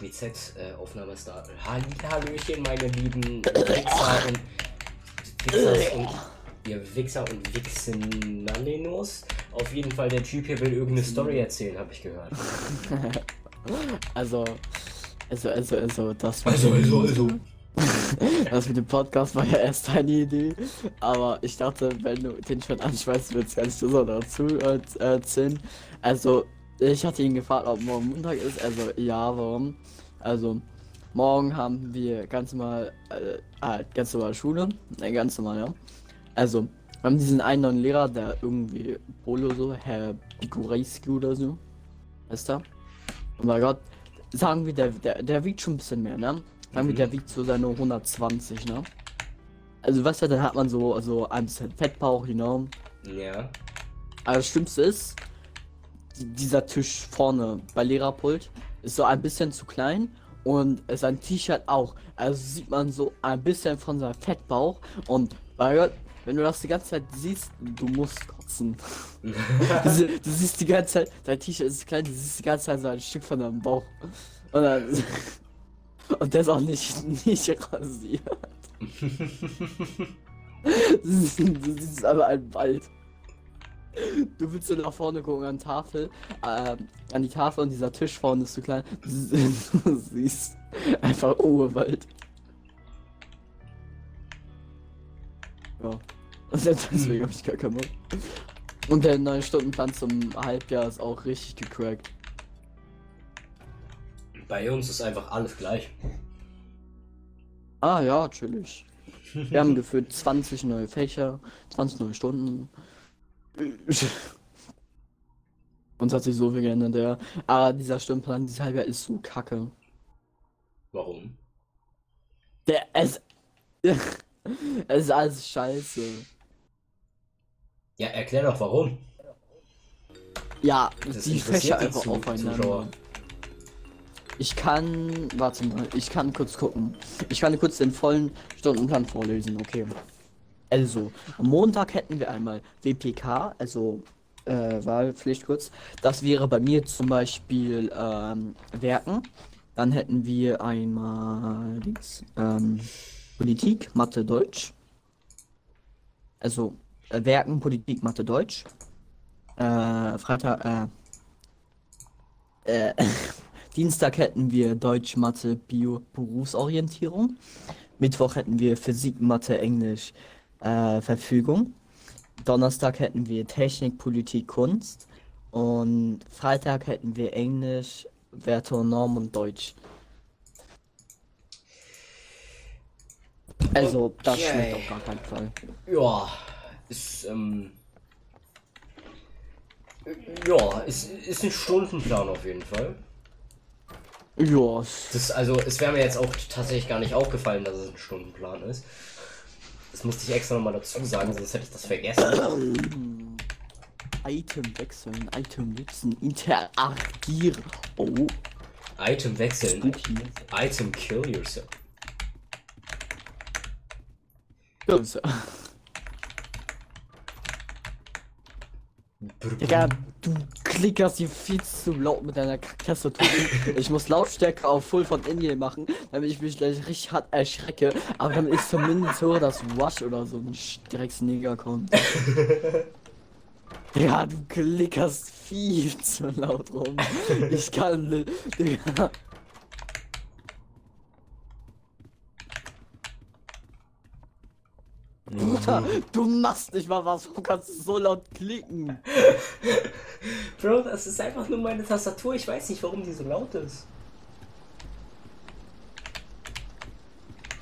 BZ-Aufnahme ist da. Hallöchen, meine lieben Wichser und Wichsers und ihr Wichser und Wichsenalinos. Auf jeden Fall, der Typ hier will irgendeine Story erzählen, habe ich gehört. Also, also, also, also, das Also, also, also. Das mit dem Podcast war ja erst deine Idee, aber ich dachte, wenn du den schon anschmeißt, willst du ganz so dazu äh, erzählen. Also, ich hatte ihn gefragt, ob morgen Montag ist. Also, ja, warum? Also, morgen haben wir ganz normal, äh, ah, ganz normal Schule. Ne, ganz normal, ja. Also, wir haben diesen einen neuen Lehrer, der irgendwie Polo so, Herr Bigurejski oder so. Weißt du? Oh mein Gott, sagen wir, der, der, der wiegt schon ein bisschen mehr, ne? Sagen wir, Mhm. der wiegt so seine 120, ne? Also, weißt du, dann hat man so, so ein bisschen Fettbauch, you know? Ja. Aber das Schlimmste ist, dieser Tisch vorne bei Lehrerpult ist so ein bisschen zu klein und sein T-Shirt auch. Also sieht man so ein bisschen von seinem Fettbauch und bei Gott, wenn du das die ganze Zeit siehst, du musst kotzen. du, du siehst die ganze Zeit, sein T-Shirt ist klein, du siehst die ganze Zeit so ein Stück von deinem Bauch. Und, dann, und der ist auch nicht, nicht rasiert. Du siehst, du siehst aber ein Wald. Du willst so nach vorne gucken an Tafel, ähm, an die Tafel und dieser Tisch vorne ist zu klein. Du siehst einfach Urwald. Ja. Und deswegen habe ich gar keinen Bock. Und der neue Stundenplan zum Halbjahr ist auch richtig gecrackt. Bei uns ist einfach alles gleich. Ah ja, chillig. Wir haben gefühlt 20 neue Fächer, 20 neue Stunden. Uns hat sich so viel geändert, ja. Aber dieser Stundenplan, dieses Halbjahr ist so kacke. Warum? Der, es, es ist alles scheiße. Ja, erklär doch warum. Ja, Das die Fächer einfach Zu- aufeinander. Zuschauer. Ich kann, warte mal, ich kann kurz gucken. Ich kann kurz den vollen Stundenplan vorlesen, okay. Also, am Montag hätten wir einmal WPK, also äh, Wahlpflicht kurz. Das wäre bei mir zum Beispiel ähm, Werken. Dann hätten wir einmal ähm, Politik, Mathe, Deutsch. Also äh, Werken, Politik, Mathe, Deutsch. Äh, Freitag, äh, äh, Dienstag hätten wir Deutsch, Mathe, Bio, Berufsorientierung. Mittwoch hätten wir Physik, Mathe, Englisch, äh, Verfügung. Donnerstag hätten wir Technik, Politik, Kunst. Und Freitag hätten wir Englisch, Werte und Norm und Deutsch. Also, das Okay. schmeckt auf gar keinen Fall. Ja, ist, ähm. Ja, ist, ist ein Stundenplan auf jeden Fall. Ja, Das, also, es wäre mir jetzt auch tatsächlich gar nicht aufgefallen, dass es ein Stundenplan ist. Das musste ich extra nochmal dazu sagen, sonst hätte ich das vergessen. Item wechseln, Item nutzen, interagieren. Oh, Item wechseln. spooky. Item kill yourself. Böse. Digga, du klickerst hier viel zu laut mit deiner Tastatur. Ich muss Lautstärke auf Full von Indien machen, damit ich mich gleich richtig hart erschrecke. Aber damit ich zumindest höre, dass Wash oder so ein Drecksneger kommt. Ja, du klickerst viel zu laut rum. Ich kann nicht. Digga. Bruder, du machst nicht mal was, du kannst so laut klicken. Bro, das ist einfach nur meine Tastatur. Ich weiß nicht, warum die so laut ist.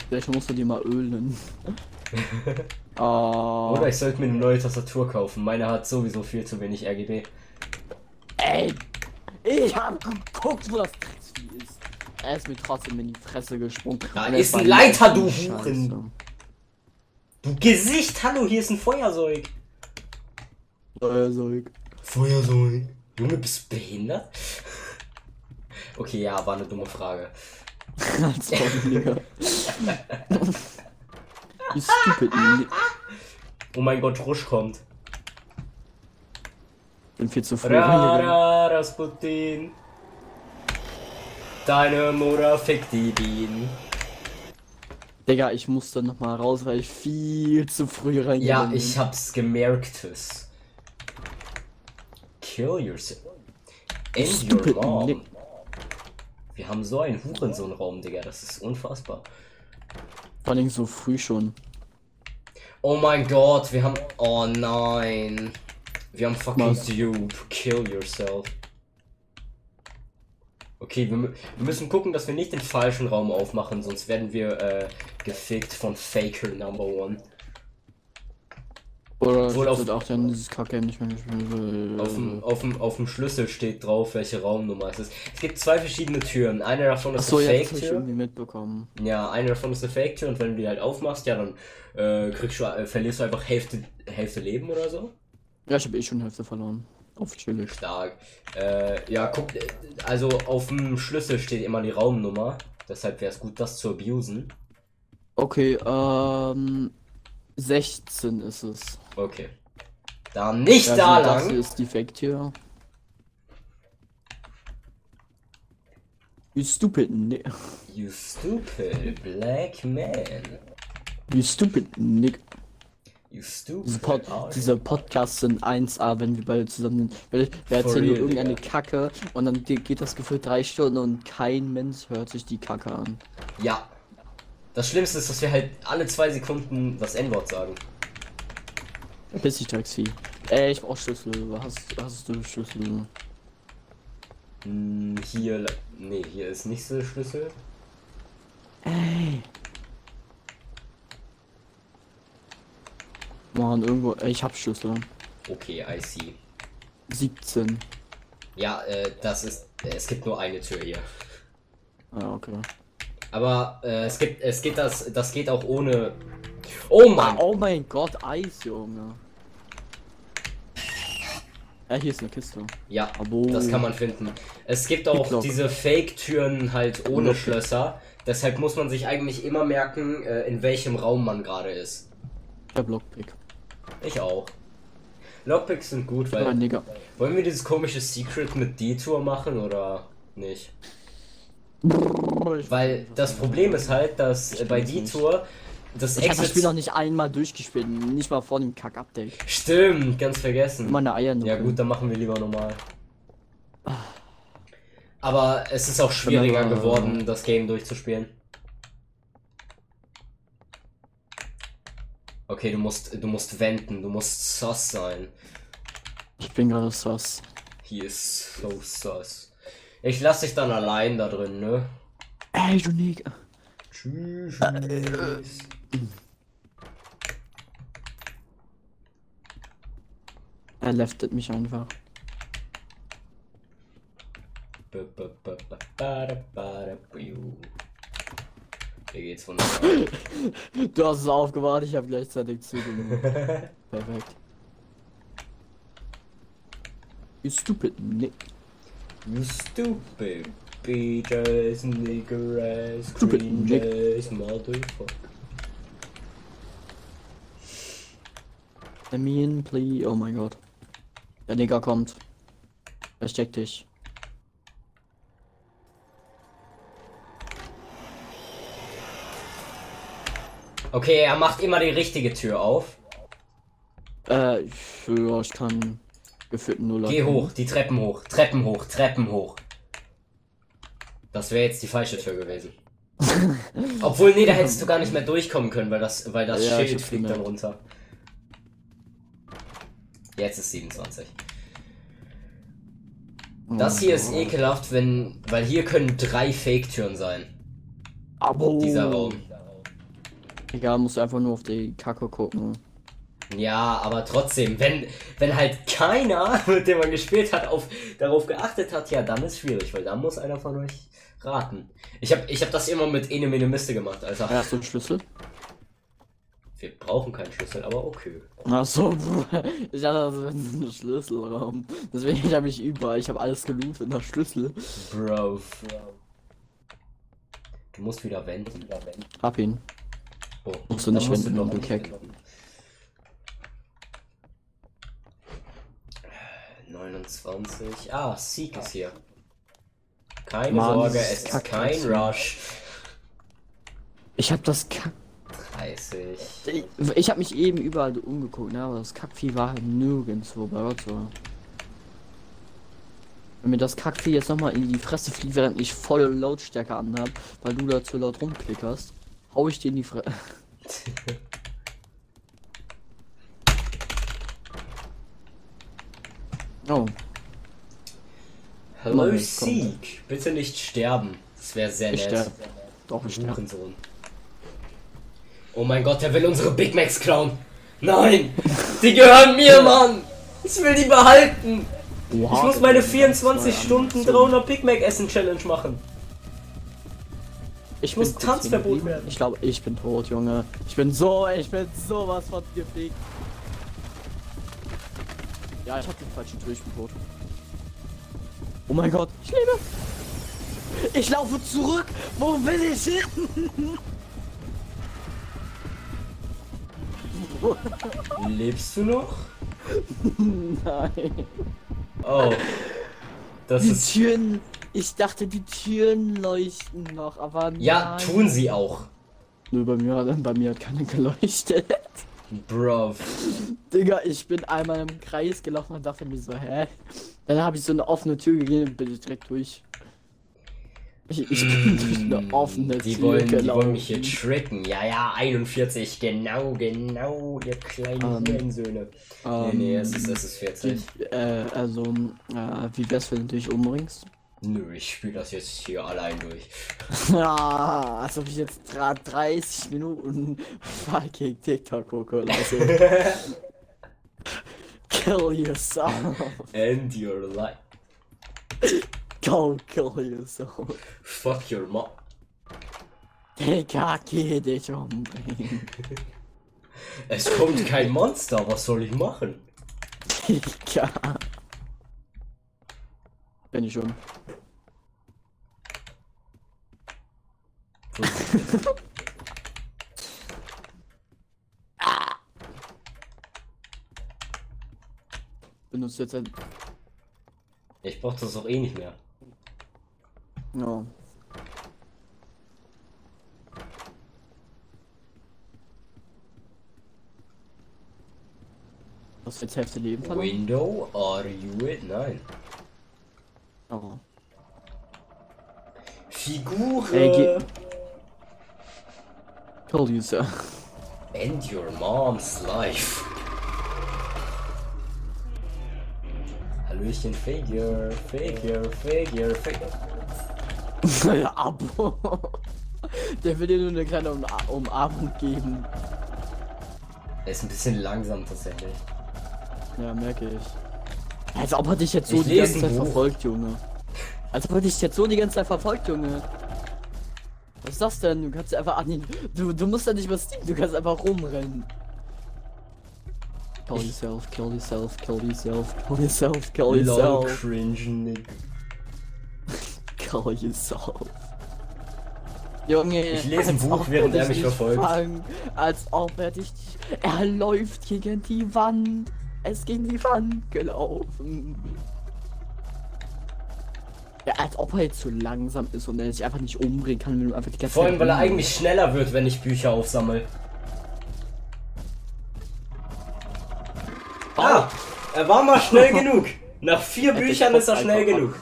Vielleicht musst du die mal ölen. oh, Oder ich sollte mir eine neue Tastatur kaufen. Meine hat sowieso viel zu wenig RGB. ey, ich hab geguckt, wo das Drecksvieh ist. Er ist mir trotzdem in die Fresse gesprungen. Da ist ein Leiter, du. Huren. Du Gesicht, hallo, hier ist ein Feuerzeug. Feuerzeug. Feuerzeug. Junge, bist du behindert? Okay, ja, war eine dumme Frage. You stupid, Oh mein Gott, Rusch kommt. bin viel zu früh Ra, reingegangen. ra, Rasputin. deine Mutter, fick die Bienen. Digga, ich musste noch mal raus, weil ich viel zu früh rein Ja, ich hab's gemerkt. Kill yourself. And your mom. Wir haben so einen Hurensohn-Raum, Digga. Das ist unfassbar. Vor allem so früh schon. Oh mein Gott, wir haben. Oh nein. Wir haben fucking? Dupe. Kill yourself. Okay, wir, wir müssen gucken, dass wir nicht den falschen Raum aufmachen, sonst werden wir äh, gefickt von Faker Number One. Oder Wohl ich auf- auch dann dieses Kacke nicht mehr spielen will. Auf dem, auf, dem, auf dem Schlüssel steht drauf, welche Raumnummer es ist. Es gibt zwei verschiedene Türen. Eine davon ist Achso, eine ja, hab ich Fake-Tür. irgendwie mitbekommen. Ja, eine davon ist eine Fake-Tür und wenn du die halt aufmachst, ja, dann äh, kriegst du, äh, verlierst du einfach Hälfte, Hälfte Leben oder so. Ja, ich habe eh schon Hälfte verloren. Auf chillig. Stark. Äh, ja, guck, also auf dem Schlüssel steht immer die Raumnummer. Deshalb wäre es gut, das zu abusen. Okay, ähm. 16 ist es. Okay. Dann nicht Ja, da also Das hier lang. ist die Fake-Tür. You stupid Nick. You stupid black man. You stupid Nick. You stupid. Diese, Pod diese Podcasts sind 1A, wenn wir beide zusammen sind. Weil wir erzählen nur irgendeine Digga. Kacke und dann ge- geht das gefühlt drei Stunden und kein Mensch hört sich die Kacke an. Ja. Das Schlimmste ist, dass wir halt alle zwei Sekunden das N-Wort sagen. Bis ich Taxi. Ey, ich brauch Schlüssel. Hast, hast du Schlüssel? Hm, hier. Nee, hier ist nicht so der Schlüssel. Ey. Mann, irgendwo. Ey, ich hab Schlüssel. Okay, I see. 17. Ja, äh, das ist. Äh, es gibt nur eine Tür hier. Ah, okay. Aber äh, es gibt. Es geht das. Das geht auch ohne. Oh Ah, Mann! oh mein Gott, Eis, Junge. Ja, hier ist eine Kiste. Ja, Abo. das kann man finden. Es gibt auch Picklock. diese Fake-Türen halt ohne Lockpick. Schlösser. Deshalb muss man sich eigentlich immer merken, äh, in welchem Raum man gerade ist. Der Blockpick. Ich auch. Lockpicks sind gut, Ja, weil. Digga. Wollen wir dieses komische Secret mit Detour machen oder nicht? Weil das Problem ist halt, dass äh, bei. Detour das Ich hab das Spiel noch nicht einmal durchgespielt. Nicht mal vor dem Kack-Update. Stimmt, ganz vergessen. Meine Eier. Ja gut, dann machen wir lieber normal. Aber es ist auch schwieriger geworden, das Game durchzuspielen. Okay, du musst, du musst wenden, du musst sus sein. Ich bin gerade sass. He is so sus. Ich lass dich dann allein da drin, ne? Ey, du Nigger. Tschüss. Er leftet mich einfach. Hier geht's wunderbar. Du hast es aufgewartet, ich habe gleichzeitig zugemacht. Perfekt. You stupid Nick. You stupid bitch ass nigger ass Stupid Nick. ass motherfucker. I mean, please. Oh mein Gott. Der Nigger kommt. Versteck dich. Okay, er macht immer die richtige Tür auf. Äh, ich, ja, ich kann gefühlt null. Geh hoch, die Treppen hoch, Treppen hoch, Treppen hoch. Das wäre jetzt die falsche Tür gewesen. Obwohl, nee, da hättest du gar nicht mehr durchkommen können, weil das, weil das Ja, Schild fliegt dann runter. Jetzt ist 27. Das hier ist ekelhaft, wenn, weil hier können drei Fake-Türen sein. Abo. Dieser Raum. Egal, musst du einfach nur auf die Kacke gucken. Ja, aber trotzdem, wenn, wenn halt keiner, mit dem man gespielt hat, auf, darauf geachtet hat, ja, dann ist schwierig, weil dann muss einer von euch raten. Ich habe ich hab das immer mit Ene Mene Miste gemacht, Alter. Ja, hast du einen Schlüssel? Wir brauchen keinen Schlüssel, aber okay. Ach so, ich dachte, das wäre ein Schlüsselraum. Deswegen habe ich überall, ich habe alles gelootet nach Schlüssel. Bro. Du musst wieder wenden. Hab ihn. Oh, Musst du nicht wenden, du Keck. wenden. 29. Ah, Seek ist hier. Keine Mann, Sorge, es ist kein. Rush. Ich hab das Kack. 30. Ich, ich hab mich eben überall umgeguckt, ne? Aber das Kackvieh war halt nirgendwo bei Gott so. Wenn mir das Kackvieh jetzt nochmal in die Fresse fliegt, während ich voll Lautstärke anhab, weil du da zu laut rumklickerst, hau ich dir in die Fresse. Oh, Hallo Mann. Sieg, bitte nicht sterben. Das wäre sehr ich nett. sterb. Doch, ich sterb. Hurensohn. Oh mein Gott, der will unsere Big Macs klauen. Nein! Die gehören mir, Mann! Ich will die behalten! Ich muss meine 24 Stunden 300 Big Mac Essen Challenge machen. Ich muss Tanzverbot werden. Ich glaube, ich bin tot, Junge. Ich bin so, ich bin sowas von gefegt. Ja, ich hab den falschen Tür, ich bin tot. Oh mein Gott, ich lebe. Ich laufe zurück. Wo will ich hin? Lebst du noch? Nein. Oh. Das Die ist. Türen. Ich dachte, die Türen leuchten noch, aber Ja, nein. tun sie auch. Nur bei mir, hat- bei mir hat keine geleuchtet. Bro. Digga, ich bin einmal im Kreis gelaufen und dachte mir so, hä? Dann habe ich so eine offene Tür gegeben und bin ich direkt durch. Ich, ich bin durch eine offene Mm, Die Tür wollen, die gelaufen. wollen mich hier tricken. Ja, ja, 41. Genau, genau, ihr kleinen Ähm, Hurensöhne. nee, Ähm, nee, es ist, es ist 40. wie, äh, also, äh, wie wär's, wenn du dich umbringst? Nö, ich spiele das jetzt hier allein durch. Ja, als ob ich jetzt dra- 30 Minuten fucking TikTok gucke oder so. kill yourself. End your life. Go kill yourself. Fuck your mom. Digga, geh dich umbringen. Es kommt kein Monster, was soll ich machen? Digga. Bin ich schon. Benutzt jetzt ein. Ich brauch das auch eh nicht mehr. Ja. Was jetzt Hälfte Leben verloren? Window, are you it? Nein. Oh. Figur. Ey, geh- Kill user. End your mom's life. Hallöchen, Figure, Figure, Figure, Figure. Abo. Der will dir nur eine kleine um Umarmung geben. Er ist ein bisschen langsam tatsächlich. Ja, merke ich. Als ob er dich jetzt so Ich die ganze Zeit Buch. verfolgt, Junge. Als ob er dich jetzt so die ganze Zeit verfolgt, Junge. Was ist das denn? Du kannst einfach an ihn. Du, du musst ja nicht was tun, du kannst einfach rumrennen. Kill yourself, kill yourself, kill yourself, kill yourself, kill yourself, cringe, Nick. kill yourself. Junge, Ich lese ein Buch, während er mich verfolgt. fangen, als ob er dich. Er läuft gegen die Wand. Ist gegen die Wand gelaufen. Ja, als ob er jetzt zu langsam ist und er sich einfach nicht umbringen kann, wenn du einfach die ganze Vor allem, Zeit weil er eigentlich schneller wird, wenn ich Bücher aufsammle. Ah, er war mal schnell genug. Nach vier Büchern ist er schnell genug.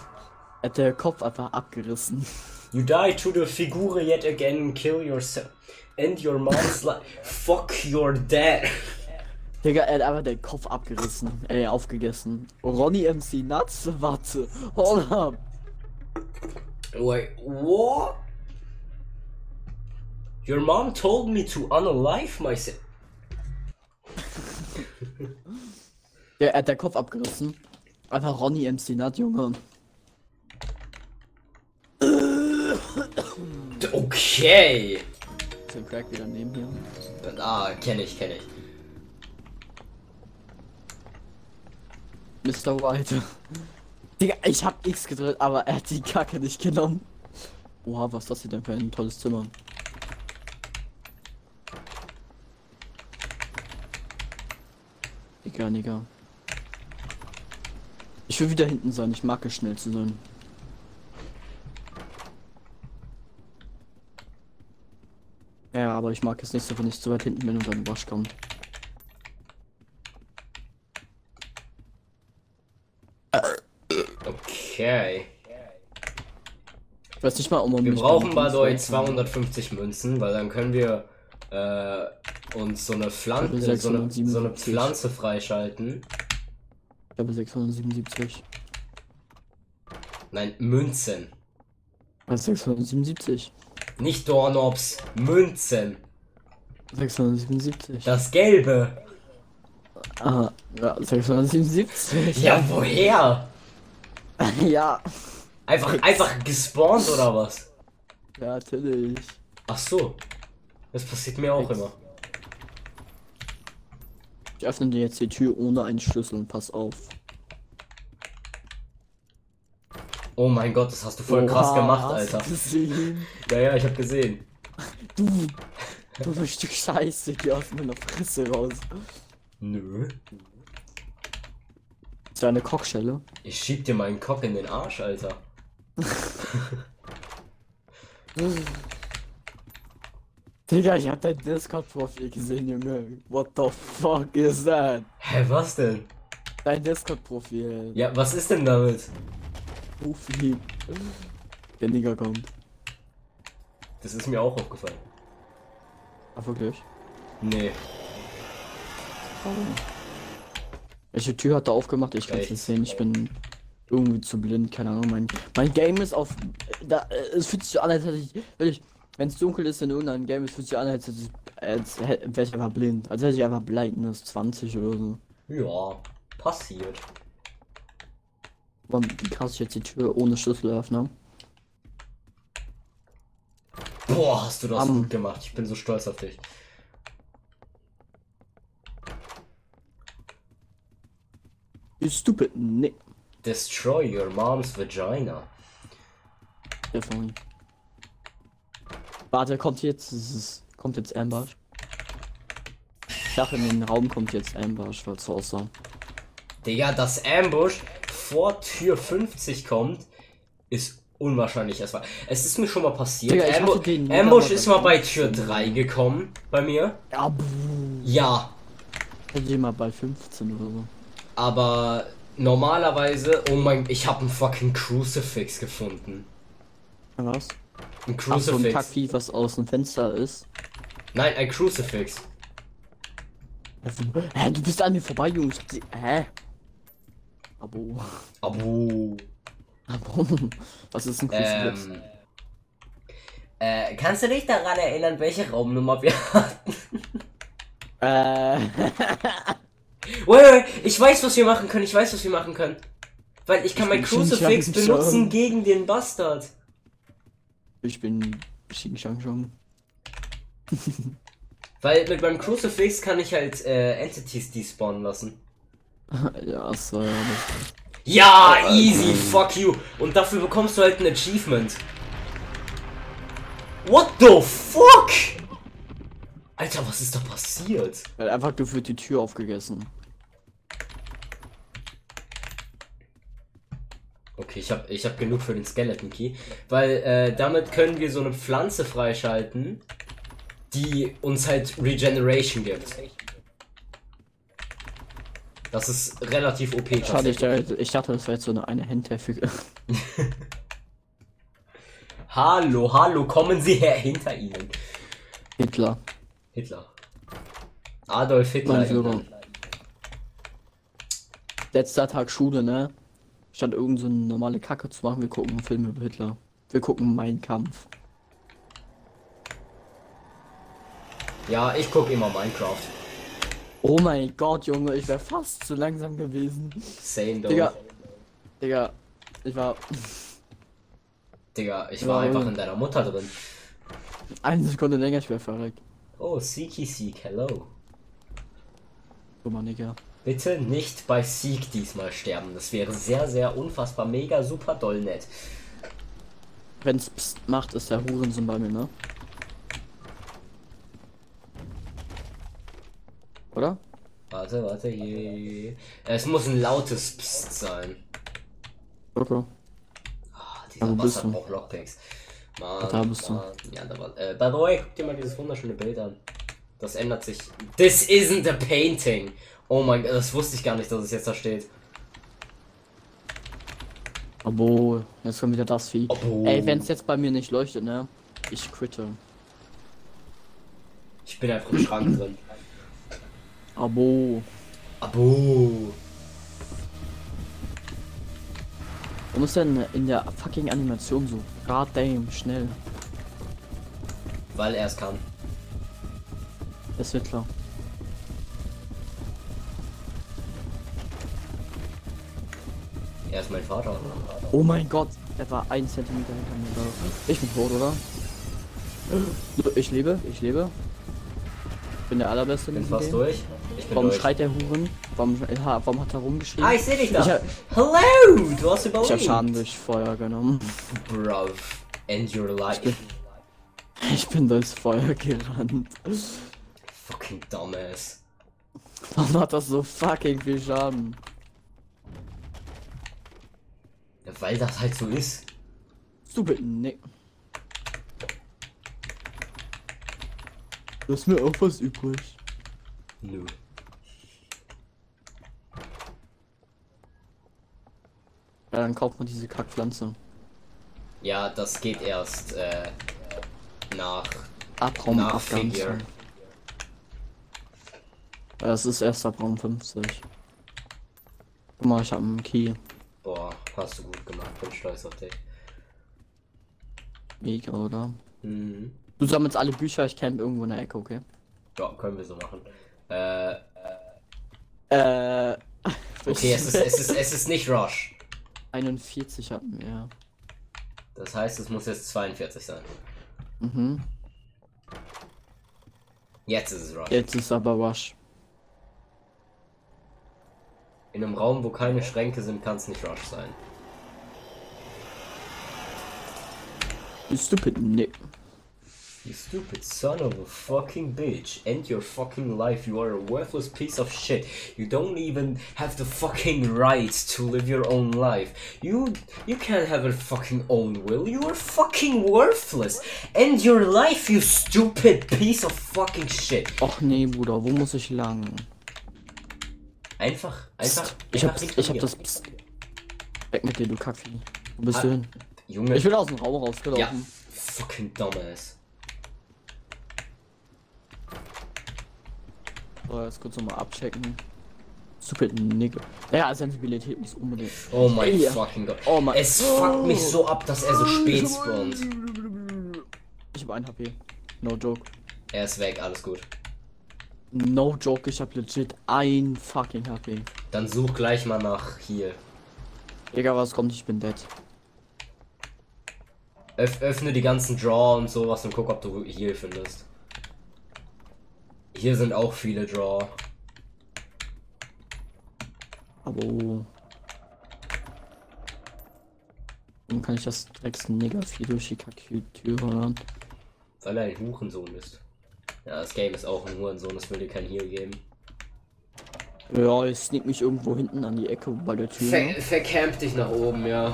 Er hat der Kopf einfach abgerissen. You die to the figure yet again, kill yourself. End your mom's life. Fuck your dad. Digga, er hat einfach den Kopf abgerissen. Ey, aufgegessen. Ronny MC Nuts? Warte. Hold up. Wait, what? Your mom told me to unalive myself. Ja, er hat der Kopf abgerissen. Einfach Ronny MC Nut, Junge. Okay. Der Crack wieder neben hier? Ah, kenne ich, kenne ich. Mr. White. Digga, ich hab X gedrückt, aber er hat die Kacke nicht genommen. Oha, was ist das hier denn für ein tolles Zimmer? Digga, Digga. Ich will wieder hinten sein, ich mag es schnell zu sein. Ja, aber ich mag es nicht so, wenn ich zu weit hinten bin und dann Wasch kommt. Okay. Ich weiß nicht mal, um Wir brauchen mal neu 250 Münzen, weil dann können wir äh, uns so eine, Pflan so, eine, so eine 677. Pflanze freischalten. Ich habe 677. Nein, Münzen. Was 677? Nicht Doorknobs, Münzen. 677. Das Gelbe. Ah, ja, 677. Ja, woher? ja. Einfach, einfach gespawnt oder was? Ja, natürlich. Ach so. Das passiert mir auch immer. Ich öffne dir jetzt die Tür ohne einen Schlüssel und pass auf. Oh mein Gott, das hast du voll krass Oha, gemacht, hast du Alter. gesehen? Ja, ja, ich hab gesehen. Du, du ein Stück Scheiße, geh aus meiner Fresse raus. Nö. Das war eine Kochschelle. Ich schieb dir meinen Cock in den Arsch, Alter. Digga, ich hab dein Discord-Profil gesehen, Junge. What the fuck is that? Hä, was denn? Dein Discord-Profil. Ja, was ist denn damit? Profi. Der Nigger kommt. Das ist mir auch aufgefallen. Ah, wirklich? Nee. Welche Tür hat er aufgemacht? Ich kann es nicht sehen. Ich bin irgendwie zu blind. Keine Ahnung. Mein, mein Game ist auf. Da, äh, es fühlt sich so an, als hätte ich. Wenn ich. Wenn es dunkel ist in irgendeinem Game, es fühlt sich an, als hätte ich. Als hätte wäre ich einfach blind. Als hätte ich einfach Blindness 20 oder so. Ja, passiert. Wie krass ich jetzt die Tür ohne Schlüssel öffne. Boah, hast du das Am- gut gemacht. Ich bin so stolz auf dich. You stupid. Nee. Destroy your mom's vagina. Von. Warte, kommt jetzt. Kommt jetzt Ambush. Ich dachte, in den Raum kommt jetzt Ambush, weil es so aussah. Digga, dass Ambush vor Tür 50 kommt, ist unwahrscheinlich erstmal. Es ist mir schon mal passiert. Digga, Ambu Ambush ist mal bei 15. Tür 3 gekommen. Bei mir. Ja. Ja. Hätte ich mal bei 15 oder so. Aber normalerweise. Oh mein. Ich habe einen fucking Crucifix gefunden. Was? Ein Ach, so ein Crucifix. Kackvieh, was aus dem Fenster ist. Nein, ein Crucifix. Hä, du bist an mir vorbei, Jungs. Hä? Abo. Abo. Abo. Was ist ein Crucifix? Ähm. Äh, kannst du dich daran erinnern, welche Raumnummer wir hatten? Äh. Wait, wait, ich weiß, was wir machen können. Ich weiß, was wir machen können. Weil ich kann mein Ich bin Crucifix benutzen Shang. gegen den Bastard. Ich bin Xing Shang Shang. Weil mit meinem Crucifix kann ich halt äh, Entities despawnen lassen. ja, war ja. Ja, easy, fuck you. Und dafür bekommst du halt ein Achievement. What the fuck? Alter, was ist da passiert? Weil einfach du wird die Tür aufgegessen. Okay, ich hab, ich hab genug für den Skeleton Key. Weil äh, damit können wir so eine Pflanze freischalten, die uns halt Regeneration gibt. Das ist relativ OP. Schade, ich, ich dachte, das wäre jetzt so eine, eine Handheftige. Hallo, hallo, kommen Sie her hinter Ihnen. Hitler. Hitler. Adolf Hitler. Mein. Letzter Tag Schule, ne? Statt irgend so eine normale Kacke zu machen, wir gucken einen Film über Hitler. Wir gucken Mein Kampf. Ja, ich guck immer Minecraft. Oh mein Gott, Junge, ich wäre fast zu langsam gewesen. Same though. Digga. Digga, ich war Digga, ich war Ja, einfach ja. in deiner Mutter drin. eine Sekunde länger, ich wäre verreckt. Oh, Seeky Seek, hello. Guck mal, Digga. Bitte nicht bei Seek diesmal sterben. Das wäre sehr, sehr unfassbar, mega, super doll nett. Wenn's Psst macht, ist der Hurensohn bei mir, ne? Oder? Warte, warte, hier. Es muss ein lautes Psst sein. Okay. Ah, Ja, dieser Bastard du? braucht Lockpicks. Mann, Da bist du. Mann. Ja, da war. Äh, by the way, guck dir mal dieses wunderschöne Bild an. Das ändert sich. This isn't a painting. Oh mein Gott, das wusste ich gar nicht, dass es jetzt da steht. Abo, jetzt kommt wieder das Vieh. Abo. Ey, wenn es jetzt bei mir nicht leuchtet, ne? Ich quitte. Ich bin einfach im Schrank drin. Abo. Abo. Warum ist denn in der fucking Animation so goddamn schnell? Weil er es kann. Das wird klar. Er ist mein Vater. Oh mein Gott, er war ein Zentimeter hinter mir. Ich bin tot, oder? Ich lebe, ich lebe. Ich bin der allerbeste. Bin in fast Game. durch. Ich bin Warum durch. schreit der Huren? Warum, warum hat er rumgeschrien? Ah, ich seh dich da. Ich hab- Hello! Du hast Ich überlebt. hab Schaden durch Feuer genommen. Bruv. End your life. Ich bin durchs Feuer gerannt. Fucking dumbass. Warum hat das so fucking viel Schaden? Ja, weil das halt so ist. Stupid. Du hast mir auch was übrig. Nö. Ja, dann kauft man diese Kackpflanze. Ja, das geht erst äh, nach. Abraum Nach. Figure. Das ist erst ab Raum 50. Guck mal, ich hab einen Key. Boah, hast du gut gemacht. Bin stolz auf dich. Mega, oder? Mhm. Du sammelst alle Bücher, ich camp irgendwo in der Ecke, okay? Ja, können wir so machen. Äh, Äh. okay, es ist, es ist, es ist nicht Rush. 41 hatten wir. Das heißt, es muss jetzt 42 sein. Mhm. Jetzt ist es Rush. Jetzt ist aber Rush. In einem Raum, wo keine Schränke sind, kann es nicht Rush sein. You stupid Nick. You stupid son of a fucking bitch. End your fucking life. You are a worthless piece of shit. You don't even have the fucking right to live your own life. You you can't have a fucking own will. You are fucking worthless. End your life, you stupid piece of fucking shit. Och nee, Bruder, wo muss ich lang? Einfach, einfach. Psst, ich hab, einfach ich hab das. Psst. Weg mit dir, du Kackvieh. Wo bist Ah, du hin? Junge. Ich will aus dem Raum ja. rausgelaufen. Fucking dumbass. So, jetzt kurz nochmal abchecken. Stupid Nigga. Ja, Sensibilität muss unbedingt. Oh mein Ja. fucking Gott. Oh mein- Es fuckt mich so ab, dass er so spät spawnt. Ich hab ein HP. No joke. Er ist weg, alles gut. No joke, ich hab legit ein fucking HP. Dann such gleich mal nach hier. Egal was kommt, ich bin dead. Öff öffne die ganzen Draw und sowas und guck, ob du hier findest. Hier sind auch viele Draw. Aber. oh. Dann kann ich das Drecks Nigger-Vieh durch die Kacktür hören. Weil er ein Hurensohn ist. Ja, das Game ist auch ein Hurensohn, es will dir kein Heal geben. Ja, ich sneak mich irgendwo hinten an die Ecke bei der Tür. Ver vercamp dich nach oben, ja.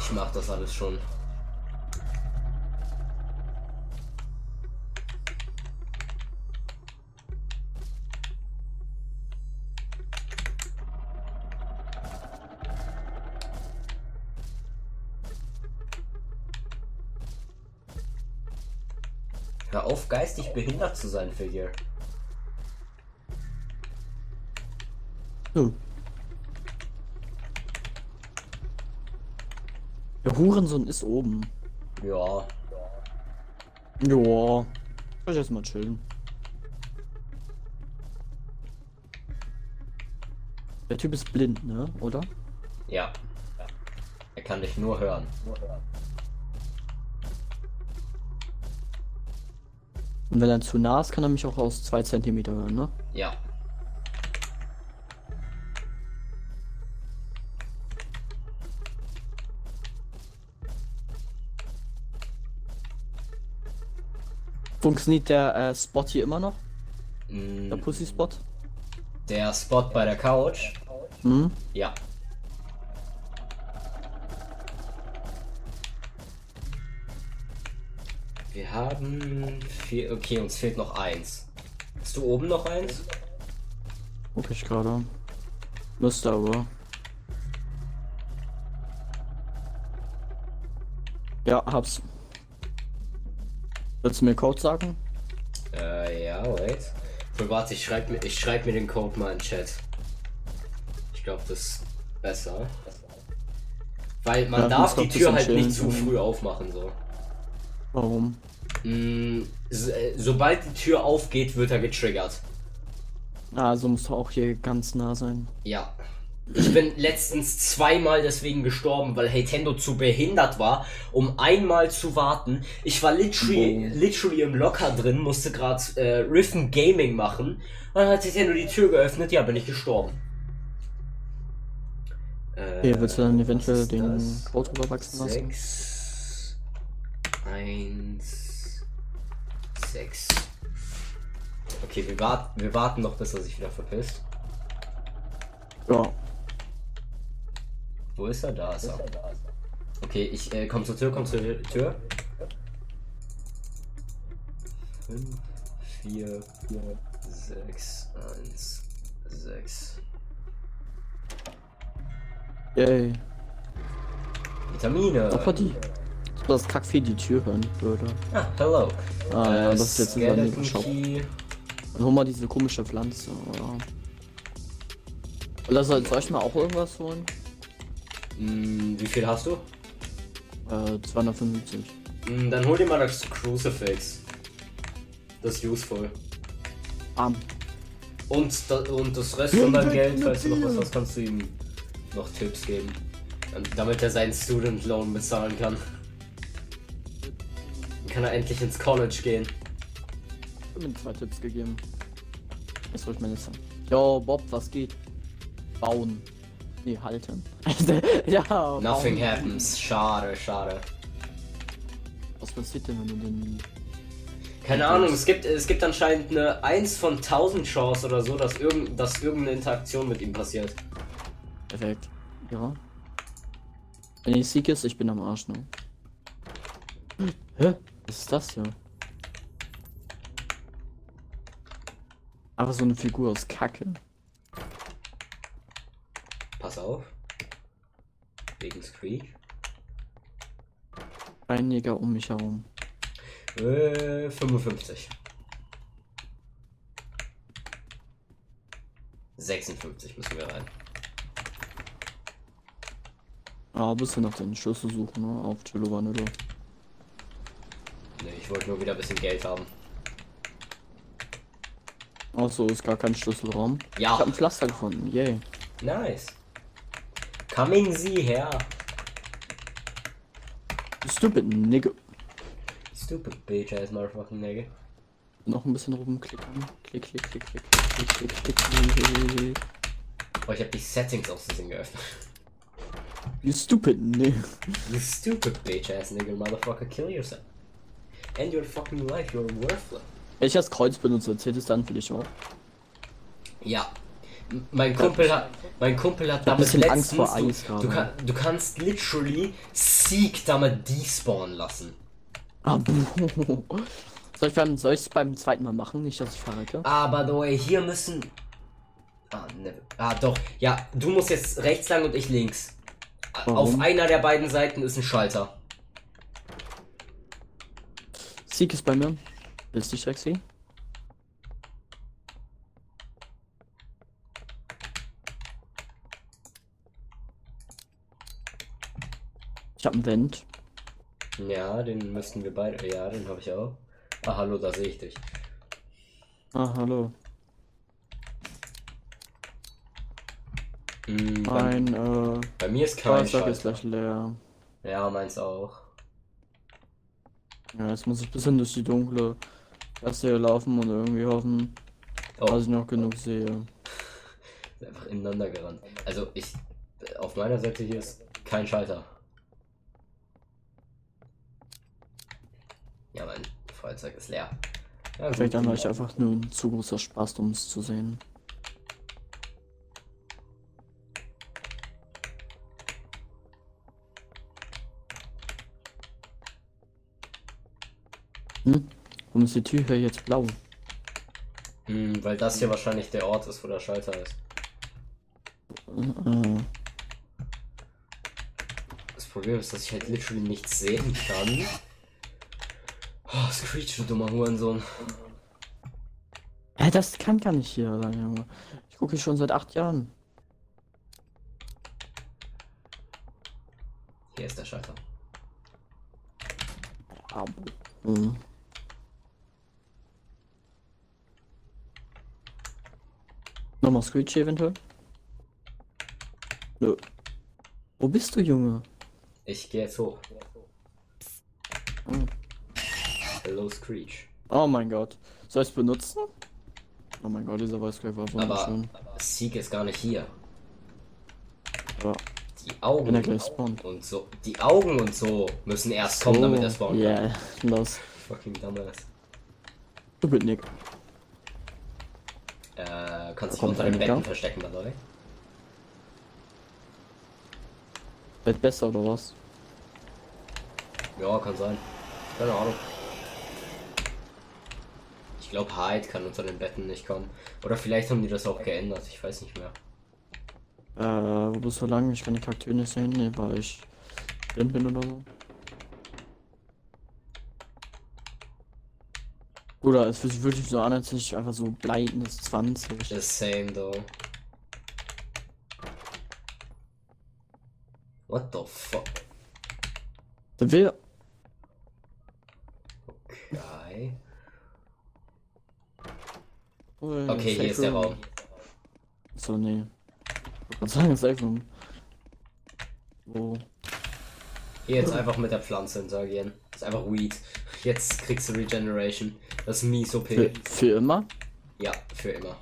Ich mach das alles schon. Geistig behindert zu sein, Figure. Oh. Der Hurensohn ist oben. Ja, Ja. Ich erstmal chillen. Der Typ ist blind, ne? Oder? ja. Er kann dich nur hören. Und wenn er zu nah ist, kann er mich auch aus zwei Zentimeter hören, ne? Ja. Funktioniert der äh, Spot hier immer noch? Mm, Der Pussy-Spot? Der Spot bei der Couch. Hm? Ja. Haben vier. Okay, uns fehlt noch eins. Hast du oben noch eins? Guck ich gerade. Müsste aber. Ja, hab's. Willst du mir Code sagen? Äh, ja, wait. So, warte, ich schreib, mir, ich schreib mir den Code mal in Chat. Ich glaube, das ist besser. Weil man Ja, darf die Tür halt bisschen nicht zu chillen. früh aufmachen, so. Warum? Mm, so- äh, sobald die Tür aufgeht, wird er getriggert. Ah, Also musst du auch hier ganz nah sein. Ja. Ich bin letztens zweimal deswegen gestorben, weil Nintendo zu behindert war, um einmal zu warten. Ich war literally, Oh. literally im Locker drin, musste gerade äh, Riffen Gaming machen. Und dann hat Nintendo die Tür geöffnet, ja, bin ich gestorben. Äh, Okay, willst du dann eventuell den? Code rüberwachsen lassen? 6 1 6 Okay, wir, wart, wir warten noch, bis er sich wieder verpisst. Ja. Wo ist er? Da ist er. Okay, ich äh, komm zur Tür, komm zur Tür. 5, 4, 6, 1, 6. Yay. Vitamine. Ob er die. Ob das Kackvieh die Tür hören würde. Ah, hello. Ah, ja, das ist jetzt unser Nebenshop. Dann hol mal diese komische Pflanze, oder? Soll, soll ich mal auch irgendwas holen? Hm, wie viel hast du? Äh, 275. Hm, dann hol dir mal das Crucifix. Das ist useful. Arm. Und, da, und das Rest von deinem Geld, falls du noch was hast, kannst du ihm noch Tipps geben. Damit er seinen Student Loan bezahlen kann. Kann er endlich ins College gehen. Ich hab mir zwei Tipps gegeben. Jetzt hol ich meine Zeit. Yo, Bob, was geht? Bauen. Nee, halten. ja, Nothing bauen. happens. Schade, schade. Was passiert denn, wenn du den. Keine Ahnung, es gibt, es gibt anscheinend eine 1 von 1000 Chance oder so, dass, irgend, dass irgendeine Interaktion mit ihm passiert. Perfekt. Ja. Wenn ich Sieg ist, ich bin am Arsch, ne? Hä? Was ist das hier? Aber so eine Figur aus Kacke. Pass auf. Wegen Creek. Ein Jäger um mich herum. Äh, 55. 56 müssen wir rein. Ah, bist du noch den Schlüssel suchen, ne? Auf Cello Vanille. Ne, ich wollte nur wieder ein bisschen Geld haben. Achso, ist gar kein Schlüsselraum. Ich Ja, hab ein Pflaster gefunden, yay. nice. Coming Sie her. Stupid nigga. Stupid bitch ass motherfucking nigga. Noch ein bisschen rumklicken. Klick, klick, klick, klick, klick, klick, klick, klick. Oh, ich habe die Settings aus Versehen geöffnet. You stupid nigga. You stupid bitch ass nigga motherfucker, kill yourself. And your fucking life, you're worthless. Wenn ich das Kreuz benutze, zählt es dann für dich auch. Ja. Mein Kumpel hat, mein Kumpel hat ein damit bisschen letztens, Angst vor du, Eis du, kann, du kannst literally Seek damit despawnen lassen. Ah, soll ich beim, soll ich's beim zweiten Mal machen? Nicht, dass ich verrecke? By the way, hier müssen. Ah, ne. Ah, doch. Ja, du musst jetzt rechts lang und ich links. A- Auf Warum? einer der beiden Seiten ist ein Schalter. Sieg ist bei mir. Willst du sexy? Ich hab einen Vent. Ja, den müssten wir beide. Ja, den habe ich auch. Ah, hallo, da sehe ich dich. Ah, hallo. Hm, bei, Mein äh, bei mir ist kein Fahrzeug ist gleich leer. Ja, meins auch. Ja, jetzt muss ich bis hin durch die dunkle Gasse laufen und irgendwie hoffen, Oh, dass ich noch genug sehe. ist einfach ineinander gerannt. Also ich. Auf meiner Seite hier ist kein Schalter. Ja, mein Feuerzeug ist leer. Ja. Vielleicht dann war ich einfach nur ein zu großer Spaß, um es zu sehen. Hm? Warum ist die Tür hier jetzt blau? Hm, weil das hier wahrscheinlich der Ort ist, wo der Schalter ist. Äh, Das Problem ist, dass ich halt literally nichts sehen kann. Oh, Screech, du dummer Hurensohn. Hä, das kann gar nicht hier sein, Junge. Ich gucke schon seit acht Jahren. Hier ist der Schalter. Abo. Hm. Nochmal Screech eventuell? Nö. Wo bist du, Junge? Ich gehe jetzt hoch. Hm. Hello, Screech. Oh mein Gott. Soll ich es benutzen? Oh mein Gott, dieser Voice Crack war Aber wunderschön. Seek ist gar nicht hier. Ja, Die wenn Augen er gleich spawnt. und so. Die Augen und so müssen erst kommen, damit er spawnen Ja, yeah, los. Fucking dumbass. Stupid Nick. Äh, kannst dich kommt unter den Betten verstecken dabei. Wird besser oder was? Ja, kann sein. Keine Ahnung. Ich glaube, Hyde kann unter den Betten nicht kommen. Oder vielleicht haben die das auch geändert. Ich weiß nicht mehr. Äh, wo bist du lang? Ich kann die Charaktere nicht sehen. Weil ich blind bin oder so. Oder es sich wirklich so an, als hätte ich einfach so bleibendes 20. The same though. What the fuck? Sind wir. Okay. Oh, Okay, hier ist der. Raum. So, nee. Ich wollte sagen, Safe Room. Wo? Hier jetzt einfach mit der Pflanze interagieren. Das ist einfach Weed. Jetzt kriegst du Regeneration. Das ist mies OP. Für, für immer? Ja, für immer.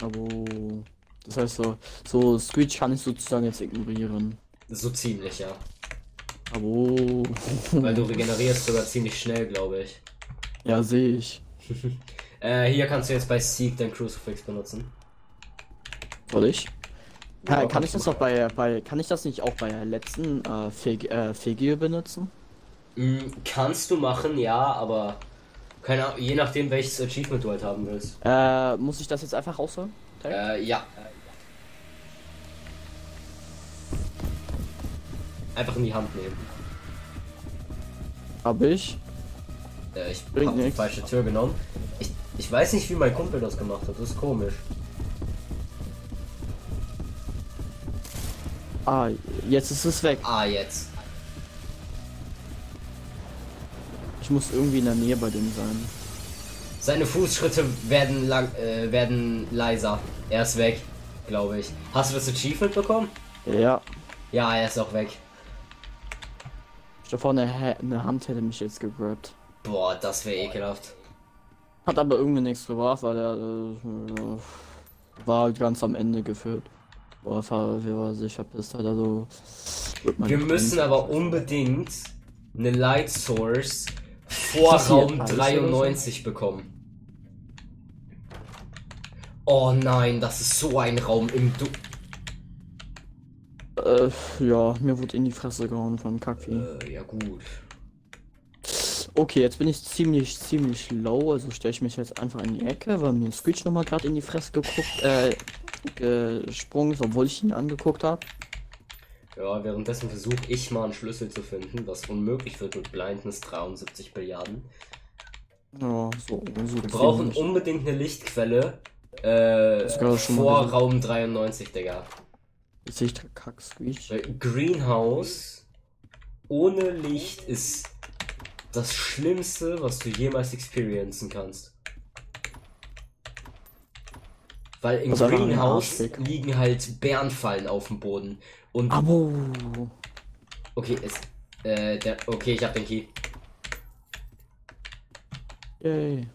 Aber. Das heißt so, so Screech kann ich sozusagen jetzt ignorieren. So ziemlich, ja. Aber. Weil du regenerierst sogar ziemlich schnell, glaube ich. ja, sehe ich. Äh, hier kannst du jetzt bei Seek dein Crucifix benutzen. Soll ich? Ja, kann, ich das auch bei, bei kann ich das nicht auch bei der letzten äh, Fig äh, Figür benutzen? Mm, kannst du machen, ja, aber keine Ahnung, je nachdem welches Achievement du halt haben willst. Äh, muss ich das jetzt einfach rausholen? Äh, ja. Einfach in die Hand nehmen. Hab ich. Äh, ich Bringt hab die nix. falsche Tür genommen. Ich, ich weiß nicht, wie mein Kumpel das gemacht hat. Das ist komisch. Ah, jetzt ist es weg. Ah, jetzt. Ich muss irgendwie in der Nähe bei dem sein. Seine Fußschritte werden lang, äh, werden leiser. Er ist weg, glaube ich. Hast du das Achievement bekommen? Ja. Ja, er ist auch weg. Stell dir vor, eine, eine Hand hätte mich jetzt gegrabt. Boah, das wäre ekelhaft. Hat aber irgendwie nichts gebracht, weil er äh, war halt ganz am Ende geführt. Boah, war, wir war sich verpisst hat, also. Wir müssen aber unbedingt eine Light Source vor Ist das hier Raum alles oder so? 93 bekommen. Oh nein, das ist so ein Raum im du Äh, ja, mir wurde in die Fresse gehauen von Kackvieh. äh, Ja gut. Okay, jetzt bin ich ziemlich, ziemlich low, also stelle ich mich jetzt einfach in die Ecke, weil mir Screech nochmal gerade in die Fresse geguckt, äh, gesprungen ist, obwohl ich ihn angeguckt habe. Ja, währenddessen versuche ich mal einen Schlüssel zu finden, was unmöglich wird mit Blindness 73 Billiarden. Ja, so, so Wir brauchen ziemlich. unbedingt eine Lichtquelle äh, vor. Raum 93, Digga. Jetzt sehe ich da Kack Screech. Weil Greenhouse ohne Licht ist das Schlimmste, was du jemals experiencen kannst. Weil im Greenhouse liegen halt Bärenfallen auf dem Boden. Und Abo! okay, es, äh, der, okay, ich hab den Key. Yay.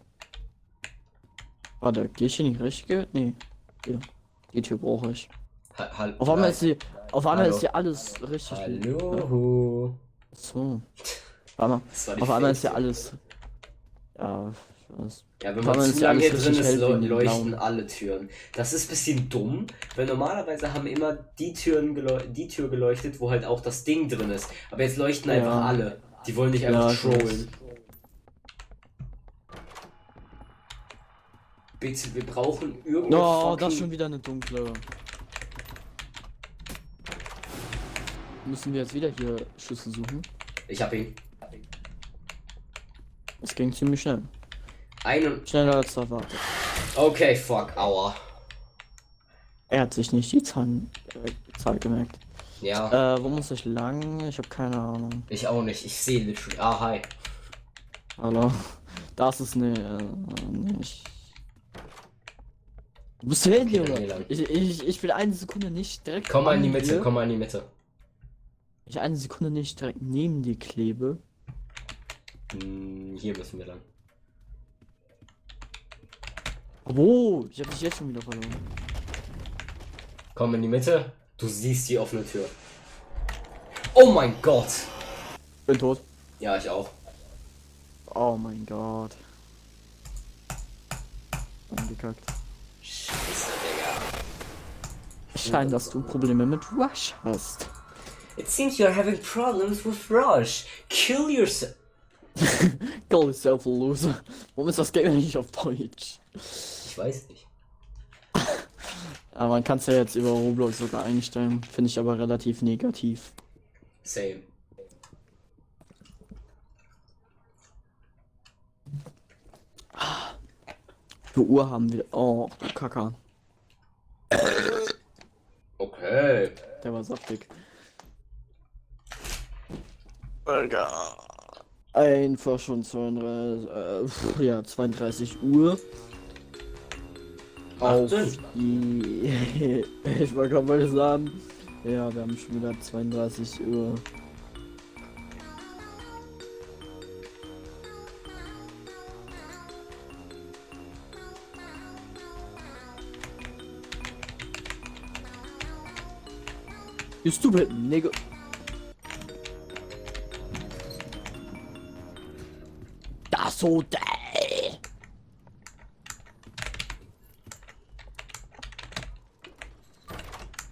Warte, geh ich hier nicht richtig? Nee. Hier. Die Tür brauche ich. Ha, hal Auf einmal ist hier, auf einmal Hallo. ist hier alles richtig. Hallo. So. Warte die mal. Auf einmal ist hier alles. Ja, weiß. Ja, wenn man, man zu lange drin ist, leuchten alle Türen. Das ist ein bisschen dumm, weil normalerweise haben immer die Türen die Tür geleuchtet, wo halt auch das Ding drin ist. Aber jetzt leuchten ja. einfach alle. Die wollen dich einfach ja, trollen. Bitte, wir brauchen irgendwas. Oh, fucking... das ist schon wieder eine dunkle. Müssen wir jetzt wieder hier Schüsse suchen? Ich hab ihn. Es ging ziemlich schnell. Einen. Schneller als erwartet. Okay, fuck, aua. Er hat sich nicht die Zahlen, äh, Zahl gemerkt. Ja, Äh, wo muss ich lang? Ich habe keine Ahnung. ich auch nicht. Ich sehe literally. Ah, hi. Hallo. Das ist ne, äh, nicht. Du bist hier Junge. Ich, ich, ich will eine Sekunde nicht direkt. Komm mal in die Mitte, dir- komm mal in die Mitte. Ich eine Sekunde nicht direkt neben dir klebe. Hm, hier müssen wir lang. Oh, ich habe dich jetzt schon wieder verloren. Komm in die Mitte. Du siehst die offene Tür. Oh mein Gott. Bin tot. Ja, ich auch. Oh mein Gott. Angekackt. Scheiße, Digga. Scheint, dass du Probleme mit Rush hast. It seems you're having problems with Rush. Kill yourself. Call yourself a loser. Warum ist das Game nicht auf Deutsch? Ich weiß nicht. Aber man kann es ja jetzt über Roblox sogar einstellen. Finde ich aber relativ negativ. Same. Für Uhr haben wir. Oh, du Kacker. Okay. Der war saftig. Einfach schon 32, äh, ja, 32 Uhr. Auf die. ich wollte gerade mal sagen. Ja, wir haben schon wieder 32 Uhr. You stupid nigga. Das so däh.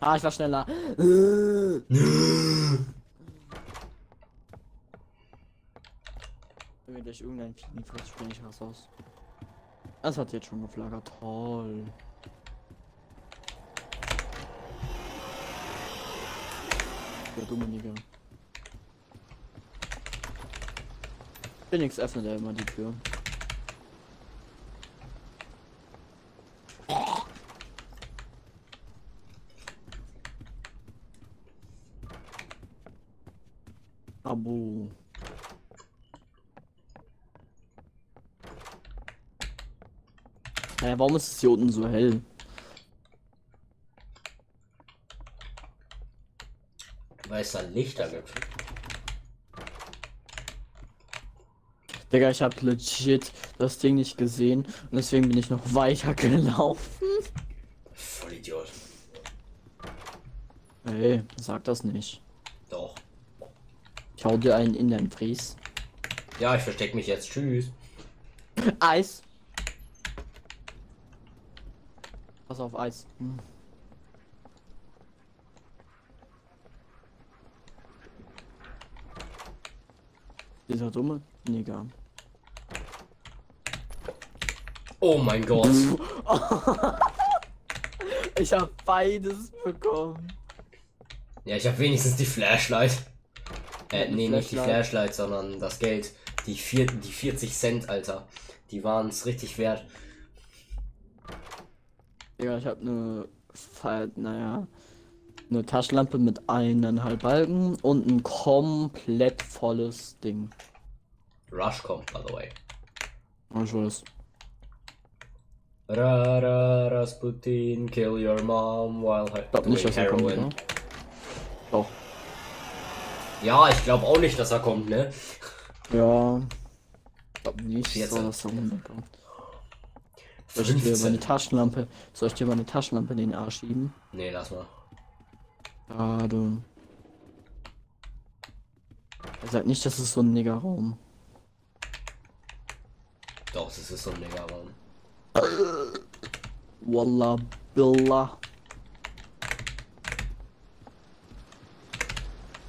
Ah, ich war schneller. Wenn wir durch irgendein Vieh frisst, springe ich raus aus. Das hat jetzt schon geflagert. Toll. Der dumme Nigger. Phoenix öffnet er immer die Tür. Abo. Warum ist es hier unten so hell? Weil es da Lichter gibt. Digga, ich hab legit das Ding nicht gesehen und deswegen bin ich noch weiter gelaufen. Voll Idiot. Ey, sag das nicht. Doch. Ich hau dir einen in den Fries. Ja, ich versteck mich jetzt. Tschüss. Eis. Pass auf Eis. Hm. Dieser dumme Nigger. Oh mein Gott. Ich hab beides bekommen. Ja, ich habe wenigstens die Flashlight. Äh, nee, nicht die Flashlight. Flashlight, sondern das Geld. Die, vier, die 40 Cent, Alter. Die waren es richtig wert. Ja, ich hab ne, Fall- naja, eine Taschenlampe mit eineinhalb Balken und ein komplett volles Ding. Rush kommt, by the way. Oh, ich weiß. Ra, ra, Rasputin, kill your mom while Ich glaub nicht, dass er kommt, oder? Doch. Ja, ich glaube auch nicht, dass er kommt, ne? Ja. Ich glaub nicht, Jetzt. dass er runterkommt. Soll ich dir meine 15. Taschenlampe, soll ich dir meine Taschenlampe in den Arsch schieben? Nee, lass mal. Schade. Er sagt nicht, das ist so ein Niggerraum. Doch, das ist so ein Mega-Raum. Wallah Billah.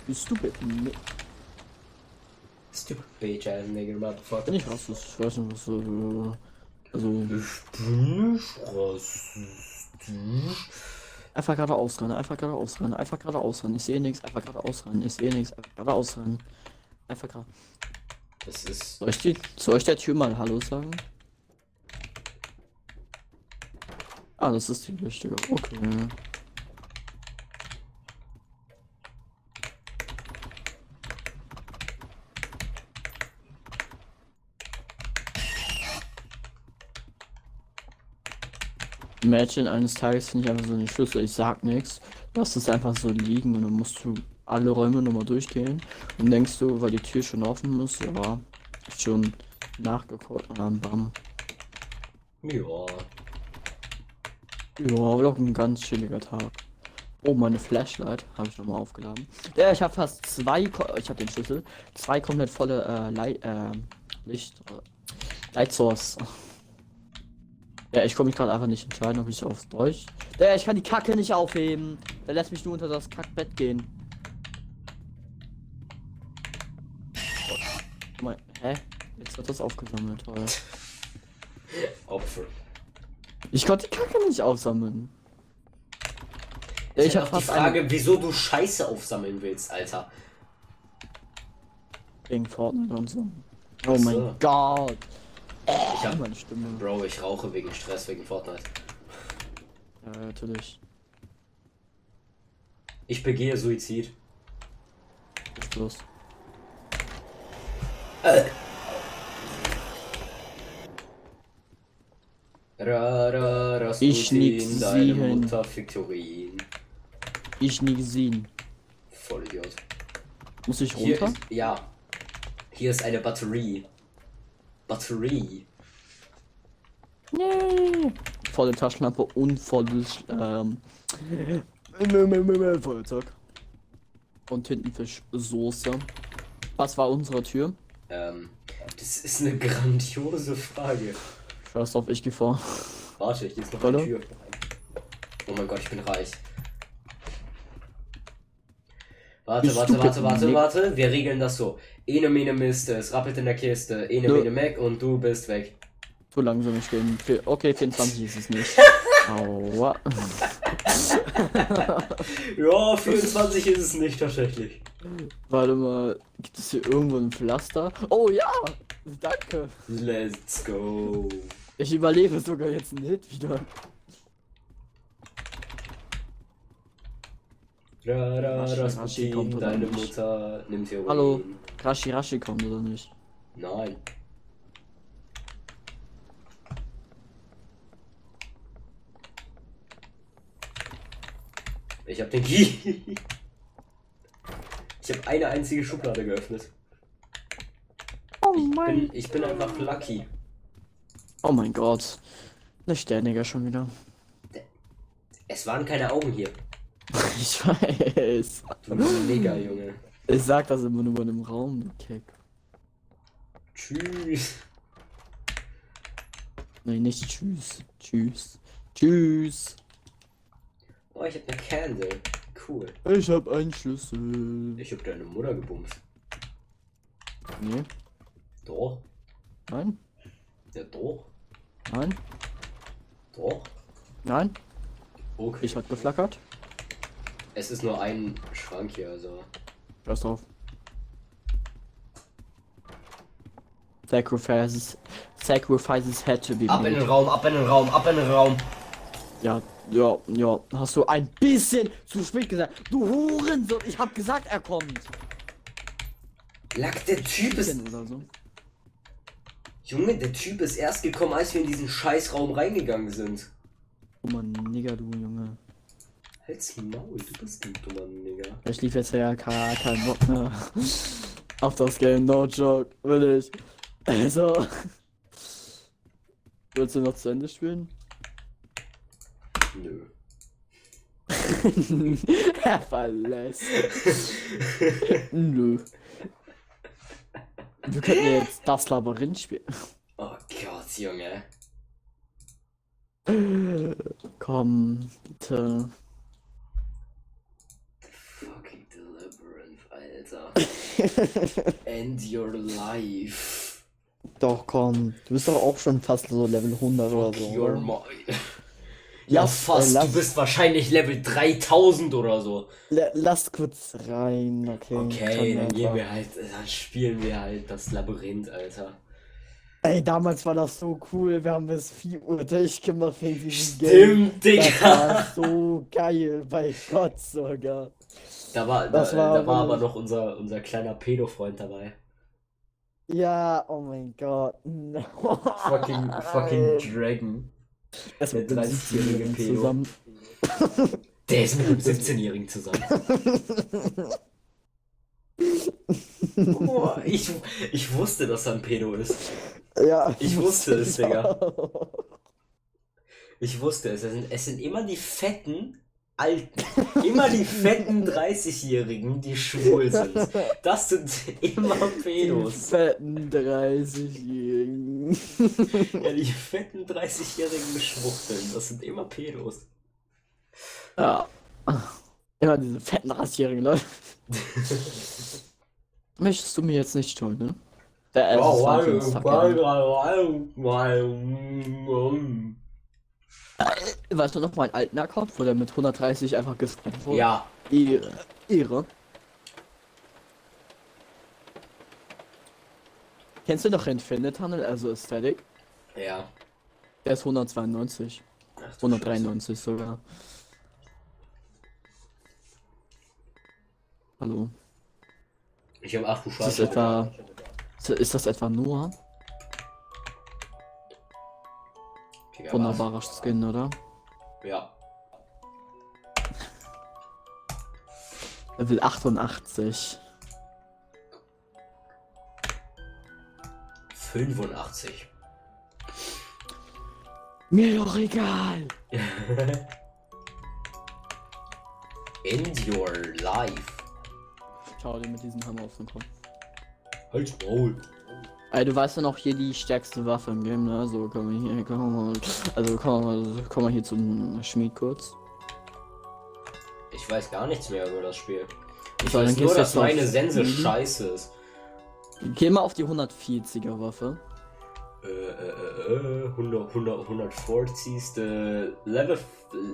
You stupid. Stupid bitch ass nigger motherfucker. Ich weiß nicht, was so. Also Ich bin nicht rassistisch. einfach geradeaus rennen, einfach geradeaus rennen, einfach geradeaus rennen. Ich sehe nichts, einfach geradeaus rennen. Ich sehe nichts, einfach geradeaus rennen. Einfach gerade. Das ist. Soll ich, die, soll ich der Tür mal Hallo sagen? Ah, das ist die richtige. Okay. Imagine eines Tages finde ich einfach so eine Schlüssel, ich sag nichts, lass es einfach so liegen und dann musst du alle Räume nochmal durchgehen und denkst du, weil die Tür schon offen ist, ja, schon nachgeguckt und dann bam. Ja. Ja, aber doch ein ganz chilliger Tag. Oh, meine Flashlight habe ich nochmal aufgeladen. Ja, ich habe fast zwei, ich habe den Schlüssel, zwei komplett volle äh, Light, äh, Licht, äh, Light Source. Ja, ich komme mich gerade einfach nicht entscheiden, ob ich aufs Deutsch. Ja, ich kann die Kacke nicht aufheben. Der lässt mich nur unter das Kackbett gehen. Oh mein, hä? Jetzt wird das aufgesammelt, toll. Opfer. Ich konnte die Kacke nicht aufsammeln. Ja, Ich habe die Frage, wieso du Scheiße aufsammeln willst, Alter. wegen Fortnite und so. Oh mein so. Gott. Ich hab, Meine Stimme. Bro, ich rauche wegen Stress, wegen Fortnite. Ja, natürlich. Ich begehe Suizid. Ich bloß. Ra, ra, Rasputin, Ich nix deine sehen. Mutter Viktorin. Ich nie gesehen. Vollidiot. Muss ich Hier runter? ist, ja. Hier ist eine Batterie. Batterie. Nee. Volle Taschenlampe und volles ähm, Feuerzeug. Und Tintenfischsoße. Was war unsere Tür? Ähm, das ist eine grandiose Frage. Scheiß auf, ich geh vor. Warte, hier ist noch Hallo? eine Tür. Oh mein Gott, ich bin reich. Warte, warte, warte, warte, warte. Wir regeln das so. Ene, mene, Miste, es rappelt in der Kiste. Ene, mene, Mac und du bist weg. So langsam ich. Vier- Okay, 24 ist es nicht. Aua. Ja, 24 ist es nicht tatsächlich. Warte mal, gibt es hier irgendwo ein Pflaster? Oh ja! Danke. Let's go. Ich überlebe sogar jetzt einen Hit wieder. Ra, ra, Rashi, Rashi kommt oder deine nicht? Mutter nimmt Heroin. Hallo. Rashi Rashi kommt oder nicht? Nein. Ich hab den Key. Ich habe eine einzige Schublade geöffnet. Oh Ich bin, ich bin einfach lucky. Oh mein Gott. Der Sterniger schon wieder. Es waren keine Augen hier. Ich weiß. Nigger, Junge. Ich sag das immer nur in einem Raum, du Keck. Tschüss. Nee, nicht tschüss. Tschüss. Tschüss. Oh, ich hab eine Candle. Cool. Ich hab einen Schlüssel. Ich hab deine Mutter gebumst. Nee. Doch. Nein. Ja, doch. Nein. Doch. Nein. Okay. Ich hat geflackert. Es ist nur ein Schrank hier, also. Pass drauf. Sacrifices. Sacrifices had to be Ab in made. den Raum, ab in den Raum, ab in den Raum. Ja, ja, ja. Hast du ein bisschen zu spät gesagt. Du Hurensohn. Ich hab gesagt, er kommt. Lack, der Typ ist. Oder so. Junge, der Typ ist erst gekommen, als wir in diesen Scheißraum reingegangen sind. Oh Mann, Nigger, du Junge. Halt's Maul, du bist ein dummer Nigger. Ich lief jetzt ja kein, kein Bock mehr. Auf das Game, no joke, will ich. Also. Willst du noch zu Ende spielen? Nö. er verlässt. Nö. Wir könnten jetzt das Labyrinth spielen. Oh Gott, Junge. Komm, bitte. Fucking Labyrinth, Alter. End your life. Doch, komm. Du bist doch auch schon fast so Level 100 oder so. Your oder? Ja, Lass- fast. äh, lass- Du bist wahrscheinlich Level 3000 oder so. La- Lass kurz rein, okay. Okay, dann gehen wir halt, dann spielen wir halt das Labyrinth, Alter. Ey, damals war das so cool. Wir haben bis 4 Uhr durchgemacht wegen diesem Game. Stimmt, Das Digga. war so geil, bei Gott sogar. Da war, da, Das war da war aber noch unser, unser kleiner Pedo-Freund dabei. Ja, oh mein Gott. No. Fucking, fucking Dragon. Es der mit dem 30-jährige 17-Jährigen Pedo. zusammen. Der ist mit einem 17-Jährigen zusammen. Oh, ich, ich wusste, dass er ein Pedo ist. Ja, Ich wusste es, Digga. Ich wusste es. Es sind, es sind immer die fetten Alten. Immer die fetten 30-Jährigen, die schwul sind. Das sind immer Die Pedos. fetten 30-Jährigen. Ja, die fetten 30-jährigen Schwuchteln. Das sind immer Pedos. Ja. Immer diese fetten 30-Jährigen Leute. Möchtest du mir jetzt nicht tun, ne? Der Wow, Valentinstag, wow, ja. wow, wow, wow. Weißt du noch meinen alten Account, wo der mit 130 einfach gespammt wurde? Ja, Ehre. Ehre. Kennst du noch Infinite Tunnel, also Aesthetic? ja. Der ist 192. Ach du 193 sogar. Hallo. Scheiße. Ich habe 8 Ist das etwa. Ist das etwa Noah? Wunderbarer Skin, oder? Ja. Level 88. 85. Mir doch egal. End your life. Schau dir mit diesem Hammer auf den Kopf. Halt's Maul. Ey, du weißt ja noch hier die stärkste Waffe im Game, ne? So, komm mal hier, komm mal. Also, komm mal, komm mal hier zum Schmied kurz. Ich weiß gar nichts mehr über das Spiel. Ich So, weiß nur, dass jetzt auf meine Sense Süden. scheiße ist. Geh mal auf die 140er Waffe. Äh, äh, äh, 100, 100, 140 ist Level,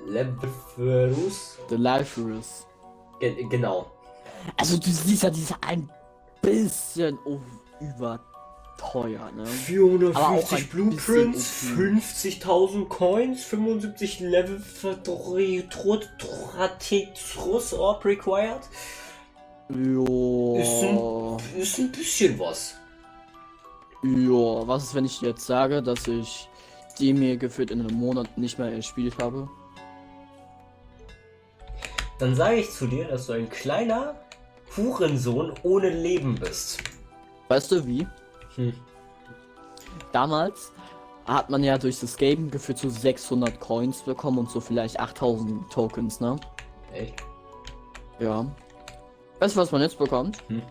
Levelferus. The Liferus. Ge genau. Also, du siehst ja, die ist ein bisschen oh, überteuer, ne? Aber auch 450 ein Blueprints, bisschen 50.000 Coins, 75 Level Vertrotratitros Orb required. Jo. Ist ein, ist ein bisschen was. Ja, was ist, wenn ich jetzt sage, dass ich die mir gefühlt in einem Monat nicht mehr gespielt habe? Dann sage ich zu dir, dass du ein kleiner Hurensohn ohne Leben bist. Weißt du wie? Hm. Damals hat man ja durch das Game gefühlt so 600 Coins bekommen und so vielleicht 8000 Tokens, ne? Echt? Ja. Weißt du, was man jetzt bekommt? Hm.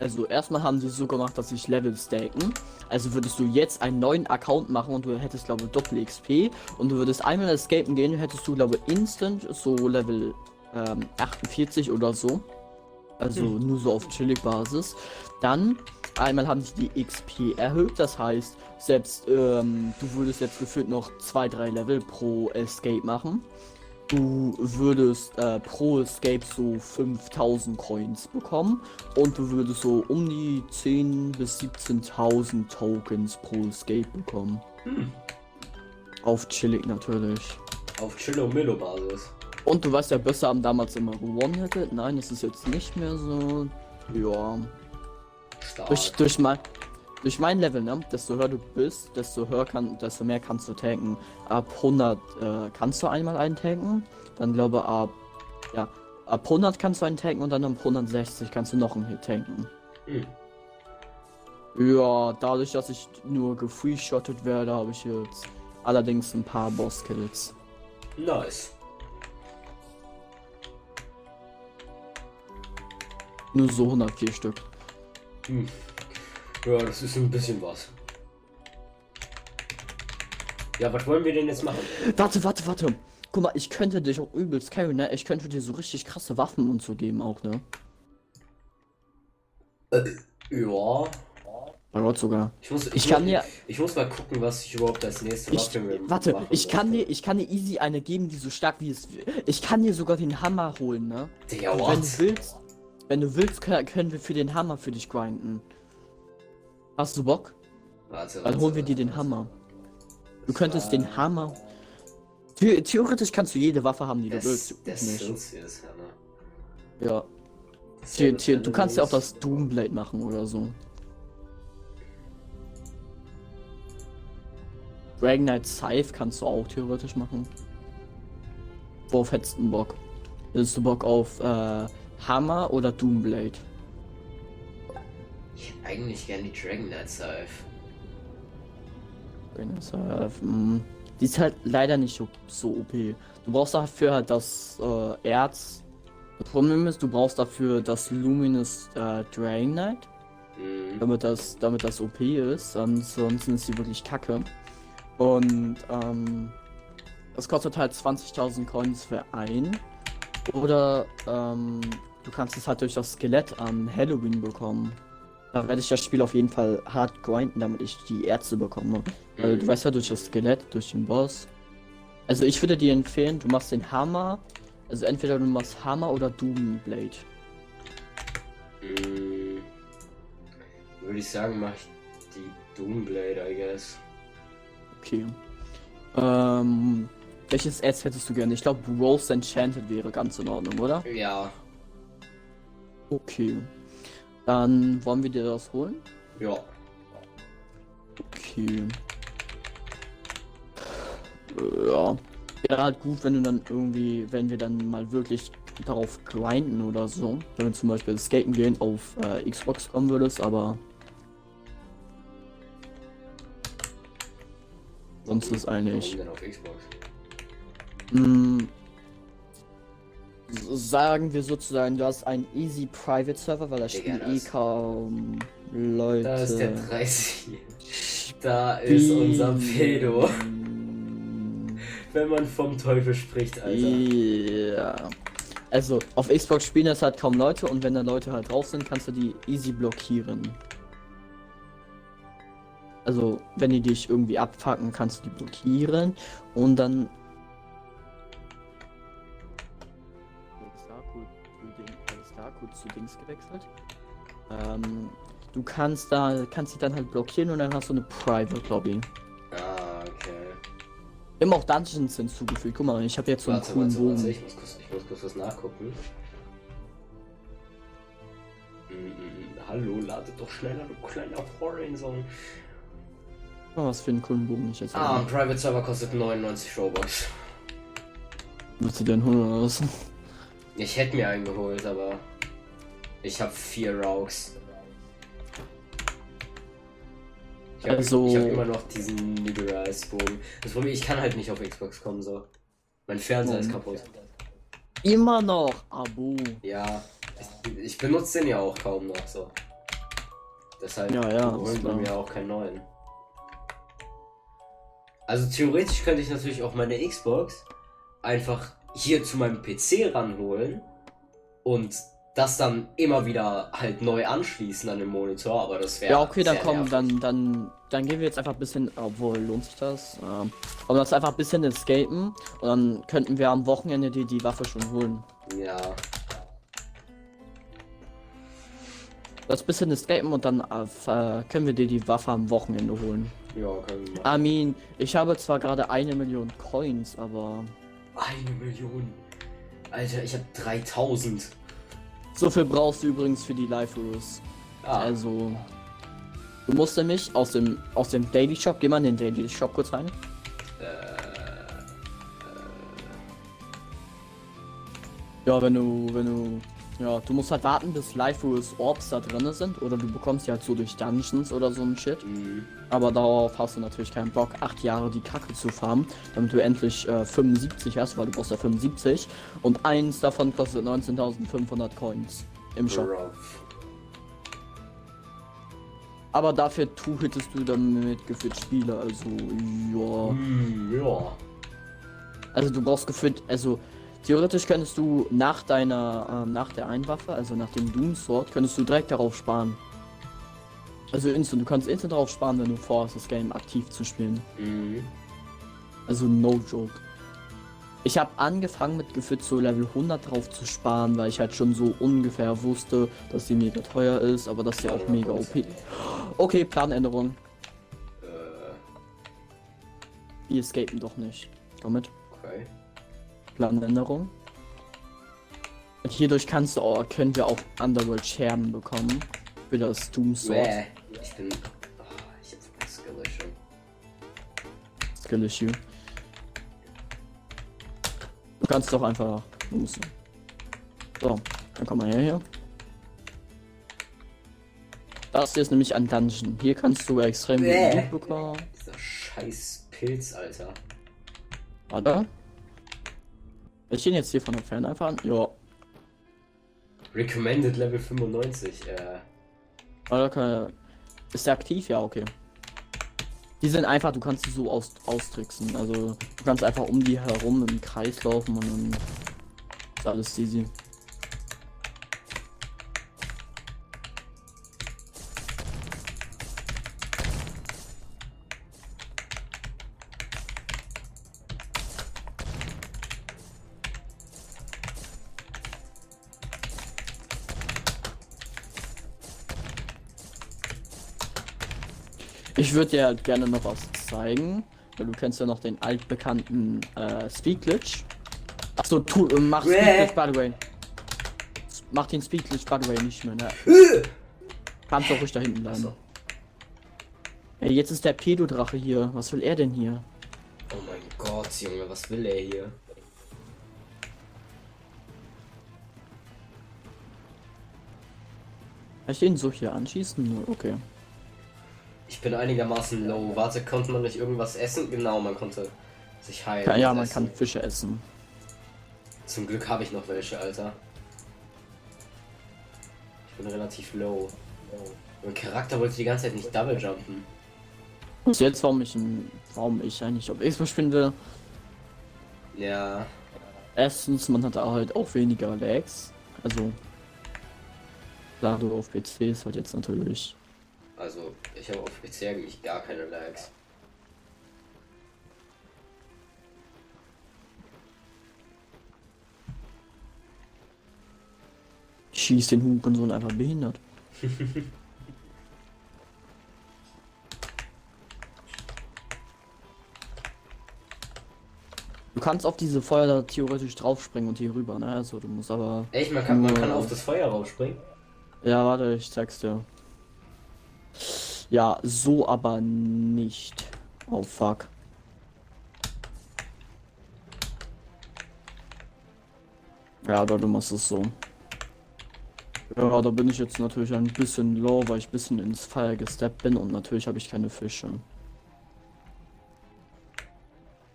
Also erstmal haben sie so gemacht, dass sich Level staken. Also würdest du jetzt einen neuen Account machen und du hättest glaube ich Doppel XP und du würdest einmal escapen gehen, hättest du glaube ich instant so Level ähm, 48 oder so. Also Hm. nur so auf chillig Basis. Dann einmal haben sich die XP erhöht, das heißt, selbst ähm, du würdest jetzt gefühlt noch 2-3 Level pro Escape machen. Du würdest äh, pro Escape so 5000 Coins bekommen und du würdest so um die 10.000 bis 17.000 Tokens pro Escape bekommen. Hm. Auf chillig natürlich. Auf Chillo-Millo-Basis. Und du weißt ja, Bösse haben damals immer gewonnen Nein, das ist jetzt nicht mehr so. Ja. Stark. Durch, durch, mein, durch mein Level, ne? Desto höher du bist, desto höher kann, desto mehr kannst du tanken. Ab 100 äh, kannst du einmal einen tanken. Dann glaube ab, ja, ab 100 kannst du einen tanken und dann ab 160 kannst du noch einen Hit tanken. Hm. Ja, dadurch, dass ich nur gefreeshottet werde, habe ich jetzt allerdings ein paar Boss-Kills. Nice. Nur so 104 Stück. Hm. Ja, das ist ein bisschen was. Ja, was wollen wir denn jetzt machen? Warte, warte, warte. Guck mal, ich könnte dich auch übelst carry, ne? Ich könnte dir so richtig krasse Waffen und so geben auch, ne? Ja. Bei Gott sogar. Ich muss, Ich kann muss, dir- Ich muss mal gucken, was ich überhaupt als nächste Ich, Waffe warte, ich kann dir, ich kann dir easy eine geben, die so stark wie es. Ich kann dir sogar den Hammer holen, ne? Digga, what? wenn du willst, wenn du willst, können, wir für den Hammer für dich grinden. Hast du Bock? Warte, Dann warte, holen wir dir den Hammer. Du Das könntest den Hammer. The theoretisch kannst du jede Waffe haben, die du willst. Ich nicht. Celsius Hammer. Ja. Das The the du kannst ja auch das Doomblade machen oder so. Dragon Knight Scythe kannst du auch theoretisch machen. Worauf hättest du Bock? Hättest du Bock auf äh, Hammer oder Doomblade? Ich hätte eigentlich gern die Dragon Knight Scythe. Dragon Scythe, mm, Die ist halt leider nicht so, so OP. Du brauchst dafür halt das äh, Erz. Das Problem ist, du brauchst dafür das Luminous äh, Dragon Knight. Mhm. damit das, damit das OP ist. Ansonsten ist sie wirklich kacke. Und ähm, das kostet halt 20.000 Coins für ein. Oder ähm, du kannst es halt durch das Skelett an Halloween bekommen. Da werde ich das Spiel auf jeden Fall hart grinden, damit ich die Ärzte bekomme. Weil du Mhm. weißt ja durch das Skelett, durch den Boss. Also ich würde dir empfehlen, du machst den Hammer. Also entweder du machst Hammer oder Doomblade. Mhm. Würde ich sagen, mach ich die Doomblade, I guess. Okay. Ähm, welches Erz hättest du gerne? Ich glaube, Rose Enchanted wäre ganz in Ordnung, oder? Ja, Okay. Dann wollen wir dir das holen? ja. Okay. Ja. Wäre halt gut, wenn du dann irgendwie, wenn wir dann mal wirklich darauf grinden oder so. Wenn wir zum Beispiel skaten gehen auf äh, Xbox kommen würdest, aber. Sonst ist eigentlich. Warum denn auf Xbox? S- sagen wir sozusagen, du hast einen easy Private Server, weil das Digga, Spiel eh kaum Leute. Da ist der 30. Da ist unser Pedo. Wenn man vom Teufel spricht, Alter. Ja. Also, auf Xbox spielen das halt kaum Leute und wenn da Leute halt drauf sind, kannst du die easy blockieren. Also, wenn die dich irgendwie abfacken, kannst du die blockieren und dann. Darkwood zu Dings gewechselt. Ähm, du kannst da, kannst sie dann halt blockieren und dann hast du eine Private Lobby. Ah, okay. Haben auch Dungeons hinzugefügt. Guck mal, ich habe jetzt so einen Warte, coolen warte, warte, ich muss kurz, ich muss kurz was nachgucken. Mm, mm, mm. Hallo, lade doch schneller, du kleiner. Guck mal, was für einen coolen Bogen ich jetzt Ah, ein. Private Server kostet 99 Robux. Willst du den holen oder was? Ich hätte mir einen geholt, aber ich habe vier Raugs. Ich habe Also- ich hab immer noch diesen Nigerize-Bogen. Das Problem, ich kann halt nicht auf Xbox kommen, so. Mein Fernseher ist Warum? kaputt. Immer noch, Abo. Ja, ich, ich benutze den ja auch kaum noch, so. Deshalb Ja, ja, wir klar. mir auch keinen neuen. Also theoretisch könnte ich natürlich auch meine Xbox einfach hier zu meinem PC ranholen und das dann immer wieder halt neu anschließen an den Monitor, aber das wäre Ja, okay, dann komm, nervig. dann, dann, dann gehen wir jetzt einfach ein bisschen, obwohl lohnt sich das, ähm, aber das einfach ein bisschen escapen und dann könnten wir am Wochenende die, die Waffe schon holen. Ja, Das bisschen escapen und dann äh, f- können wir dir die Waffe am Wochenende holen. ja, können wir. I mean, ich habe zwar gerade eine Million Coins, aber Eine Million. Alter, ich habe 3000. so viel brauchst du übrigens für die Live Rules. Ah, Also, du musst nämlich aus dem, aus dem Daily Shop, geh mal in den Daily Shop kurz rein. Ja, wenn du, wenn du, ja, du musst halt warten, bis Rules Orbs da drin sind oder du bekommst die halt so durch Dungeons oder so ein Shit. mh. Aber darauf hast du natürlich keinen Bock, acht Jahre die Kacke zu farmen, damit du endlich äh, 75 hast, weil du brauchst ja 75 und eins davon kostet 19.500 Coins im Shop. Rough. Aber dafür tu hittest du damit gefühlt Spiele, also ja. Hm, ja. Also du brauchst gefühlt, also theoretisch könntest du nach deiner, ähm, nach der Einwaffe, also nach dem Doom Sword, könntest du direkt darauf sparen. Also instant, du kannst instant drauf sparen, wenn du vorhast, das Game aktiv zu spielen. Mhm. Also no joke. Ich habe angefangen mit gefühlt so Level 100 drauf zu sparen, weil ich halt schon so ungefähr wusste, dass die mega teuer ist, aber dass sie auch mega OP. Okay, Planänderung. Äh, Die escapen doch nicht. Damit. okay. Planänderung. Und hierdurch kannst du auch, können wir auch Underworld Scherben bekommen. Für das Doom Sword. Bäh. Ich bin. Oh, ich hab vergessen, Skill Skill Issue. Du kannst doch einfach losen. So, dann komm mal her hier. Das hier ist nämlich ein Dungeon. Hier kannst du extrem. Loot bekommen. Dieser scheiß Pilz, Alter. Warte. Ich stehe jetzt hier von der Ferne einfach an. Ja. Recommended Level 95. Äh, Warte, kann, ist der aktiv? Ja, okay. Die sind einfach, du kannst sie so aus, austricksen. Also du kannst einfach um die herum im Kreis laufen und dann ist alles easy. Würde dir halt gerne noch was zeigen, weil du kennst ja noch den altbekannten äh, Speed Glitch. Achso, tu, äh, mach Speed. Glitch by the way. Mach den Speed Glitch by the way nicht mehr, ne? Kannst doch ruhig da hinten bleiben. Ey, jetzt ist der Pedodrache hier. Was will er denn hier? Oh mein Gott, Junge, was will er hier? Kann ich den so hier anschießen? Okay. Ich bin einigermaßen low. Warte, konnte man nicht irgendwas essen? Genau, man konnte sich heilen. Ja, ja man essen. kann Fische essen. Zum Glück habe ich noch welche, Alter. Ich bin relativ low. Mein Charakter wollte die ganze Zeit nicht double jumpen. Und jetzt, warum ich, warum ich eigentlich auf Xbox spielen will. Ja, Erstens, man hat halt auch weniger Lags. Also, klar, du auf PC ist halt jetzt natürlich. Also ich habe auf PC eigentlich gar keine Lags. Schießt den Hurensohn einfach behindert. du kannst auf diese Feuer da theoretisch draufspringen und hier rüber, ne? Also du musst aber. Echt, man kann, man kann auf das Feuer rausspringen? Ja, warte, ich zeig's dir. Ja, so aber nicht. Oh fuck. Ja, aber du machst es so. Ja, da bin ich jetzt natürlich ein bisschen low, weil ich ein bisschen ins Feuer gesteppt bin und natürlich habe ich keine Fische. Nein,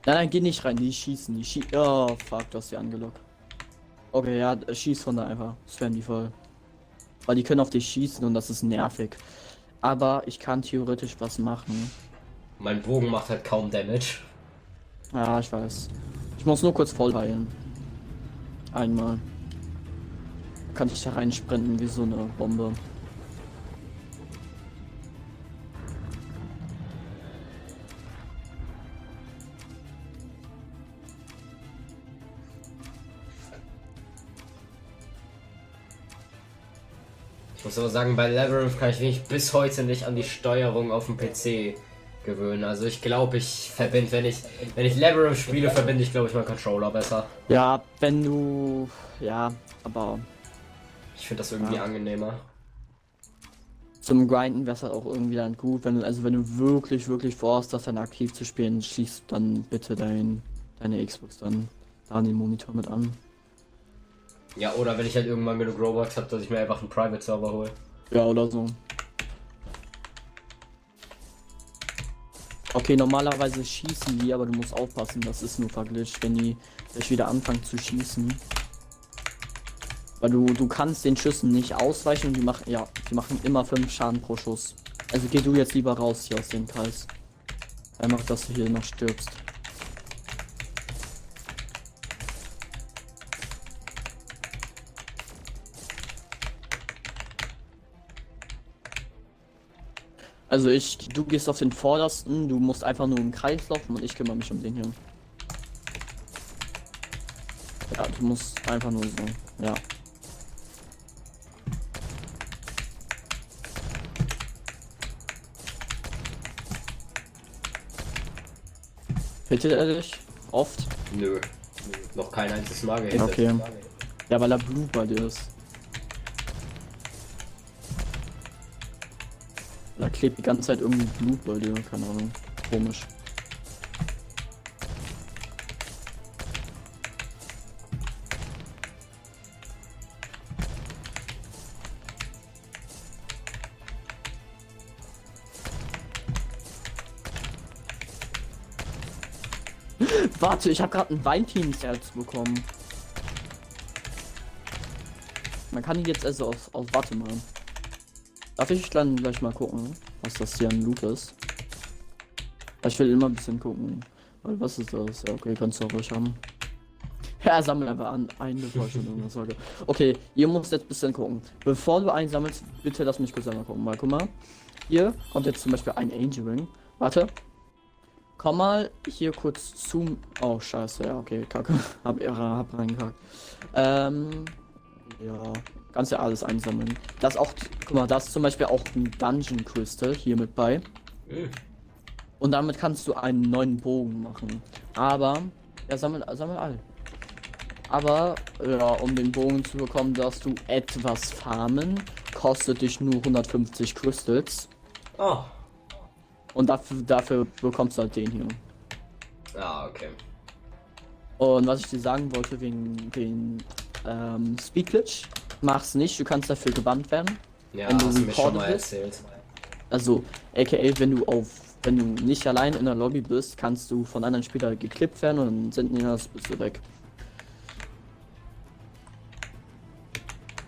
nein, geh nicht rein, die schießen, die schießen. Oh, fuck, du hast die angelockt. Okay, ja, schieß von da einfach. Das werden die voll. Weil die können auf dich schießen und das ist nervig. Aber ich kann theoretisch was machen. Mein Bogen macht halt kaum Damage. Ja, ich weiß. Ich muss nur kurz voll heilen. Einmal. Kann ich da reinsprinten wie so eine Bombe. Muss aber sagen, bei Labyrinth kann ich mich bis heute nicht an die Steuerung auf dem PC gewöhnen. Also ich glaube, ich verbinde, wenn ich, wenn ich Labyrinth spiele, verbinde ich glaube ich meinen Controller besser. Ja, wenn du. Ja, aber Ich finde das irgendwie Ja. angenehmer. zum Grinden wäre es halt auch irgendwie dann gut, wenn du, also wenn du wirklich, wirklich vorhast, das dann aktiv zu spielen, schließt dann bitte dein, deine Xbox dann da an den Monitor mit an. Ja, oder wenn ich halt irgendwann genug Robux habe, dass ich mir einfach einen Private Server hole. Ja, oder so. Okay, normalerweise schießen die, aber du musst aufpassen, das ist nur verglitscht, wenn die gleich wieder anfangen zu schießen. Weil du, du kannst den Schüssen nicht ausweichen und die machen, ja, die machen immer 5 Schaden pro Schuss. Also geh du jetzt lieber raus hier aus dem Kreis. Einfach, dass du hier noch stirbst. Also ich, du gehst auf den vordersten, du musst einfach nur im Kreis laufen und ich kümmere mich um den hier. Ja, du musst einfach nur so, ja. Hittet er dich? Oft? Nö. Noch kein einziges Mal gehittet. Okay. Ja, weil er Blut bei dir ist. Klebt die ganze Zeit irgendwie Blut bei dir, keine Ahnung. Komisch. Warte, ich habe gerade ein Weinteams-Herz bekommen. Man kann die jetzt also auf, auf Warte machen. Darf ich dann gleich mal gucken, was das hier an Loot ist? Ich will immer ein bisschen gucken. Weil was ist das? Okay, kannst du auch ruhig haben. Ja, sammel einfach an, ein, bevor ich irgendwas sage. Okay, ihr müsst jetzt ein bisschen gucken. Bevor du einsammelst, bitte lass mich kurz einmal gucken. Mal, guck mal. Hier kommt jetzt zum Beispiel ein Angel Ring. Warte. Komm mal hier kurz zu. Oh, scheiße, ja, okay, kacke. Hab, hab reingekackt. Ähm, ja, kannst ja alles einsammeln. Das auch, guck mal, das ist zum Beispiel auch ein Dungeon Crystal hier mit bei. Hm. Und damit kannst du einen neuen Bogen machen. Aber, ja, sammel, sammel all. Aber, ja, um den Bogen zu bekommen, darfst du etwas farmen. Kostet dich nur 150 Crystals. Oh. Und dafür, dafür bekommst du halt den hier. Ah, okay. Und was ich dir sagen wollte wegen den ähm, Speed Glitch, mach's nicht, du kannst dafür gebannt werden. Ja, Wenn du hast du mir schon mal bist? erzählt. Also, aka wenn du auf, wenn du nicht allein in der Lobby bist, kannst du von anderen Spielern geklippt werden und dann sind die das bist du weg.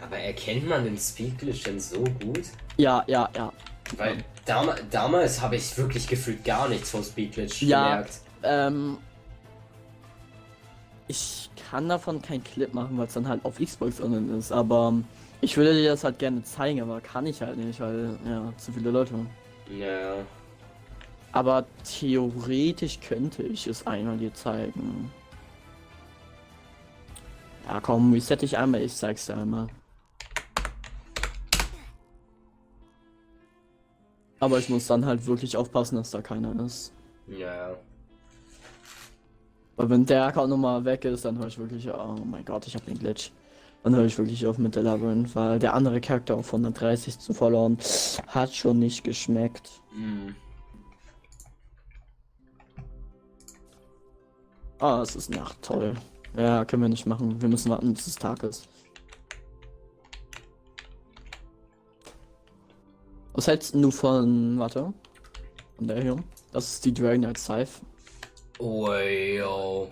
Aber erkennt man den Speed Glitch denn so gut? Ja, ja, ja. Weil dam damals habe ich wirklich gefühlt gar nichts vom Speed Glitch Ja. gemerkt. Ähm, ich kann davon kein Clip machen, weil es dann halt auf Xbox online ist, aber ich würde dir das halt gerne zeigen, aber kann ich halt nicht, weil ja, zu viele Leute. Ja. Aber theoretisch könnte ich es einmal dir zeigen. Ja, komm, reset dich einmal, ich zeig's dir einmal. Aber ich muss dann halt wirklich aufpassen, dass da keiner ist. Ja. Weil wenn der Account nochmal weg ist, dann höre ich wirklich, oh mein Gott, ich habe den Glitch. Dann höre ich wirklich auf mit der Labyrinth, weil der andere Charakter auf 130 zu verloren hat schon nicht geschmeckt. Hm. Ah, es ist Nacht, toll. Ja, können wir nicht machen. Wir müssen warten, bis es Tag ist. Was hältst du von, warte, von der hier? Das ist die Dragon Knight Scythe. Oh, yo.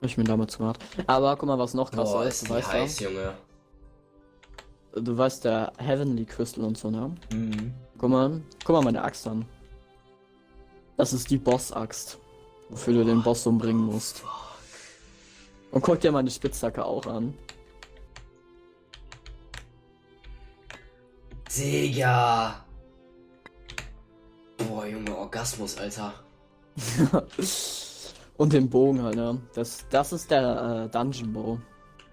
Ich mir damals gemacht. Aber guck mal, was noch krasser Boah, ist. Du weißt, heiß, Junge. ja, du weißt der Heavenly Crystal und so, ne? Mhm. Guck mal, guck mal meine Axt an. Das ist die Boss-Axt, wofür du den Boss umbringen musst. Und guck dir meine Spitzhacke auch an. Digga. Boah, Junge, Orgasmus, Alter. Und den Bogen halt, ne? Das, das ist der äh, Dungeon Bow.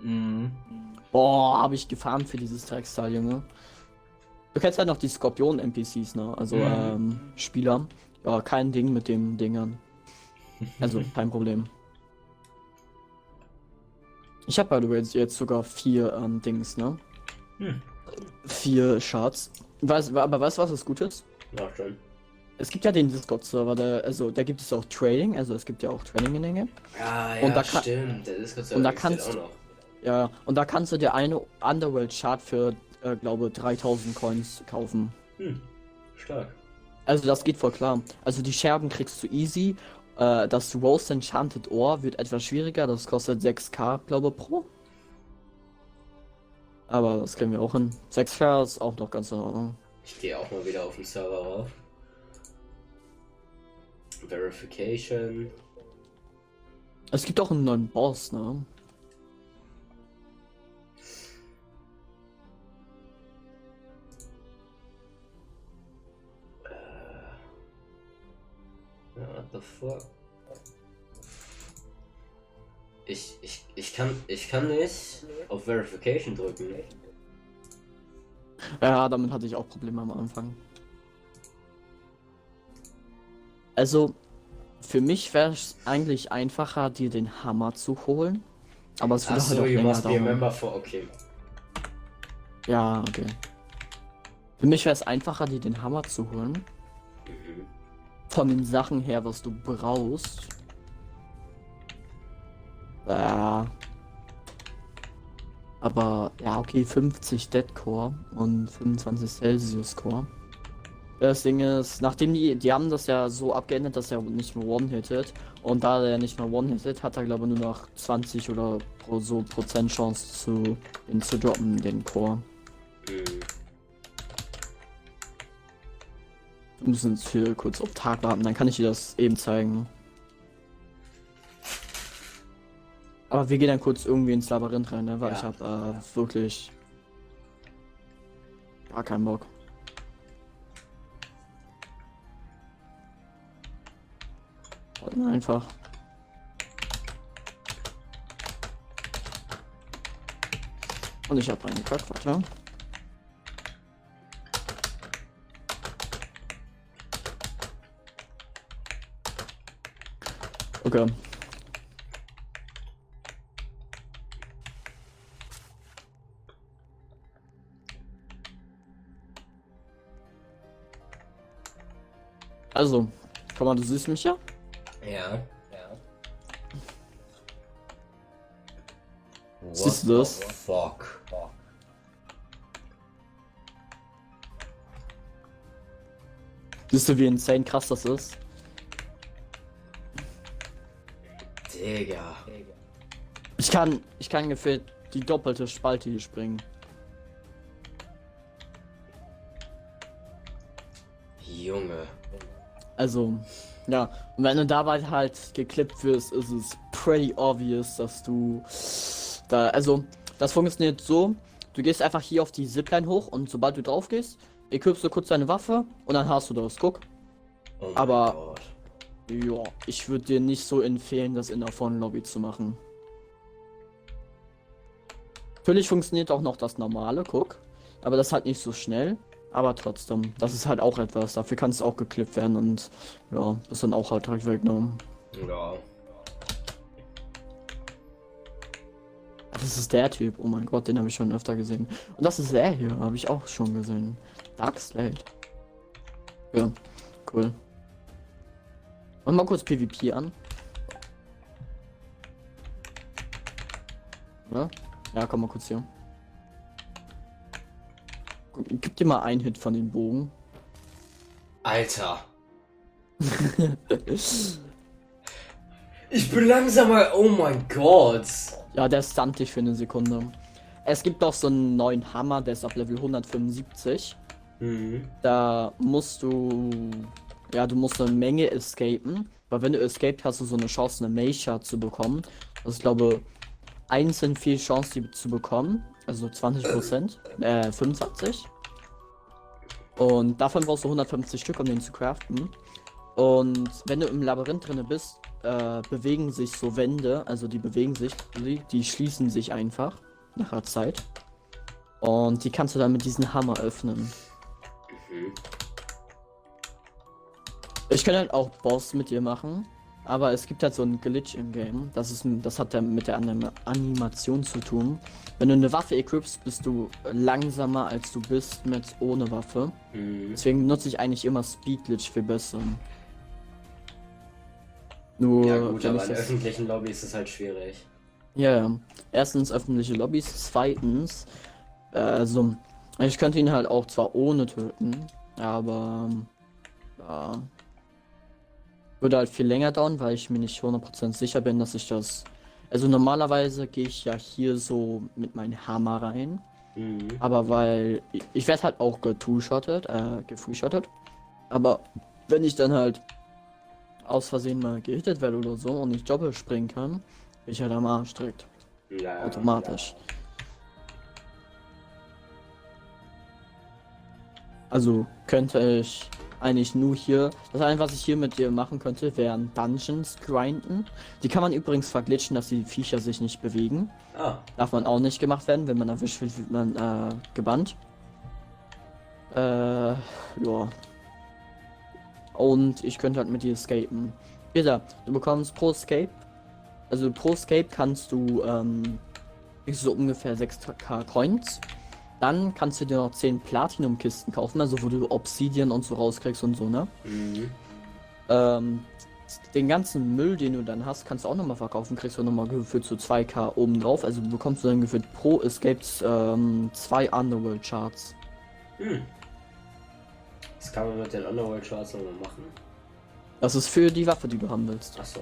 Mhm. Boah, habe ich gefahren für dieses Drecksteil, Junge. Du kennst halt noch die Skorpion-NPCs, ne? Also, Mhm. ähm, Spieler. Ja, kein Ding mit den Dingern. Also, kein Problem. Ich habe by the way jetzt sogar vier ähm, Dings, ne? Hm. Vier Shards. Weiß, aber weißt du, was das Gute ist? Na schön. Es gibt ja den Discord-Server, der, also da gibt es auch Trading, also es gibt ja auch Trading in Dinge. Ja, ja, Und da kann- stimmt. Der Discord und da kannst- auch noch. Ja, und da kannst du dir eine Underworld-Chart für, äh, glaube 3000 Coins kaufen. Hm. Stark. Also das geht voll klar. Also die Scherben kriegst du easy. Äh, das Rose Enchanted Ohr wird etwas schwieriger. Das kostet 6k, glaube pro. Aber das kriegen wir auch hin. 6k ist auch noch ganz in Ordnung. Ich gehe auch mal wieder auf den Server rauf. Verification. Es gibt auch einen neuen Boss, ne? What the fuck? Ich, ich, ich kann, ich kann nicht auf Verification drücken. Ja, damit hatte ich auch Probleme am Anfang. Also, für mich wäre es eigentlich einfacher, dir den Hammer zu holen. Aber es würde halt Achso, auch you länger must be a dauern. member for. Okay. Ja, okay. Für mich wäre es einfacher, dir den Hammer zu holen. Mhm. Von den Sachen her, was du brauchst. Ja. Aber, ja, okay, 50 Deadcore und 25 Celsius Core. Das Ding ist, nachdem die, die haben das ja so abgeändert, dass er nicht mehr One-Hitted. Und da er nicht mehr One-Hitted, hat er glaube ich nur noch 20 oder pro, so Prozent Chance zu, ihn zu droppen, den Core. Mhm. Wir müssen jetzt hier kurz auf Tag warten, dann kann ich dir das eben zeigen. Aber wir gehen dann kurz irgendwie ins Labyrinth rein, ne? weil Ja. ich habe äh, wirklich gar keinen Bock. Einfach. Und ich habe einen Kack. Okay. Also, komm mal, du siehst mich ja? Ja. Ja. Siehst du das? the Fuck. Siehst du, wie insane krass das ist? Digga. Ich kann, ich kann gefühlt die doppelte Spalte hier springen. Junge. Also, ja. Und wenn du dabei halt geklippt wirst, ist es pretty obvious, dass du da, also, das funktioniert so. Du gehst einfach hier auf die Zipline hoch und sobald du drauf gehst, equipst du kurz deine Waffe und dann hast du das. Guck. Oh Aber-. Ja, ich würde dir nicht so empfehlen, das in der vollen Lobby zu machen. Natürlich funktioniert auch noch das normale, guck. Aber das halt nicht so schnell. Aber trotzdem, das ist halt auch etwas. Dafür kann es auch geklippt werden und ja, das dann auch halt direkt weggenommen. Ja. Das ist der Typ. Oh mein Gott, den habe ich schon öfter gesehen. Und das ist er hier, habe ich auch schon gesehen. Dark Slate. Ja, cool. Und mal kurz PvP an. Ja, ja komm mal kurz hier. Gib dir mal einen Hit von dem Bogen. Alter. Ich bin langsamer. Oh mein Gott. Ja, der stunt dich für eine Sekunde. Es gibt auch so einen neuen Hammer, der ist auf Level 175. Mhm. Da musst du. Ja, du musst eine Menge escapen. Weil wenn du escaped, hast du so eine Chance, eine Meisha zu bekommen. Das ist, glaube einzeln viel Chance, die zu bekommen. Also 20%. Äh, 25. Und davon brauchst du 150 Stück, um den zu craften. Und wenn du im Labyrinth drinne bist, äh, bewegen sich so Wände, also die bewegen sich, die, die schließen sich einfach nach einer Zeit. Und die kannst du dann mit diesem Hammer öffnen. Mhm. Ich kann halt auch Boss mit dir machen, aber es gibt halt so einen Glitch im Game. Das ist, das hat ja mit der Anim Animation zu tun. Wenn du eine Waffe equipst, bist du langsamer als du bist mit ohne Waffe. Mhm. Deswegen nutze ich eigentlich immer Speed Glitch für besser. Nur Ja gut, aber in öffentlichen Lobbys ist es halt schwierig. Ja, ja. Erstens öffentliche Lobbys, zweitens, äh, also, ich könnte ihn halt auch zwar ohne töten, aber, ja, würde halt viel länger dauern, weil ich mir nicht 100% sicher bin, dass ich das, also normalerweise gehe ich ja hier so mit meinem Hammer rein, Mhm. aber weil, ich, ich werde halt auch getwo-shottet, äh, gefree-shottet, aber wenn ich dann halt aus Versehen mal gehittet werde oder so und ich doppelt springen kann, bin ich halt am Arsch direkt. Ja, Automatisch. Also könnte ich eigentlich nur hier. Das Einzige, was ich hier mit dir machen könnte, wären Dungeons grinden. Die kann man übrigens verglitschen, dass die Viecher sich nicht bewegen. Ah, Darf man auch nicht gemacht werden, wenn man erwischt wird, wird man äh, gebannt. Äh, ja. Und ich könnte halt mit dir escapen. Peter, du bekommst pro Escape, also pro Escape kannst du, ähm, so ungefähr 6k Coins. Dann kannst du dir noch 10 Platinum-Kisten kaufen, also wo du Obsidian und so rauskriegst und so, ne? mhm. Ähm, den ganzen Müll, den du dann hast, kannst du auch nochmal verkaufen, kriegst du nochmal gefühlt so 2k oben drauf. Also bekommst du dann gefühlt pro Escapes ähm, zwei Underworld Charts. Hm. Das kann man mit den Underworld Charts nochmal machen. Das ist für die Waffe, die du haben willst. Achso.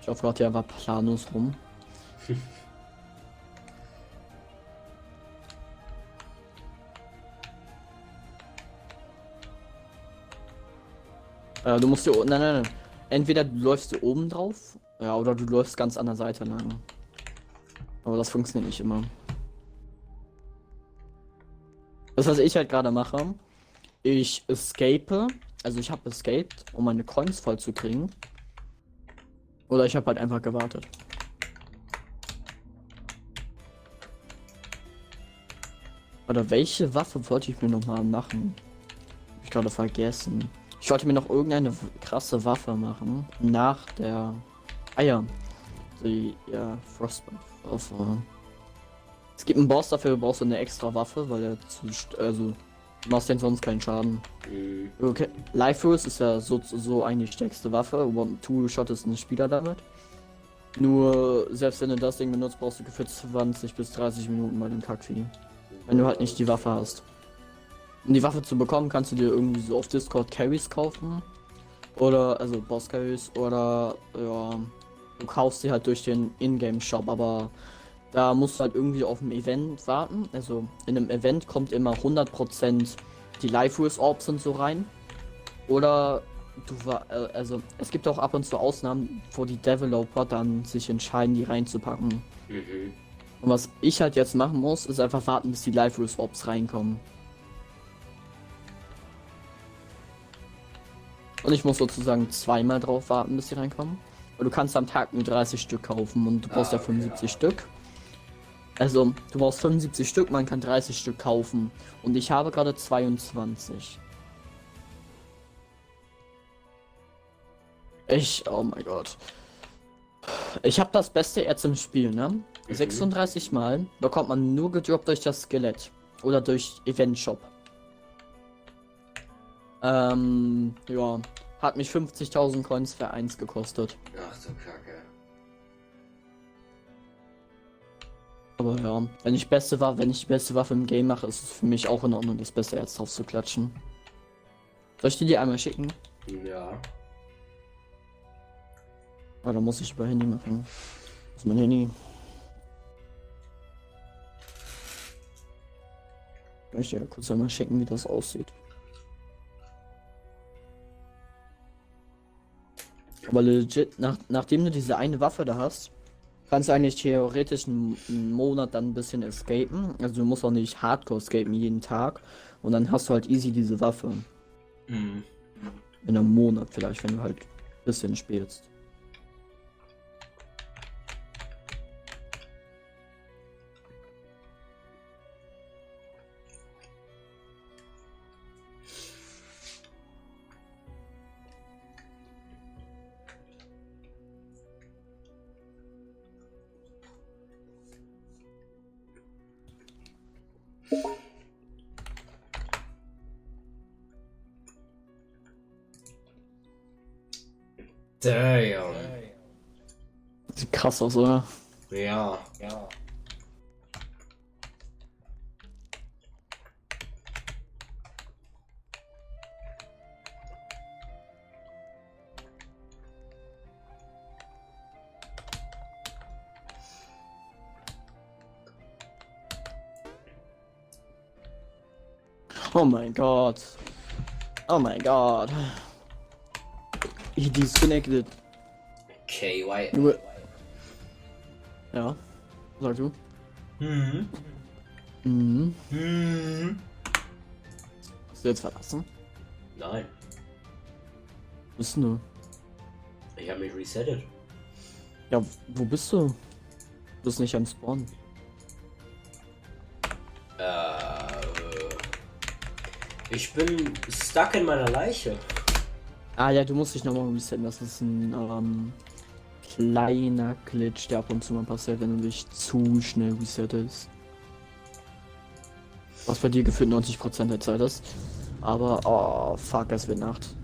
Ich hoffe gerade hier war Planus rum. äh, du musst hier, o- nein, nein, nein. Entweder du läufst hier oben drauf, ja, oder du läufst ganz an der Seite lang. Aber das funktioniert nicht immer. Das, was ich halt gerade mache, ich escape, also ich habe escaped, um meine Coins voll zu kriegen. Oder ich habe halt einfach gewartet. Oder welche Waffe wollte ich mir noch mal machen? Hab ich gerade vergessen. Ich wollte mir noch irgendeine krasse Waffe machen. Nach der. Ah ja. Die ja, Frostbite-Waffe. Es gibt einen Boss, dafür brauchst du eine extra Waffe, weil er zu. Also. Du machst den sonst keinen Schaden. Mhm. Okay. Life Force ist ja so, so eigentlich die stärkste Waffe. One, two Shot ist ein Spieler damit. Nur, selbst wenn du das Ding benutzt, brauchst du für 20 bis 30 Minuten mal den Kackvieh. Wenn du halt nicht die Waffe hast. Um die Waffe zu bekommen, kannst du dir irgendwie so auf Discord Carries kaufen. Oder, also Boss Carries. Oder, ja, du kaufst sie halt durch den Ingame-Shop. Aber da musst du halt irgendwie auf ein Event warten. Also, in einem Event kommt immer 100% die Life Force Orbs und so rein. Oder du war, äh, also es gibt auch ab und zu Ausnahmen, wo die Developer dann sich entscheiden, die reinzupacken. Mhm. Und was ich halt jetzt machen muss, ist einfach warten, bis die Life Force Orbs reinkommen. Und ich muss sozusagen zweimal drauf warten, bis sie reinkommen. Weil du kannst am Tag nur 30 Stück kaufen und du brauchst Ah, ja okay, 75 ja. Stück. Also, du brauchst 75 Stück, man kann 30 Stück kaufen. Und ich habe gerade 22. Ich, oh mein Gott. Ich habe das beste Erz im Spiel, ne? 36 Mal bekommt man nur gedroppt durch das Skelett. Oder durch Event Shop. Ähm, ja. Hat mich 50.000 Coins für eins gekostet. Ach du Kacke. Aber ja, wenn ich beste war, wenn ich die beste Waffe im Game mache, ist es für mich auch in Ordnung, das beste Erz drauf zu klatschen. Soll ich die dir einmal schicken? Ja. Oder muss ich über Handy machen? Das ist mein Handy. Ich dir ja kurz einmal schicken, wie das aussieht. Aber legit, nach, nachdem du diese eine Waffe da hast, kannst du eigentlich theoretisch einen, einen Monat dann ein bisschen escapen. Also du musst auch nicht hardcore escapen jeden Tag. Und dann hast du halt easy diese Waffe. Mhm. In einem Monat vielleicht, wenn du halt ein bisschen spielst. Damn. Sieht krass aus, oder? Ja. Ja. Oh mein Gott. Oh mein Gott. He disconnected. KY. Junge. Ja. Sag du. Mhm. Mhm. Hm. Hast du jetzt verlassen? Nein, Wo bist du? ich habe mich resettet. Ja, wo bist du? Du bist nicht am Spawn. Äh, ich bin stuck in meiner Leiche. Ah ja, du musst dich nochmal resetten. Das ist ein ähm, kleiner Glitch, der ab und zu mal passiert, wenn du dich zu schnell resettest. Was bei dir gefühlt 90% der Zeit ist. Aber, oh, fuck, es wird Nacht.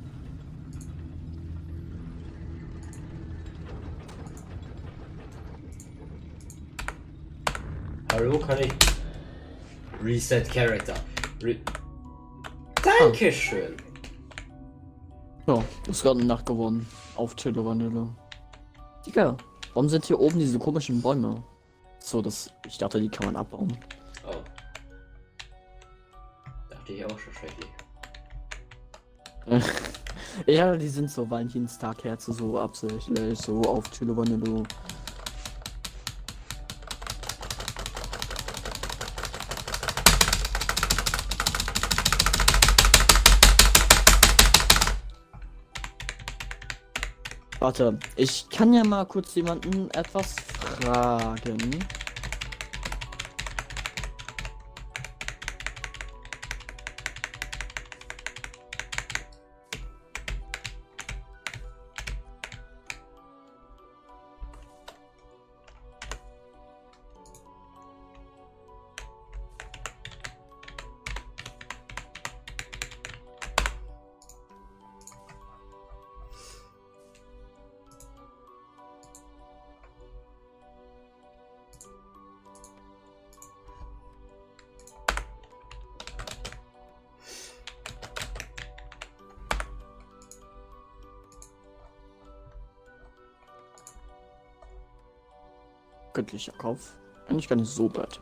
Hallo, kann ich. Reset Character. Re Dankeschön. Ja, ist gerade Nacht geworden. Auf Chillo Vanille. Digga, warum sind hier oben diese komischen Bäume? So, das. Ich dachte, die kann man abbauen. Oh. Dachte ich auch schon schrecklich. ja, die sind so Valentinstagherze, so absichtlich, so auf Chillo Vanille. Warte, ich kann ja mal kurz jemanden etwas fragen. Göttlicher Kauf. Eigentlich gar nicht so bad.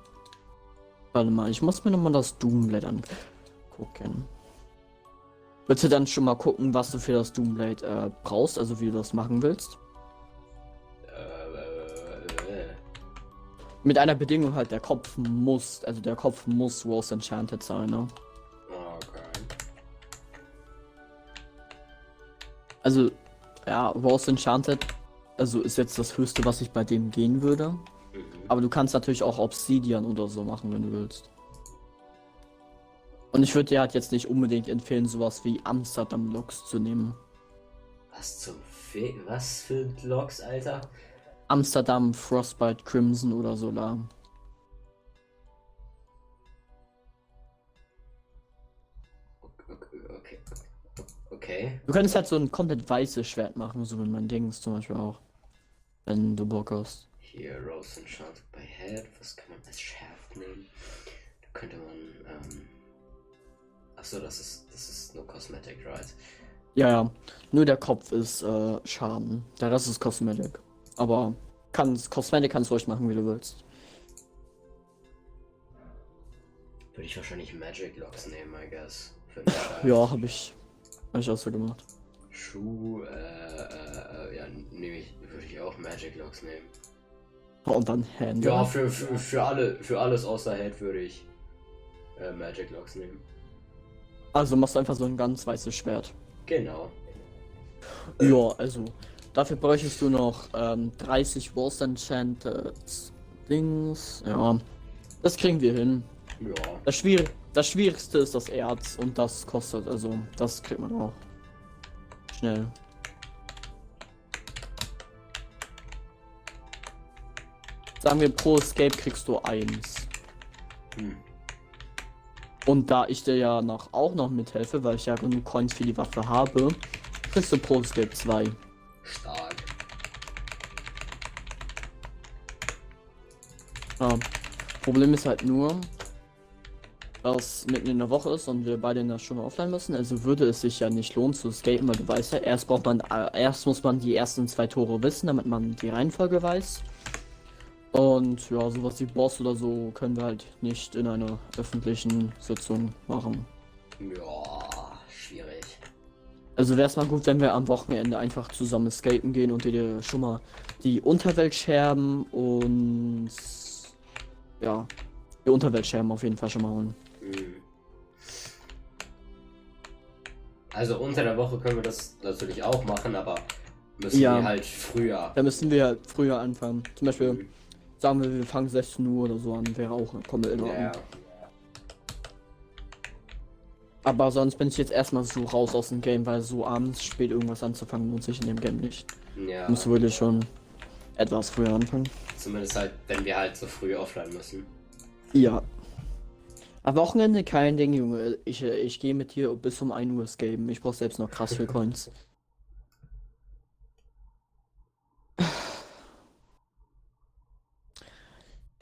Warte mal, ich muss mir nochmal das Doomblade angucken. Willst du dann schon mal gucken, was du für das Doomblade äh, brauchst, also wie du das machen willst? Mit einer Bedingung halt, der Kopf muss, also der Kopf muss Rose Enchanted sein, ne? Okay. Also, ja, Rose Enchanted, also ist jetzt das höchste, was ich bei dem gehen würde. Aber du kannst natürlich auch Obsidian oder so machen, wenn du willst. Und ich würde dir halt jetzt nicht unbedingt empfehlen, sowas wie Amsterdam Loks zu nehmen. Was zum Fe Was für Logs, Alter? Amsterdam, Frostbite, Crimson oder Solar. Okay. Okay. okay. Du könntest halt so ein komplett weißes Schwert machen, so wie mein Dings zum Beispiel auch. Wenn du Bock hast. Hier, Rose Enchanted by Head. Was kann man als Shaft nehmen? Da könnte man, ähm. Achso, das ist, das ist nur Cosmetic, right? Ja, ja. Nur der Kopf ist äh, Schaden. Der Rest ist Cosmetic. Aber kannst, Cosmetic kannst du ruhig machen, wie du willst. Würde ich wahrscheinlich Magic Logs nehmen, I guess. Ja, habe ich. Hab ich auch so gemacht. Schuh, äh, äh, äh, ja, nehme ich, würde ich auch Magic Logs nehmen. Und dann Hände. Ja, für, für, für, alle, für alles außer Head würde ich äh, Magic Logs nehmen. Also machst du einfach so ein ganz weißes Schwert. Genau. Ja, also dafür bräuchtest du noch ähm, 30 Rose Enchanted Dings. Ja, das kriegen wir hin. Ja. Das, Schwier das Schwierigste ist das Erz und das kostet, also das kriegt man auch schnell. Sagen wir pro Escape kriegst du eins. Hm. Und da ich dir ja noch auch noch mithelfe, weil ich ja genug Coins für die Waffe habe, kriegst du pro Escape zwei. Stark. Ja. Problem ist halt nur, dass mitten in der Woche ist und wir beide in der Stunde offline müssen. Also würde es sich ja nicht lohnen zu escapen, weil du weißt ja, erst braucht man, äh, erst muss man die ersten zwei Tore wissen, damit man die Reihenfolge weiß. Und ja, sowas wie Boss oder so können wir halt nicht in einer öffentlichen Sitzung machen. Ja, schwierig. Also wäre es mal gut, wenn wir am Wochenende einfach zusammen escapen gehen und dir schon mal die Unterwelt scherben und ja, Die Unterweltscherben auf jeden Fall schon mal holen. Hm. Also unter der Woche können wir das natürlich auch machen, aber müssen Ja. wir halt früher. Da müssen wir halt früher anfangen. Zum Beispiel, Mhm. Sagen wir, wir fangen 16 Uhr oder so an, wäre auch komplett in Ordnung. Ja. Aber sonst bin ich jetzt erstmal so raus aus dem Game, weil so abends spät irgendwas anzufangen lohnt sich in dem Game nicht. Ja. Muss wirklich schon etwas früher anfangen. Zumindest halt, wenn wir halt so früh offline müssen. Ja. Am Wochenende kein Ding, Junge. Ich, äh, ich gehe mit dir bis um 1 Uhr escapen. Ich brauche selbst noch krass viel Coins.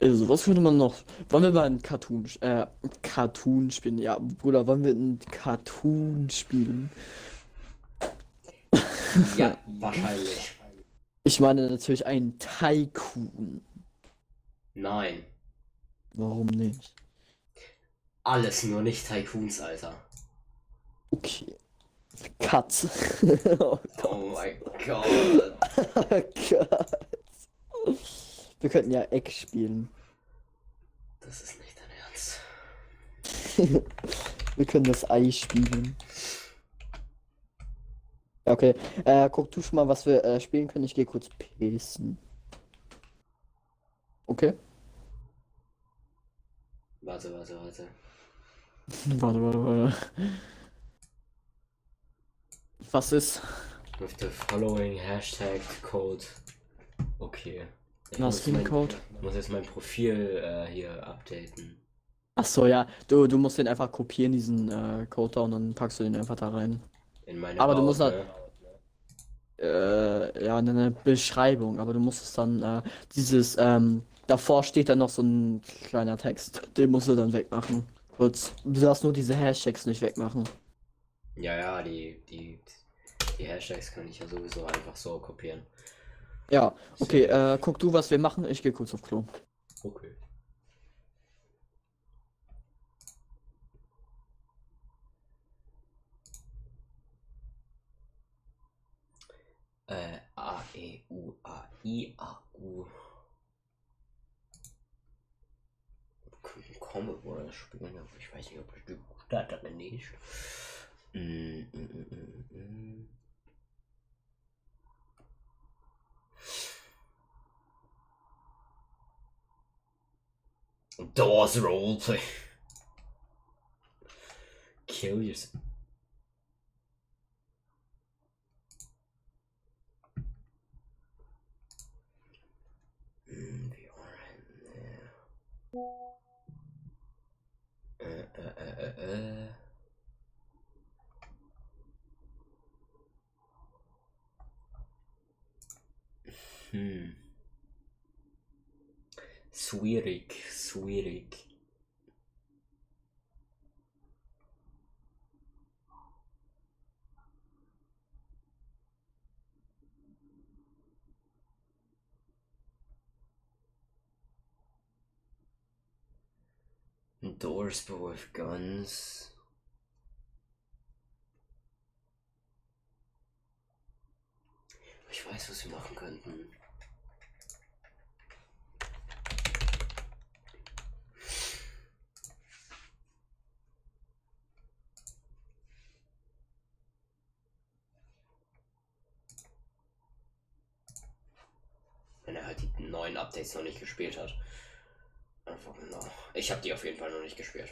Also, was würde man noch? Wollen wir mal ein Cartoon, äh, Cartoon spielen? Ja, Bruder, wollen wir ein Cartoon spielen? Ja, wahrscheinlich. Ich meine natürlich ein Tycoon. Nein. Warum nicht? Alles nur nicht Tycoons, Alter. Okay. Katze. oh Oh mein Gott. Gott. Wir könnten ja Eck spielen. Das ist nicht dein Ernst. Wir können das Ei spielen. Okay, äh, guck du schon mal, was wir äh, spielen können. Ich gehe kurz pissen. Okay? Warte, warte, warte. Warte, warte, warte. Was ist? With the following hashtag code. Okay. Ich Was muss für ein mein- Code? muss jetzt mein Profil äh, hier updaten. Ach so, ja. Du, du musst den einfach kopieren, diesen äh, Code da, und dann packst du den einfach da rein. In meine Aber du Baut, musst halt- ne? Äh, ja, in eine Beschreibung, aber du musst es dann, äh, dieses, ähm, davor steht dann noch so ein kleiner Text. Den musst du dann wegmachen. Kurz. Du darfst nur diese Hashtags nicht wegmachen. Ja, ja, die, die, die Hashtags kann ich ja sowieso einfach so kopieren. Ja, okay, äh, guck du, was wir machen. Ich gehe kurz auf Klo. Okay. Äh, A, E, U, A, I, A, U. Comic oder spielen, aber ich weiß nicht, ob ich die Buchstaben nicht. Mm, mm, mm, mm, Doors roleplay. Kill yourself. Mm, wir waren, äh, äh, äh, äh, äh. Hm. Schwierig, schwierig. Doors but with guns. Ich weiß, was wir machen könnten. Neuen Updates noch nicht gespielt hat. Einfach genau. Ich habe die auf jeden Fall noch nicht gespielt.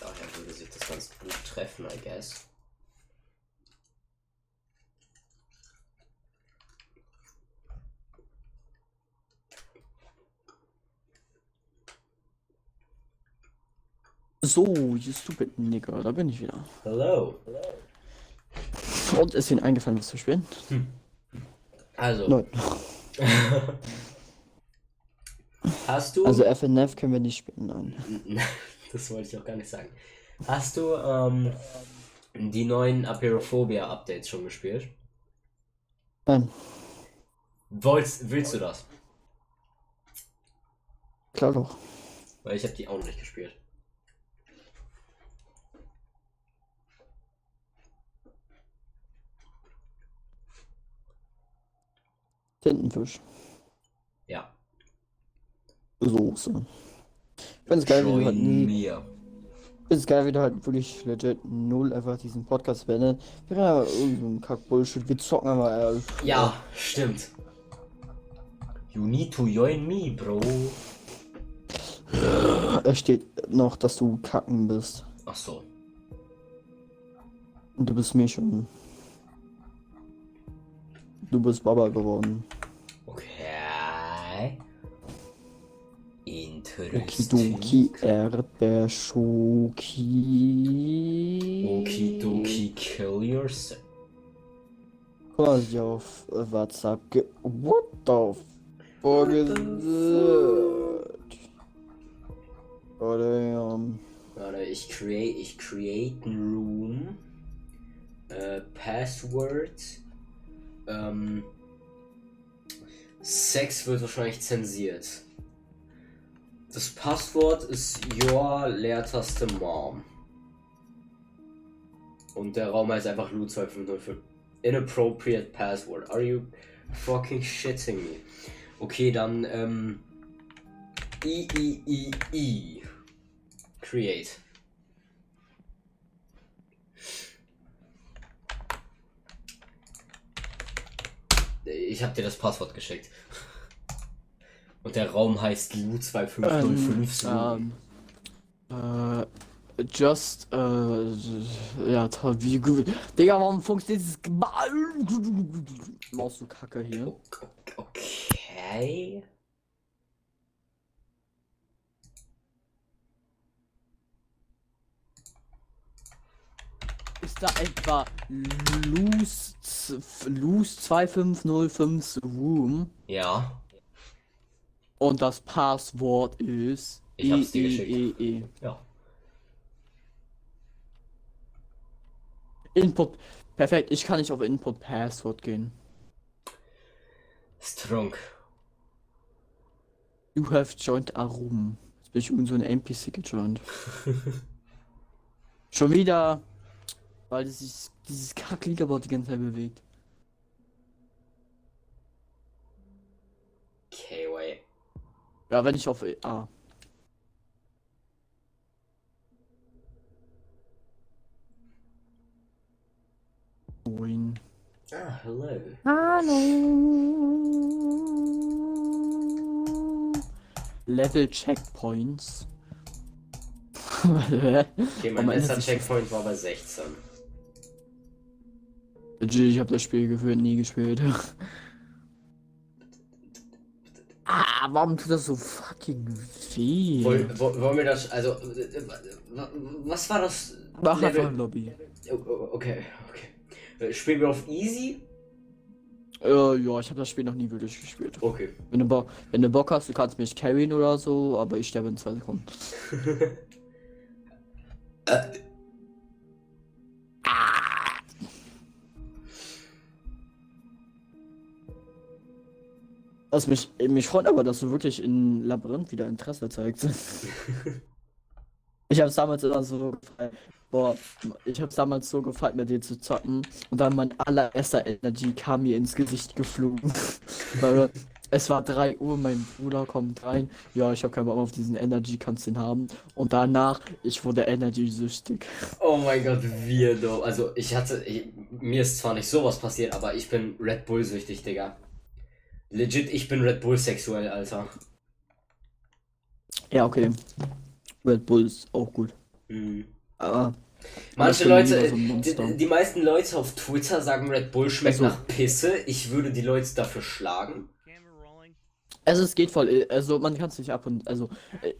Daher würde sich das ganz gut treffen, I guess. So, you stupid nigger, da bin ich wieder. Hello. Und ist Ihnen eingefallen, was zu spielen? Also, Nein. hast du. Also FNF können wir nicht spielen, nein. das wollte ich auch gar nicht sagen. Hast du ähm, die neuen Aperophobia Updates schon gespielt? Nein, Wolltest, willst du das? klar doch. Weil ich habe die auch noch nicht gespielt. Tintenfisch. Soße. Ich find's geil, wie du halt nie. mir. Ich find's geil, wie du halt wirklich legit null einfach diesen Podcast beendet. Wir reden aber irgendeinen Kack-Bullshit. Wir zocken aber. Äh, Ja, stimmt. You need to join me, bro. Es steht noch, dass du kacken bist. Ach so. Und du bist mir schon. Du bist Baba geworden. Okidoki. Erdbeerschoki. Okidoki, kill yourself. Auf WhatsApp ge... What the fuck is that? Oh, damn. Warte, ich create, ich create Room. Äh, Password. Ähm, Sex wird wahrscheinlich zensiert. Das Passwort ist Your Leertaste Mom. Und der Raum heißt einfach Lu 2505. Inappropriate Password. Are you fucking shitting me? Okay, dann ähm, I I I I. Create. Ich habe dir das Passwort geschickt. Und der Raum heißt Lu 2505. Ähm, äh, just, äh, ja, toll, wie gut. Digga, warum funktioniert dieses Maus du Kacke hier? O- o- Okay. Ist da etwa Loose, Loose 2505 Room Ja. Und das Passwort ist Ich hab's dir geschickt. E, E, E. Ja. Input. Perfekt, ich kann nicht auf Input Passwort gehen. Strong. You have joined a room. Jetzt bin ich irgend so ein NPC gejoint. Schon wieder, weil dieses, dieses Kack-Leaderboard die ganze Zeit bewegt. Okay, wait. Ja, wenn ich auf E- A. Moin. Ah, hello. Hallo. Level Checkpoints. Okay, mein letzter Checkpoint war bei 16. Ich habe das Spiel gefühlt nie gespielt. ah, warum tut das so fucking weh? Woll, wo- wollen wir das, also, äh, wa- was war das? Mach Level- einfach Lobby. Oh, Okay, okay. Äh, Spielen wir auf Easy? Äh, ja, ich habe das Spiel noch nie wirklich gespielt. Okay. Wenn du, Bo wenn du Bock hast, du kannst mich carryen oder so, aber ich sterbe in zwei Sekunden. Was mich, mich freut aber, dass du wirklich in Labyrinth wieder Interesse zeigst. ich hab's damals immer so gefallen. Boah, ich hab's damals so gefallen, mit dir zu zocken. Und dann mein allererster Energy kam mir ins Gesicht geflogen. Weil es war 3 Uhr, mein Bruder kommt rein. Ja, ich hab keinen Bock auf diesen Energy, kannst den haben. Und danach, ich wurde Energy-süchtig. Oh mein Gott, weirdo. Also, ich hatte, ich, mir ist zwar nicht sowas passiert, aber ich bin Red Bull süchtig, Digga. Legit, ich bin Red Bull sexuell, Alter. Ja, okay. Red Bull ist auch gut. Mhm. Aber Manche Leute, so die, die meisten Leute auf Twitter sagen, Red Bull schmeckt Also- nach Pisse. Ich würde die Leute dafür schlagen. Also es geht voll, also man kann es nicht ab und also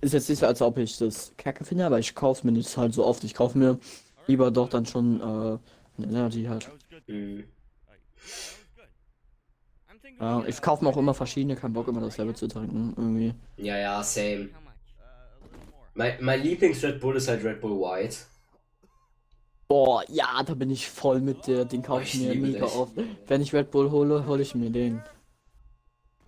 ist jetzt nicht so, als ob ich das kacke finde, aber ich kaufe mir nicht halt so oft. Ich kaufe mir lieber doch dann schon äh, eine Energy halt. Mhm. Like, that was good. I'm thinking Ja, ich kaufe mir auch immer verschiedene, kein Bock immer das Level zu trinken, irgendwie. Ja, ja, same. Mein, mein Lieblings-Red Bull ist halt Red Bull White. Boah, ja, da bin ich voll mit dir, den kaufe Oh, ich ich mir mega dich. oft. Wenn ich Red Bull hole, hole ich mir den.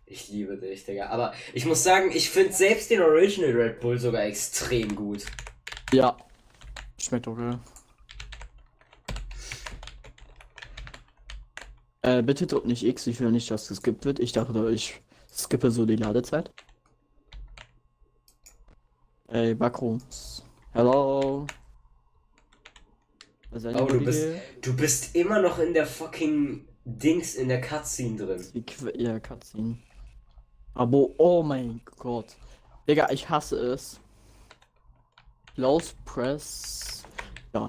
Ich liebe dich, Digga. Aber ich muss sagen, ich finde selbst den Original Red Bull sogar extrem gut. Ja. Schmeckt okay. Äh, bitte drück nicht X, ich will nicht, dass geskippt wird. Ich dachte, ich skippe so die Ladezeit. Ey, Backrooms. Hello. Ist Oh, du bist, du bist immer noch in der fucking Dings in der Cutscene drin. Ja, Cutscene. Aber, oh mein Gott. Digga, ich hasse es. Close Press. Ja.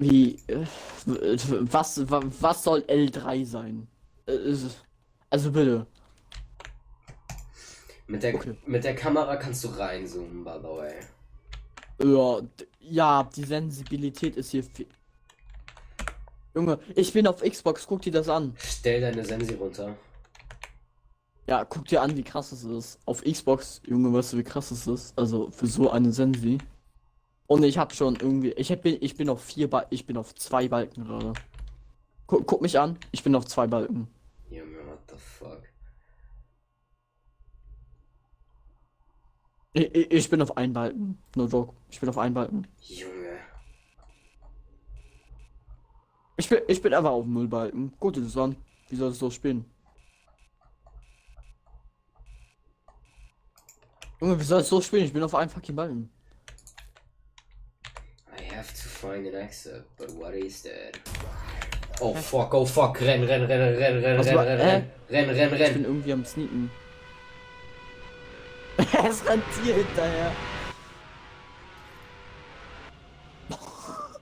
Wie. äh, Was, wa- was soll L3 sein? Äh, Also bitte. Mit der, Okay. mit der Kamera kannst du reinzoomen, by the way. Ja, ja, die Sensibilität ist hier viel. Junge, ich bin auf Xbox, guck dir das an. Stell deine Sensi runter. Ja, guck dir an, wie krass es ist. Auf Xbox, Junge, weißt du, wie krass es ist? Also für so eine Sensi. Und ich hab schon irgendwie, ich hab, bin, ich bin auf vier, ba ich bin auf zwei Balken gerade. Guck, guck mich an, ich bin auf zwei Balken. Junge, what the fuck. Ich, ich, ich bin auf einen Balken. No joke, ich bin auf einen Balken. Junge. Ich bin, ich bin einfach auf null Balken. Guck dir das an. Wie soll es so spielen? Junge, wie soll es so spielen? Ich bin auf einem fucking Balken. Find an exit, but what is that? Oh fuck, oh fuck, renn, renn, renn, renn, renn, Was renn, war- renn, äh? renn, renn, renn, Ich bin renn. irgendwie am Sneaken. es rennt dir hinterher.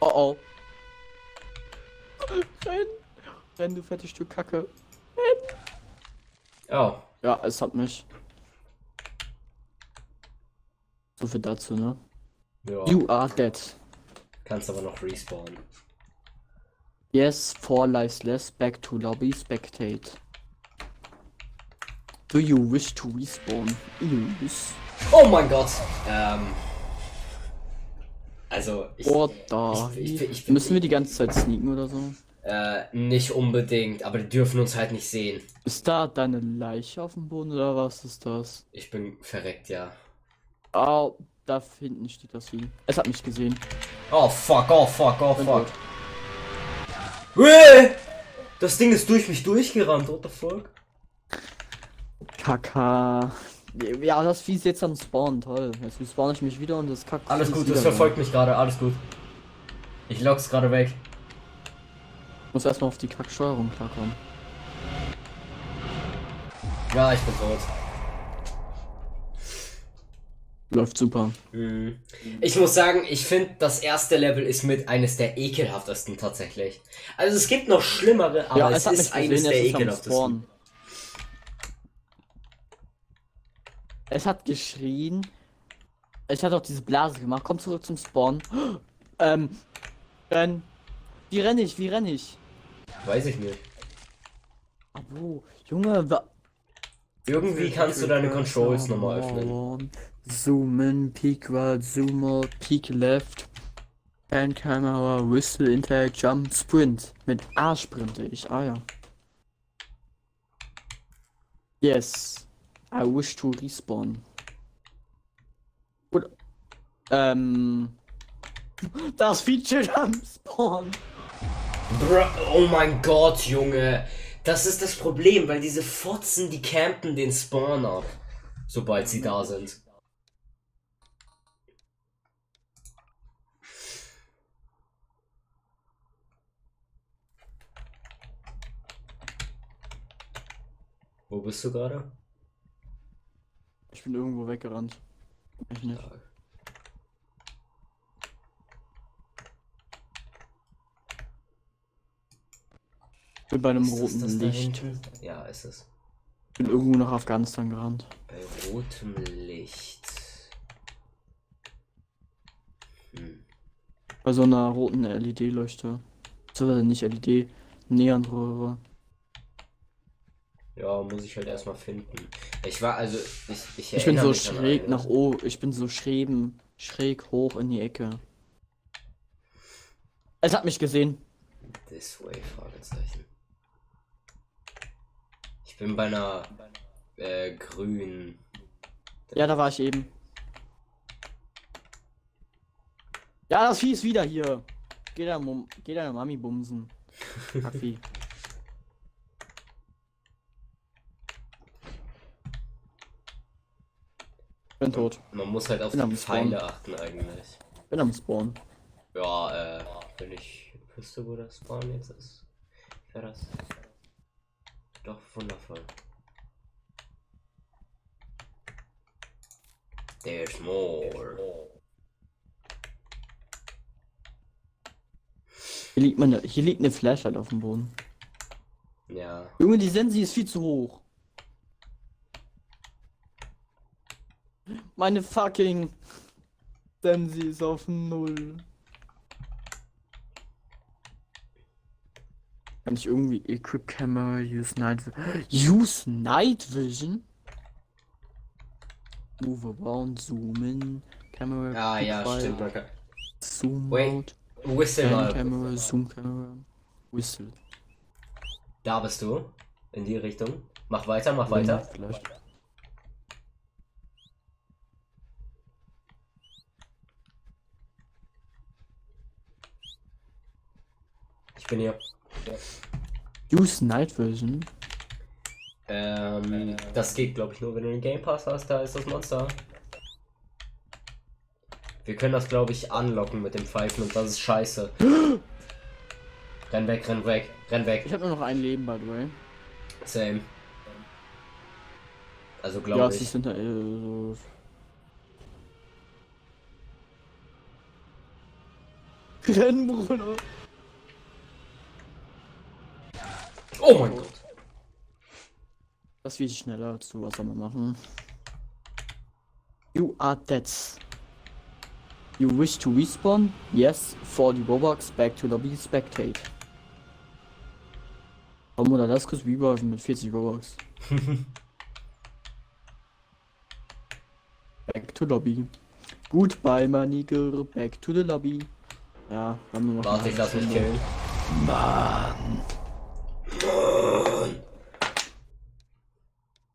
Oh oh. Renn. Renn, du fettes Stück Kacke. Oh, Ja, es hat mich. So viel dazu, ne? ja. You are dead. Kannst aber noch respawnen. Yes, four lives less. Back to lobby. Spectate. Do you wish to respawn? Yes. Oh mein Gott. Ähm. Also, ich, What the? ich, ich, ich Müssen wir die ganze Zeit sneaken oder so? äh, nicht unbedingt, aber die dürfen uns halt nicht sehen. Ist da deine Leiche auf dem Boden oder was ist das? Ich bin verreckt, ja. Oh, da hinten steht das Vieh. Es hat mich gesehen. Oh fuck, oh fuck, oh fuck. Uäh! Das Ding ist durch mich durchgerannt, what the fuck? Kaka. Ja, das Vieh ist jetzt am Spawn, toll. Jetzt spawn ich mich wieder und das Kack. Alles gut, das da. verfolgt mich gerade, alles gut. Ich lock's gerade weg. Ich muss erstmal auf die Kacksteuerung klarkommen. Ja, ich bin tot. Läuft super. Mhm. Ich muss sagen, ich finde, das erste Level ist mit eines der ekelhaftesten tatsächlich. Also es gibt noch schlimmere, aber es, ist eines der es ist am ekelhaftesten. Es hat geschrien. Es hat auch diese Blase gemacht. Komm zurück zum Spawn. Ähm. Renn. Wie renne ich? Wie renne ich? Weiß ich nicht. Abo, Junge, wa Irgendwie kannst du deine Controls nochmal öffnen. Zoom in, peek right, zoom out, peek left. Pan Camera, Whistle, Interact, Jump, Sprint. Mit A sprinte ich, ah ja. Yes. I wish to respawn. Gut. Ähm. Das Feature am Spawn. Bro, oh mein Gott, Junge. Das ist das Problem, weil diese Fotzen, die campen den Spawn ab. Sobald sie da sind. Wo bist du gerade? Ich bin irgendwo weggerannt. Ich nicht. Ich bin bei einem Ist das roten das da Licht. Ja, ist es. Ich bin irgendwo nach Afghanistan gerannt. Bei rotem Licht. Hm. Bei so einer roten LED-Leuchte. So, nicht LED, Neonröhre. Ja, muss ich halt erstmal finden. Ich war also. Ich, ich, Ich bin so schräg nach oben. Ich bin so schräben, schräg hoch in die Ecke. Es hat mich gesehen. This way, Fragezeichen. Ich bin bei einer äh, grünen. Ja, da war ich eben. Ja, das Vieh ist wieder hier. Geh deiner, Mum geh deiner Mami bumsen. Kackvieh. Bin tot. Man muss halt auf Bin die. Pfeile achten eigentlich. Bin am Spawn. Ja, äh, wenn ich wüsste, wo der Spawn jetzt ist, wäre das doch wundervoll. There's more. Hier liegt, meine, hier liegt eine Flashlight auf dem Boden. Ja. Junge, die Sensi ist viel zu hoch. Meine fucking Sensi ist auf Null. Kann ich irgendwie Equip Camera, Use Night Vision. Use Night Vision? Move around, zoom in, Camera. Ah, ja, Quick stimmt. Zoom Wait. out, Whistle mal. Camera, Zoom Camera, Whistle. Da bist du. In die Richtung. Mach weiter, mach weiter. Vielleicht. Bin hier. Use Night Vision. Ähm, das geht, glaube ich, nur, wenn du den Game Pass hast. Da ist das Monster. Wir können das, glaube ich, anlocken mit dem Pfeifen und das ist scheiße. renn weg, renn weg, renn weg. Ich habe nur noch ein Leben, by the way. Same. Also Ja, glaube sie ich. sind da äh, so. Rennen, Bruder. Oh mein Gott. Das wird schneller du. Was soll man machen? You are dead. You wish to respawn? Yes. 40 Robux. Back to lobby. Spectate. Komm oder lass kurz reviven mit 40 Robux. Back to lobby. Goodbye, my nigger. Back to the lobby. Ja, haben wir noch. Warte, ich lass mich killen. Mann.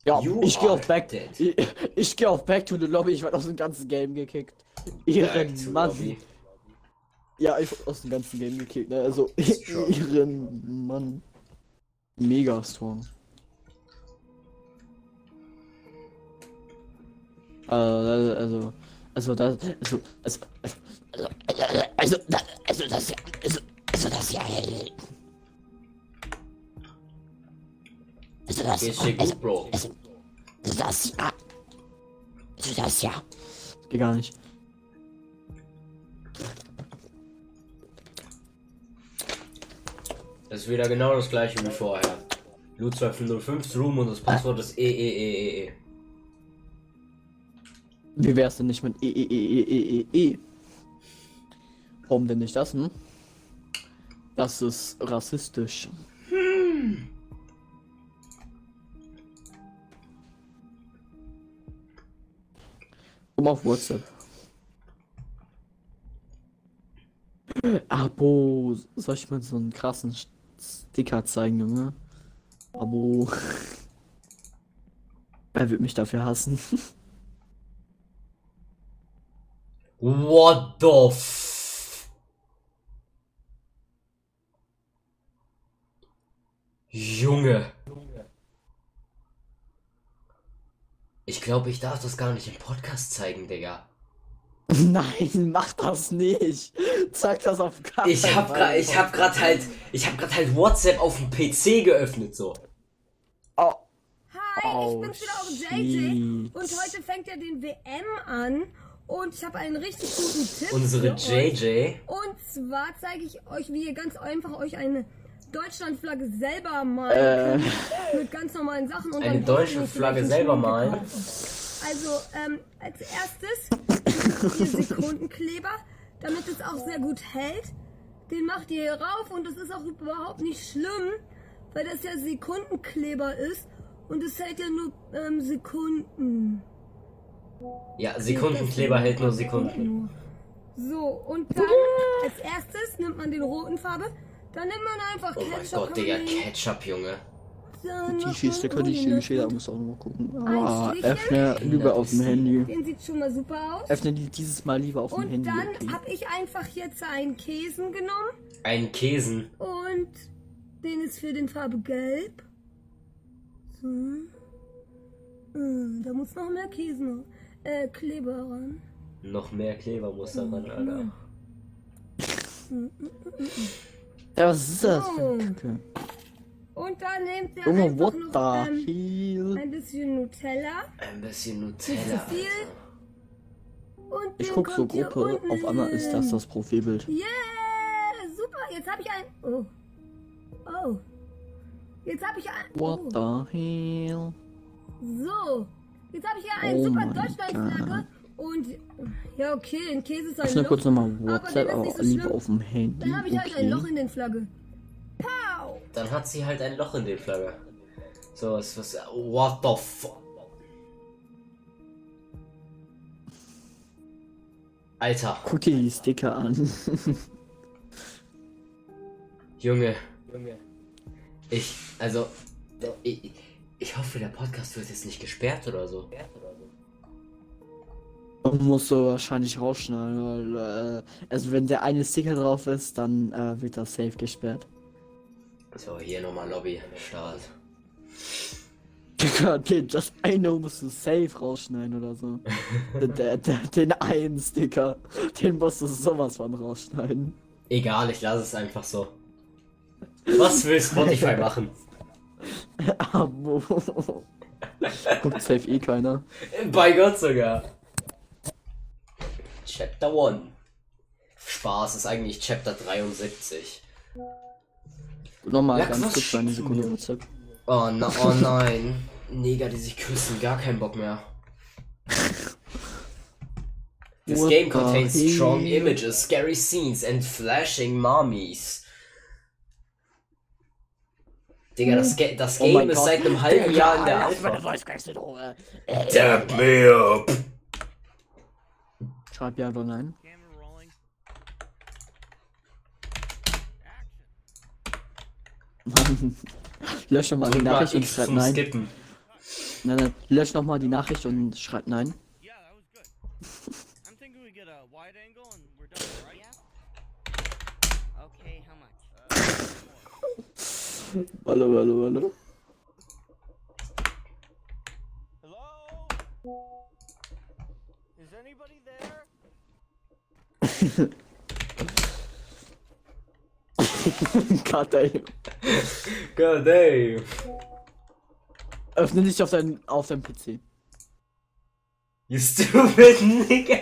Ja, You ich gehe auf Back. dead. Ich, ich gehe auf Back to the Lobby. Ich werde aus dem ganzen Game gekickt. Ihren Mann. Lobby. Ja, ich wurde aus dem ganzen Game gekickt. Ne? Also, ihren Mann. Mega strong. Äh, also, also das, also, also, also, also, das, also das, ja- also, also das ja, also das, Geht schick gut, Bro. also das ja, also das ja. Geht gar nicht. Das ist wieder genau das gleiche wie vorher. Loot 1205 Room und das Passwort ist E E E E E. Wie wär's denn nicht mit E E E E E E E? Warum denn nicht das, hm? Das ist rassistisch. Guck mal auf WhatsApp. Abo, soll ich mal so einen krassen Sticker zeigen, Junge? Abo. Wer wird mich dafür hassen? What the f... Junge. Ich glaube, ich darf das gar nicht im Podcast zeigen, Digga. Nein, mach das nicht. Zeig das auf keinen Ich hab grad, ich hab grad halt, ich hab grad halt WhatsApp auf dem PC geöffnet, so. Oh, Hi, Oh, ich bin's wieder auch JJ und heute fängt ja den WM an und ich habe einen richtig guten Tipp Unsere für euch. JJ. Und zwar zeige ich euch, wie ihr ganz einfach euch eine Deutschlandflagge selber malen Äh. mit ganz normalen Sachen und Eine deutsche Flagge selber malen? Also, ähm, als erstes ihr Sekundenkleber, damit es auch sehr gut hält. Den macht ihr hier rauf und das ist auch überhaupt nicht schlimm, weil das ja Sekundenkleber ist und es hält ja nur ähm, Sekunden. Ja, Sekundenkleber hält nur Sekunden. So, und dann als erstes nimmt man den roten Farbe, dann nimmt man einfach Oh mein Ketchup. Gott, Digga, Ketchup, Junge. dann die Sticker, die ich dazu. musst du auch nochmal gucken. Ah, öffne lieber auf dem Handy. Den sieht schon mal super aus. Öffne die dieses Mal lieber auf dem Und Handy. dann okay? habe ich einfach jetzt einen Käsen genommen Ein Käsen. und den ist für den Farbe Gelb. So. Äh, Da muss noch mehr Käse noch. äh, Kleber ran. Noch mehr Kleber muss da ran, Alter. Ja, was ist das für eine Kacke? Und dann nehmt ihr Junge, einfach what noch the ähm, hell? ein bisschen Nutella. Ein bisschen Nicht zu Nutella. viel. Alter. Und Ich guck so hier Gruppe, auf einmal ist das das Profilbild. Yeah, super. Jetzt habe ich ein. Oh. Oh. Jetzt habe ich ein. What Oh. the hell? So. Jetzt habe ich hier ein Oh super Deutschlandflagge. Und. Ja, okay, ein Käse ist ein Öffne Loch. kurz nochmal Aber WhatsApp, aber so lieber auf dem Handy. Dann habe ich halt ein Loch Okay. in den Flagge. Pow! Dann hat sie halt ein Loch in der Flagge. So, was, was, what the fuck? Alter, Guck dir die Sticker an. Junge. Ich, also, ich, ich hoffe, der Podcast wird jetzt nicht gesperrt oder so. Musst du wahrscheinlich rausschneiden, weil, äh, also wenn der eine Sticker drauf ist, dann äh, wird das safe gesperrt. So, hier nochmal Lobby, Start. Digga, den, das eine musst du safe rausschneiden oder so. der, der, den einen Sticker, den musst du sowas von rausschneiden. Egal, ich lasse es einfach so. Was will Spotify machen? Abo. Guckt safe eh keiner. Bei Gott sogar. Chapter 1. Spaß ist eigentlich Chapter 73. Nochmal Ja, ganz kurz eine Sekunde? WhatsApp. Oh, na, oh nein. Neger, die sich küssen, gar keinen Bock mehr. This What game contains strong hell? images, scary scenes and flashing mummies. Digga, das, Ga das Oh Game mein ist Gott. seit einem halben Jahr in der Alpha. Tap me up. Schreib ja oder nein. Mann. Lösch nochmal die Nachricht und schreib nein. Skippen. Nein, nein. Lösch nochmal die Nachricht und schreib nein. Yeah, that was good. I'm thinking we get a wide angle and we're done, right? Yeah. Okay, how much? Hallo, hallo, hallo. Hello? Is anybody there? Gott, ey. God damn. Öffne dich auf dein, auf dein PC. You stupid nigga.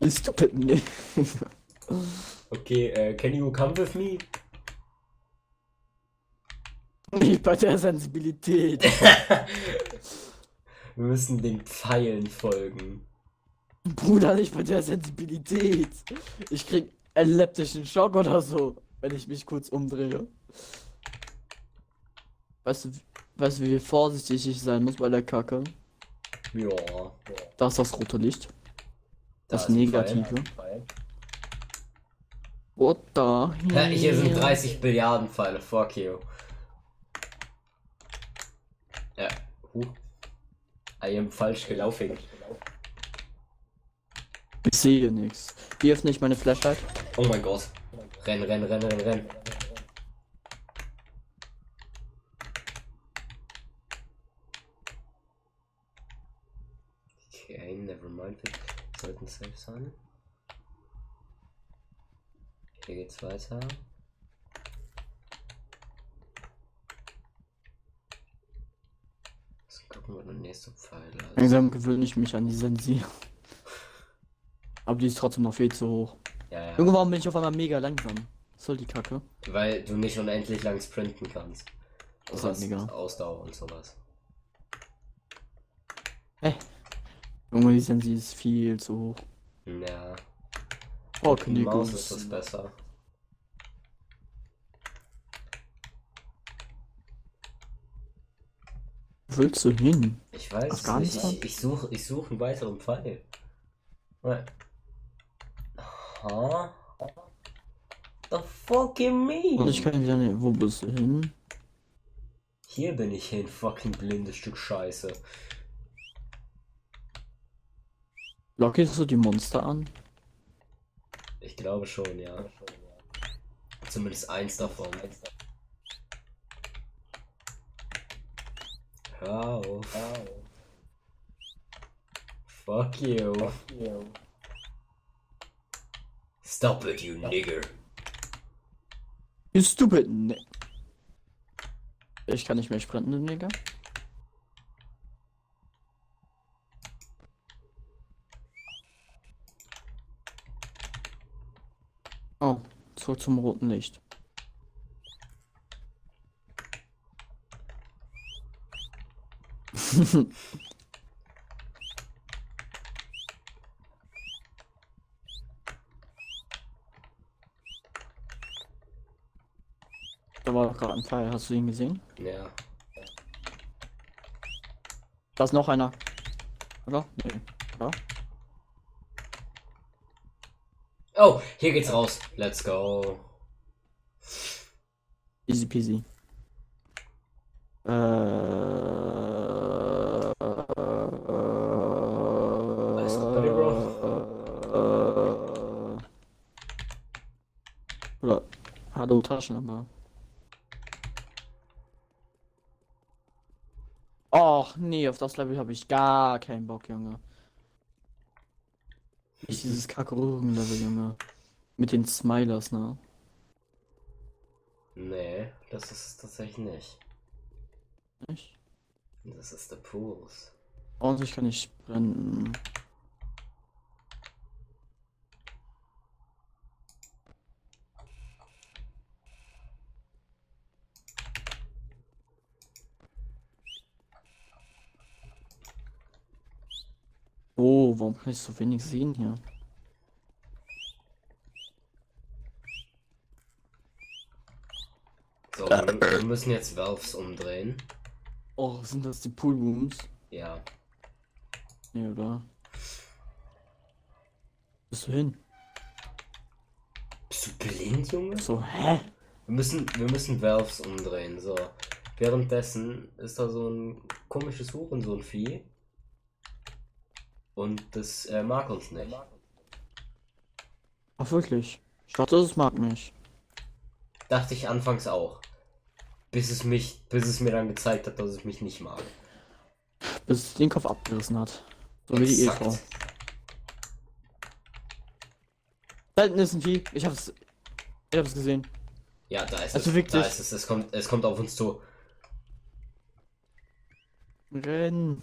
You stupid nee. Okay, äh, can you come with me? Nicht bei der Sensibilität. Wir müssen den Pfeilen folgen. Bruder, nicht bei der Sensibilität. Ich krieg epileptischen Schock oder so, wenn ich mich kurz umdrehe. Weißt du, weißt du, wie vorsichtig ich sein muss bei der Kacke? Ja. Da ist das rote Licht. Da Das ein Negative. What the Ja, hier sind hell? 30 Billiarden Pfeile. Fuck you. Ja. Huh. I am falsch gelaufen. Ich sehe nichts. Wie öffne ich meine Flashlight? Oh mein Gott. Renn, renn, renn, renn, renn. Okay, never mind. Wir sollten safe sein. Hier geht's weiter. Gucken, wo der nächste Pfeil ist. Langsam gewöhne ich mich an die Sensi. Aber die ist trotzdem noch viel zu hoch. Ja, ja. Warum bin ich auf einmal mega langsam? Soll die Kacke? Weil du nicht unendlich lang sprinten kannst. Das ist halt mega. Ausdauer und sowas. Junge, die Sensi ist viel zu hoch. Ja. Oh, Die Maus ist das besser. Willst du hin? Ich weiß es nicht. Afghanistan? Ich, suche ich such einen weiteren Pfeil. Huh? The fuck you Und ich kann wieder nicht. Wo bist du hin? Hier bin ich hin, fucking blindes Stück Scheiße. Lockst du die Monster an? Ich glaube schon, ja. Zumindest eins davon. Hör auf. Fuck you. Stop it, you nigger. You stupid. Ne ich kann nicht mehr sprinten, Digga. Oh, zurück zum roten Licht. Da war doch gerade ein Pfeil, hast du ihn gesehen? Ja. Da ist noch einer. Oder? Nee. Ja? Oh, hier geht's raus. Let's go. Easy peasy. Äh, Alles gut bei dir, Bro? Äh, oder Hallo Taschenlampe. Och nee, auf das Level habe ich gar keinen Bock, Junge. Nicht dieses Kacke-Level, Junge. Mit den Smilers, ne? Nee, das ist es tatsächlich nicht. Nicht? Das ist der Pools. Und ich kann nicht sprinten. Oh, warum kann ich so wenig sehen hier? So, wir, müssen jetzt Valves umdrehen. Oh, sind das die Poolrooms? Ja. Nee, oder? Bist du hin? Bist du blind, Junge? So, hä? Wir müssen, wir müssen Valves umdrehen, so. Währenddessen ist da so ein komisches Hurensohn-Vieh. Und das äh, mag uns nicht. Ach, wirklich? Ich dachte, es mag mich. Dachte ich anfangs auch. Bis es mich, bis es mir dann gezeigt hat, dass es mich nicht mag. Bis es den Kopf abgerissen hat. So wie die. Ehefrau. Da hinten ist ein Vieh. Ich hab's. Ich hab's gesehen. Ja, da ist Also es. wirklich? Da ist es. Es kommt, es kommt auf uns zu. Renn.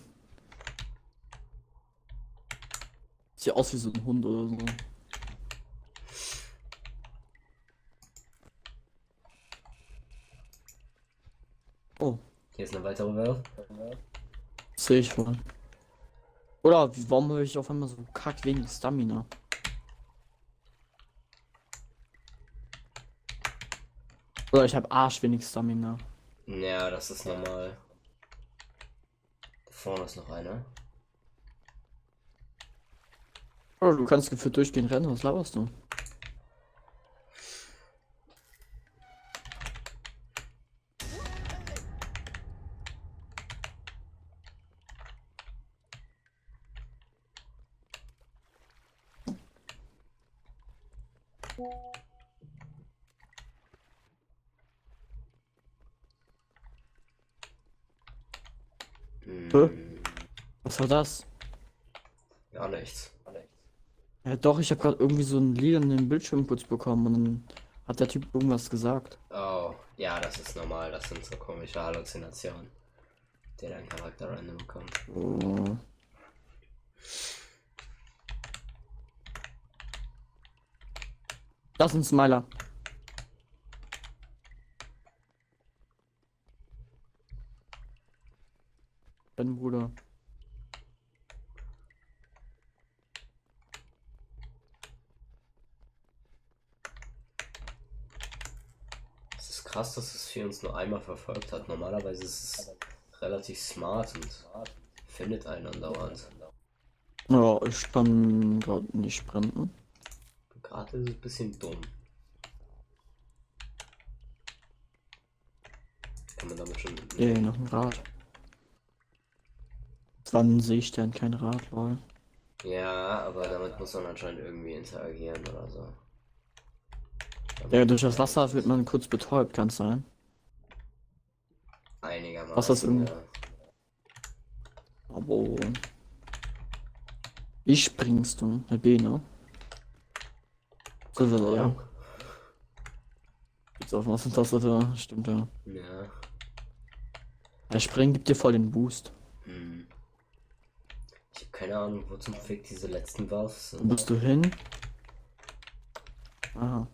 Sieht aus wie so ein Hund oder so. Oh, Hier ist eine weitere Valve. sehe ich wohl. Oder warum habe ich auf einmal so kack wenig Stamina? Oder ich habe arsch wenig Stamina. Ja, das ist normal. Da vorne ist noch einer. Oder du kannst gefühlt durchgehen rennen, was laberst du? Hä? Was war das? Gar nichts. Ja doch, ich habe gerade irgendwie so einen lilanen Bildschirm kurz bekommen und dann hat der Typ irgendwas gesagt. Oh, ja, das ist normal. Das sind so komische Halluzinationen, die dein Charakter random bekommt. Oh. Das ist ein Smiler. Dein Bruder. Es ist krass, dass es für uns nur einmal verfolgt hat. Normalerweise ist es relativ smart und findet einen andauernd. Ja, ich kann gerade nicht sprinten. Gerade ist es ein bisschen dumm. Kann man damit schon. Ey, noch ein Rad. Das war ein Seestern, kein Rad, lol. Ja, aber damit muss man anscheinend irgendwie interagieren oder so. Ja, durch das Wasser wird man kurz betäubt, kann sein. Einigermaßen. Was das irgendwie- ja. Aber. Wie springst du? Mit B, ne? So, ja. Jetzt auf was ist das, Alter? Stimmt, ja. Ja. Der Springen gibt dir voll den Boost. Hm. Ich habe keine Ahnung, wo zum Fick diese letzten Waffen Wo sind. bist du hin? Aha.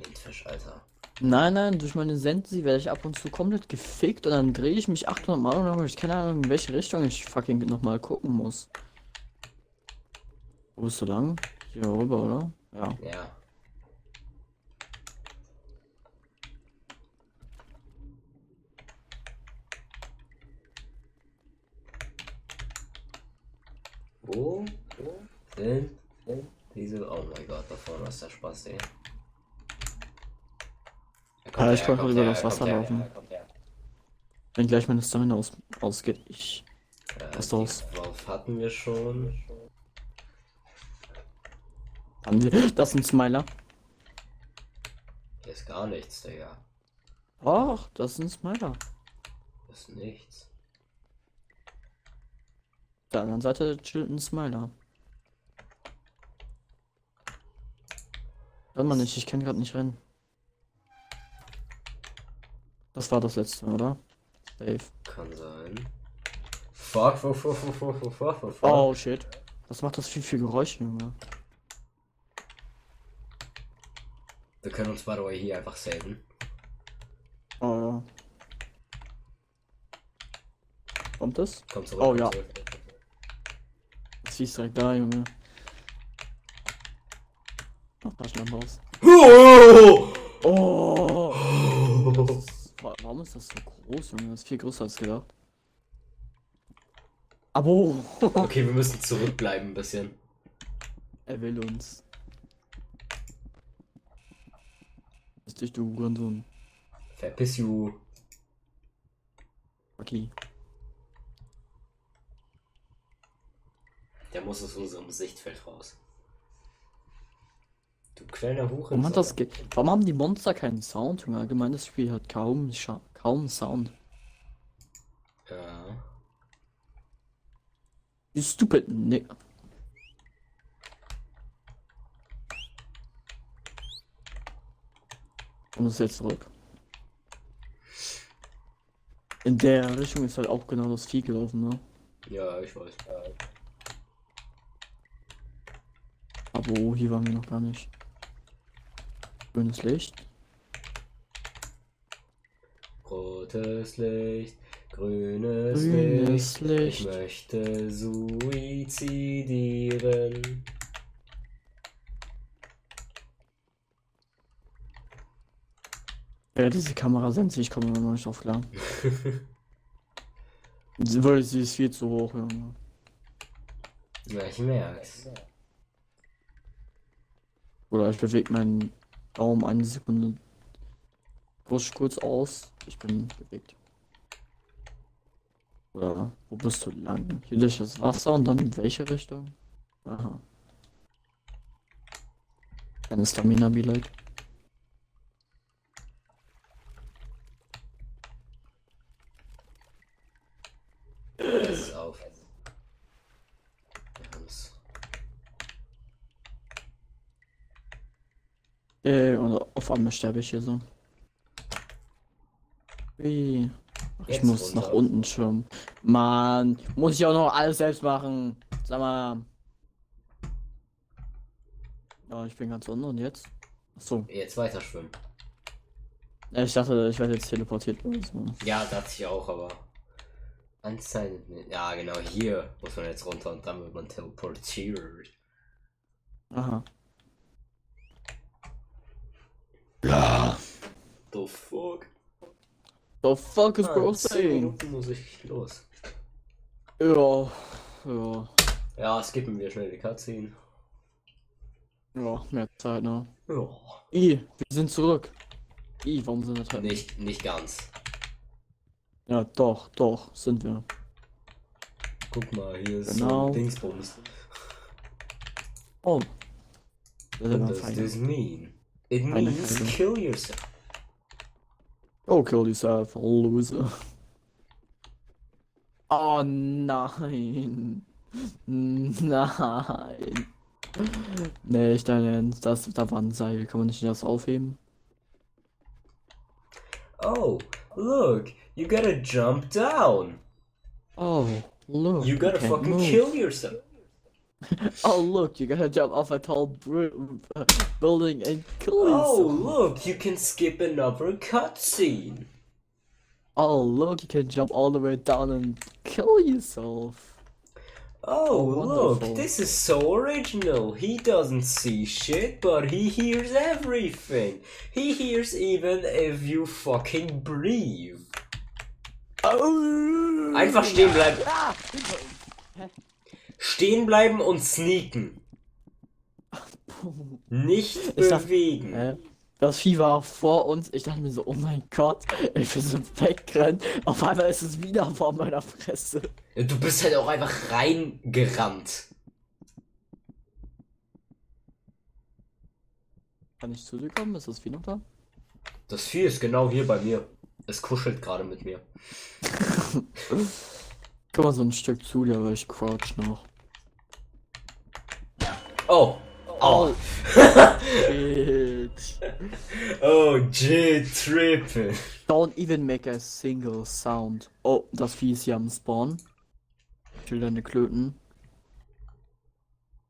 Blindfisch, Alter. Nein, nein, durch meine Sensi werde ich ab und zu komplett gefickt und dann drehe ich mich 800 Mal und dann habe ich keine Ahnung, in welche Richtung ich fucking nochmal gucken muss. Wo bist du lang? Hier rüber, oder? Ja. Ja. Wo? Wo sind sind diese? Oh mein Gott, da vorne ist der Spaß, ey. Ja, ich er über das er Wasser her, laufen. her. Wenn gleich meine Stamina aus, ausgeht, ich. Äh, Was die Wurf hatten wir schon. Haben wir. Das ist ein Smiler. Hier ist gar nichts, Digga. Ach, das ist ein Smiler. Das ist nichts. Auf der anderen Seite chillt ein Smiler. Hört man nicht, ich kann gerade nicht rennen. Das war das letzte, oder? Safe. Kann sein. Fuck, fuck, fuck, fuck, fuck, fuck, fuck, fuck. Oh shit. Was macht das viel für Geräusche, Junge? Wir können uns by the way hier einfach saven. Oh ja. Kommt das? Komm zurück. Oh, ja. Zurück. Das ist direkt da, Junge. Ach, Taschenlampe aus. Oh! Oh! Wa- warum ist das so groß, Junge? Das ist viel größer als gedacht. Abo! Okay, wir müssen zurückbleiben ein bisschen. er will uns. Lass dich, du Hurensohn. Verpiss you. Okay. Der muss aus unserem Sichtfeld raus. Du kleiner Hurensohn. Warum das Warum haben die Monster keinen Sound? Allgemein, das Spiel hat kaum, Scha kaum Sound. Ja. You stupid Nick. Und das jetzt zurück. In der Richtung ist halt auch genau das Vieh gelaufen, ne? Ja, ich weiß. Aber oh, hier waren wir noch gar nicht. Grünes Licht. Rotes Licht, grünes, Grünes Licht. Ich Licht. möchte suizidieren. Ja, diese Kamera sense, ich komme immer noch nicht drauf klar. Sie- Weil sie ist viel zu hoch, Junge. Ja, ich merk's. Oder ich bewege meinen Daumen eine Sekunde. Push kurz aus. Ich bin bewegt. Oder wo bist du lang? Hier durch das Wasser und dann in welche Richtung? Aha. Keine Stamina be like. Pass auf. Wir haben's. Äh, einmal sterbe ich hier so. Wie? Ach, ich muss runter. nach unten schwimmen. Mann, muss ich auch noch alles selbst machen. Sag mal. Ja, ich bin ganz unten und jetzt? Achso. Jetzt weiter schwimmen. Ich dachte, ich werde jetzt teleportiert. Ja, dachte ich auch, aber. Anscheinend. Ja, genau, hier muss man jetzt runter und dann wird man teleportiert. Aha. The fuck? The fuck is Ah, bro saying? Minuten muss ich los. Ja. Ja. Ja, skippen wir schnell die Cutscene. Ja, mehr Zeit, ne? Ja. I, wir sind zurück. I, warum sind wir Treppen? Nicht, nicht ganz. Ja, doch, doch, sind wir. Guck mal, hier ist Genau. so ein Dingsbums. Oh. Das ist What aber does fein. this mean? It means kill yourself. Oh, kill yourself, loser. Oh nein. Nein. Nee, ich dein Ernst. Das, da war ein Seil. Kann man nicht das aufheben? Oh, look, you gotta jump down. Oh, look. You gotta fucking move. kill yourself. Oh, look, you gotta jump off a tall building and kill yourself. Oh, yourself. look, you can skip another cutscene. Oh, look, you can jump all the way down and kill yourself. Oh, look, this is so original. He doesn't see shit, but he hears everything. He hears even if you fucking breathe. Oh. Einfach stehen bleiben. Ah. Stehen bleiben und sneaken. Nicht Ich dachte- bewegen. Hä? Das Vieh war vor uns. Ich dachte mir so, oh mein Gott, ich bin so wegrennen. Auf einmal ist es wieder vor meiner Fresse. Du bist halt auch einfach reingerannt. Kann ich zu dir kommen? Ist das Vieh noch da? Das Vieh ist genau hier bei mir. Es kuschelt gerade mit mir. Komm mal so ein Stück zu dir, aber ich crouch noch. Oh. Oh. Shit. Oh, J-Triple. Don't even make a single sound. Oh, das Vieh ist hier am Spawn. Ich will deine Klöten.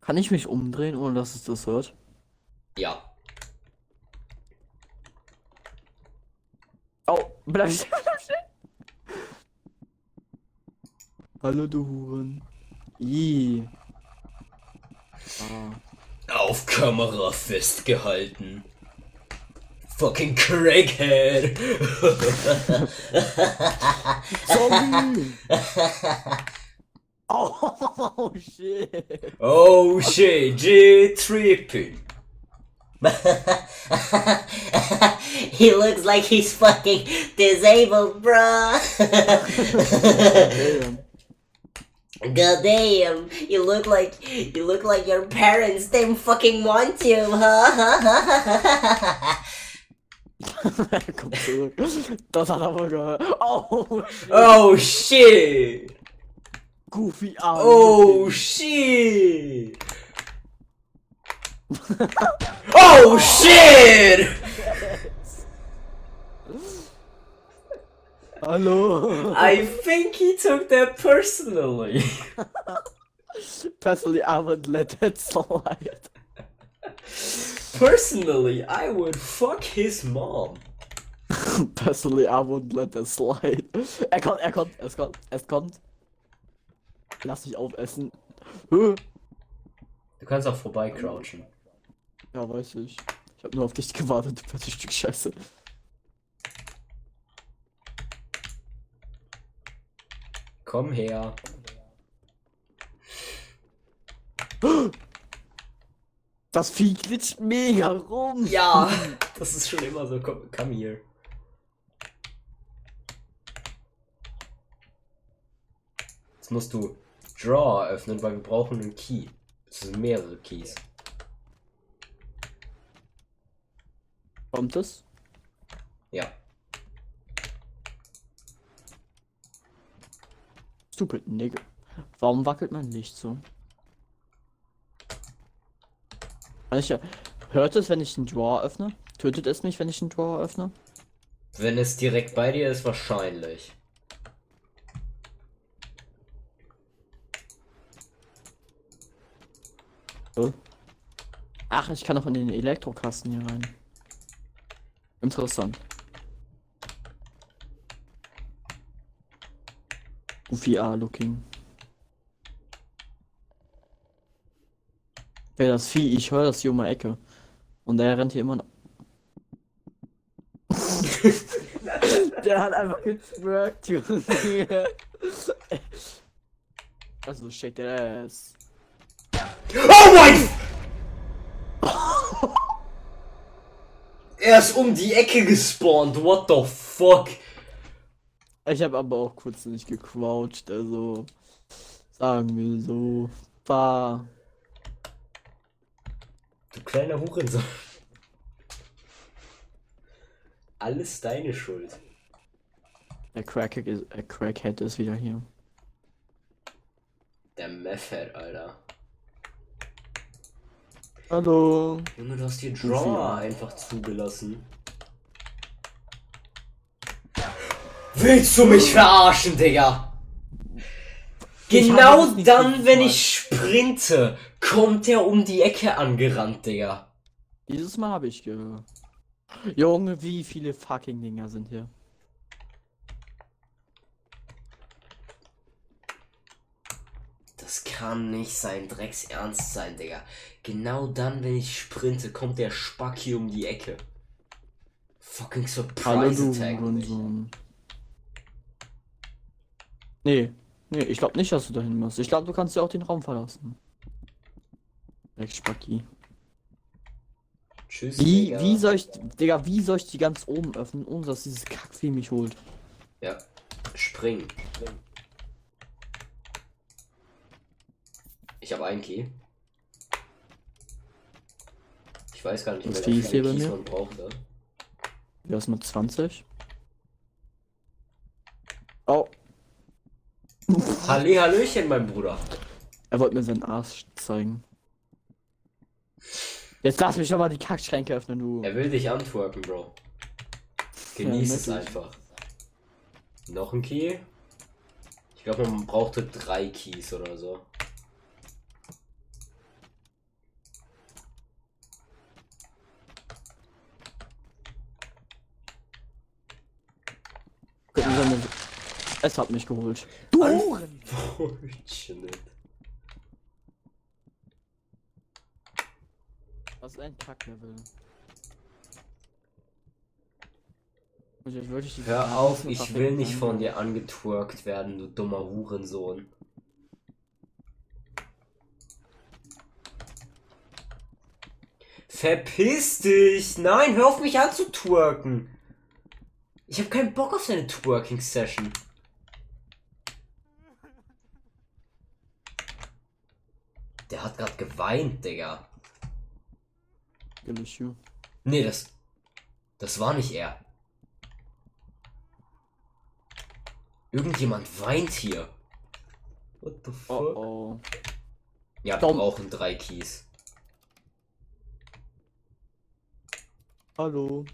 Kann ich mich umdrehen, ohne dass es das hört? Ja. Oh, bleib stehen, bleib stehen. Hallo, du Huren. I. Auf Kamera festgehalten. Fucking Crackhead. Zombie! oh, shit. oh shit, J-Triple. he looks like he's fucking disabled, bruh. God damn, you look like you look like your parents didn't fucking want you, huh? Komm zurück. Das hat wohl gehört. Oh, shit. Oh shit. Goofy Arm. Oh shit. oh shit. Hallo. I think he took that personally. Personally, I would let that slide. Personally, I would fuck his mom. Personally, I would let that slide. Er kommt, er kommt, es kommt, es kommt. Lass dich aufessen. Huh. Du kannst auch vorbei crouchen. Ja, weiß ich. Ich hab nur auf dich gewartet, du fettes Stück Scheiße. Komm her. Das Vieh glitscht mega rum. Ja, das ist schon immer so. Komm, komm hier. Jetzt musst du Draw öffnen, weil wir brauchen einen Key. Es sind mehrere Keys. Kommt es? Ja. Stupid Nigga. Warum wackelt mein Licht so? Ja. Hört es, wenn ich einen Drawer öffne? Tötet es mich, wenn ich einen Drawer öffne? Wenn es direkt bei dir ist, wahrscheinlich. So. Ach, ich kann auch in den Elektrokasten hier rein. Interessant. VR looking. Ja, das Vieh, ich höre das hier um die Ecke. Und der rennt hier immer noch. der hat einfach getwerkt, Junge. Also, shake that ass. Oh mein! er ist um die Ecke gespawnt. What the fuck? Ich habe aber auch kurz nicht gecrouched, also sagen wir so. War. Du kleiner Hurensohn. Alles deine Schuld. Der Crackhead ist, der Crackhead ist wieder hier. Der Method, Alter. Hallo. Junge, du hast hier viel, Draw ja. einfach zugelassen. Willst du mich verarschen, Digga? Genau dann, wenn ich sprinte, kommt er um die Ecke angerannt, Digga. Dieses Mal habe ich gehört. Junge, wie viele fucking Dinger sind hier? Das kann nicht sein Drecks Ernst sein, Digga. Genau dann, wenn ich sprinte, kommt der Spack hier um die Ecke. Fucking Hallo Surprise du Attack. Nee, nee, ich glaube nicht, dass du dahin musst. Ich glaube, du kannst ja auch den Raum verlassen. Rex Spacki. Tschüss, Wie, Digga. wie soll ich, Digga, wie soll ich die ganz oben öffnen, ohne dass dieses Kackvieh mich holt? Ja, spring. Ich habe einen Key. Ich weiß gar nicht, wie viele bei Keys mir? man braucht. Wer ist mit 20? Oh, Halli, Hallöchen, mein Bruder. er wollte mir seinen Arsch zeigen. Jetzt lass mich schon mal die Kackschränke öffnen, du. Er will dich antworken, Bro. Genieß Ja, es einfach. Noch ein Key? Ich glaube, man brauchte drei Keys oder so. Gucken wir mal. Es hat mich geholt. Du Huren! Bullshit. Was ist ein Kacklevel? Hör auf, ich will nicht sagen? von dir angetwerkt werden, du dummer Hurensohn. Verpiss dich! Nein, hör auf mich anzutwerken! Ich habe keinen Bock auf deine Twerking-Session. Der hat gerade geweint, Digga. Ja. Nee, das. Das war nicht er. Irgendjemand weint hier. What the Oh fuck? oh. Ja, wir brauchen drei Keys. Hallo.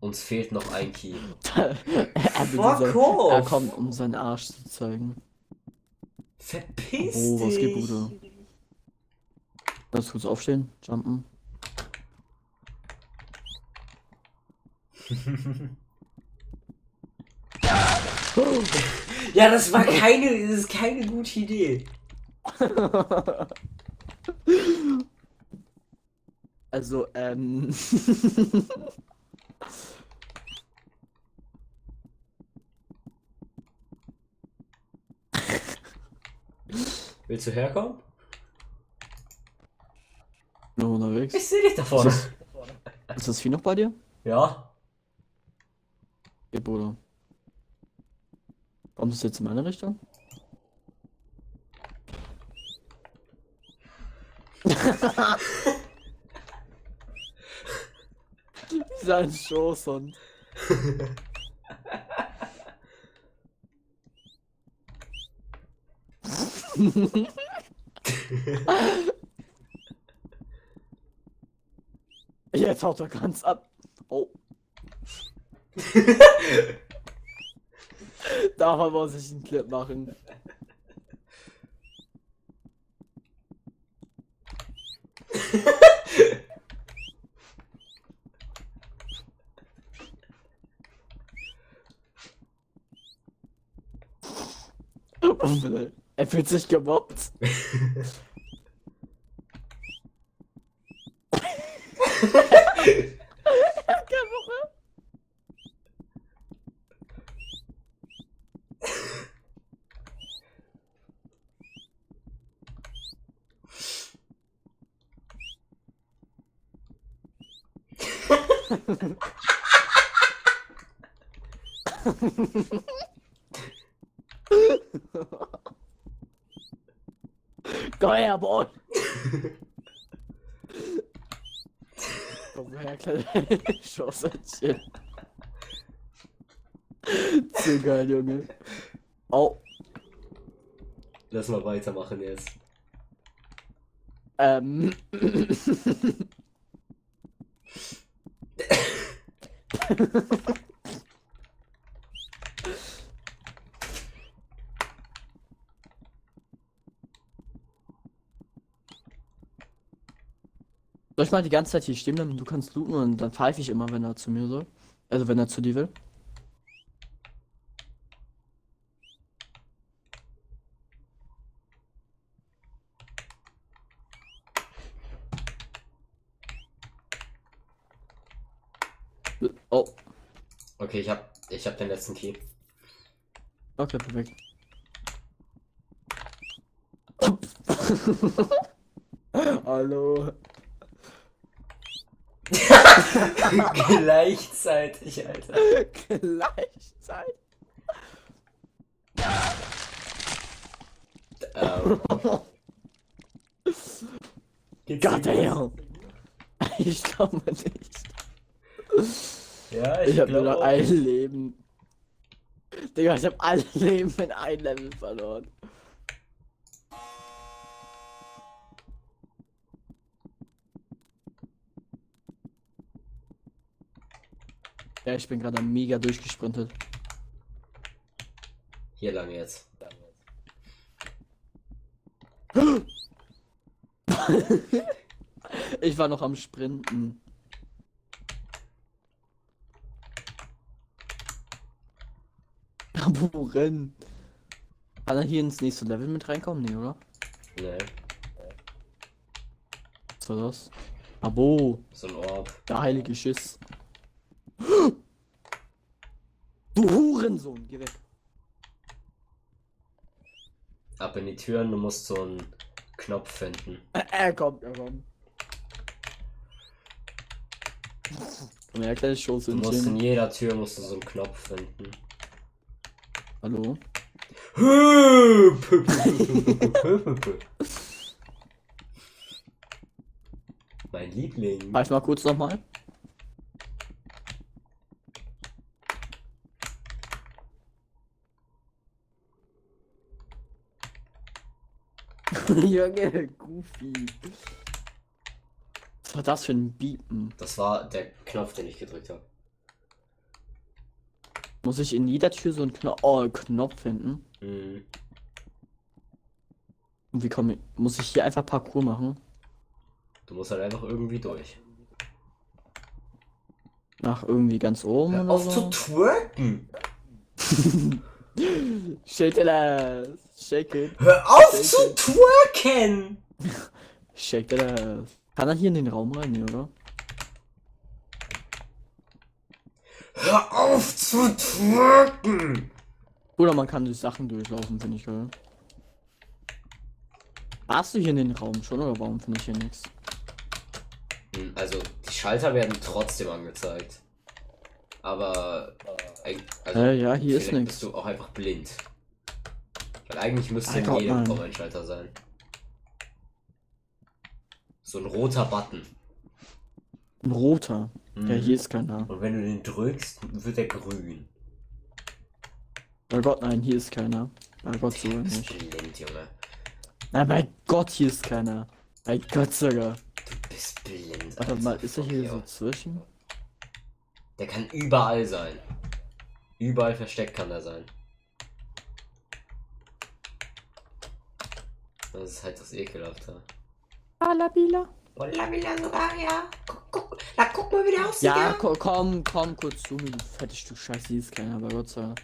Uns fehlt noch ein Key. er, will Fuck sein- off. er kommt, um seinen Arsch zu zeigen. Verpiss Oh, was geht, dich! Bruder? Lass kurz aufstehen, jumpen. Ja, das war keine, das ist keine gute Idee. Also, ähm. Willst du herkommen? noch unterwegs. Ich sehe dich da vorne. Ist das Vieh noch bei dir? Ja. Ja, Bruder. Kommt es jetzt in meine Richtung? Sein Schoßhund. Jetzt haut er ganz ab. Oh. Davon muss ich einen Clip machen. er fühlt sich gemobbt. Keine Woche. Boy! Komm her, kleine Schoßertchen. Zu geil, Junge. Au. Lass mal weitermachen jetzt. Ähm. mal die ganze Zeit hier stehen bleiben? Du kannst looten und dann pfeife ich immer, wenn er zu mir soll. Also wenn er zu dir will. Oh, Okay, ich hab, ich hab den letzten Key. okay, perfekt. Hallo. Gleichzeitig, Alter. Gleichzeitig. Ähm. Geht's dir God gut? damn. Ich glaube nicht. Ja, Ich ich, habe nur noch ein Leben. Digga, ich habe alle Leben in ein Level verloren. Ja, ich bin gerade mega durchgesprintet. Hier lang jetzt. Ich war noch am Sprinten. Worin? Kann er hier ins nächste Level mit reinkommen? Nee, oder? Nee, Was war das? Abo, so ein Orb. der heilige Schiss. Du Hurensohn, geh weg. Ab in die Türen, du musst so einen Knopf finden. Äh, Er kommt, er kommt. Komm her, kleines Du musst in jeder Tür musst du so einen Knopf finden. Hallo? mein Liebling. Fahr ich mal kurz nochmal. Junge, Goofy. Was war das für ein Biepen? Das war der Knopf, den ich gedrückt habe. Muss ich in jeder Tür so einen Knopf, oh, Knopf finden? Mhm. Und wie komme ich, muss ich hier einfach Parcours machen? Du musst halt einfach irgendwie durch. Nach irgendwie ganz oben Hör oder auf so? zu twerken! Shake it ass. Shake it. Hör auf Shake zu it. twerken! Shake it ass. Kann er hier in den Raum rein, oder? Hör auf zu twerken! Oder man kann durch Sachen durchlaufen, finde ich geil. Warst du hier in den Raum schon oder warum finde ich hier nichts? Hm, Also, die Schalter werden trotzdem angezeigt. Aber. Also, Äh, ja, hier ist nichts. bist du auch einfach blind. Weil eigentlich müsste in Alter, jedem nein. Raum ein Schalter sein. So ein roter Button. Ein roter. Ja, Mhm. hier ist keiner. Und wenn du den drückst, wird er grün. Bei Gott, nein, hier ist keiner. Bei Gott so nicht. blind, Junge. Nein, bei Gott, hier ist keiner. Bei Gott sogar. Du bist blind. Warte Alter. mal, ist er hier so zwischen? Der kann überall sein. Überall versteckt kann er sein. Das ist halt das Ekelhafte. Alabila. Lamina sogar, ja. Guck, guck, na, guck mal, wie der aussieht. Ja, ko komm, komm kurz zu mir, du fettes Stück Scheiße, ist keiner, bei Gott sei Dank.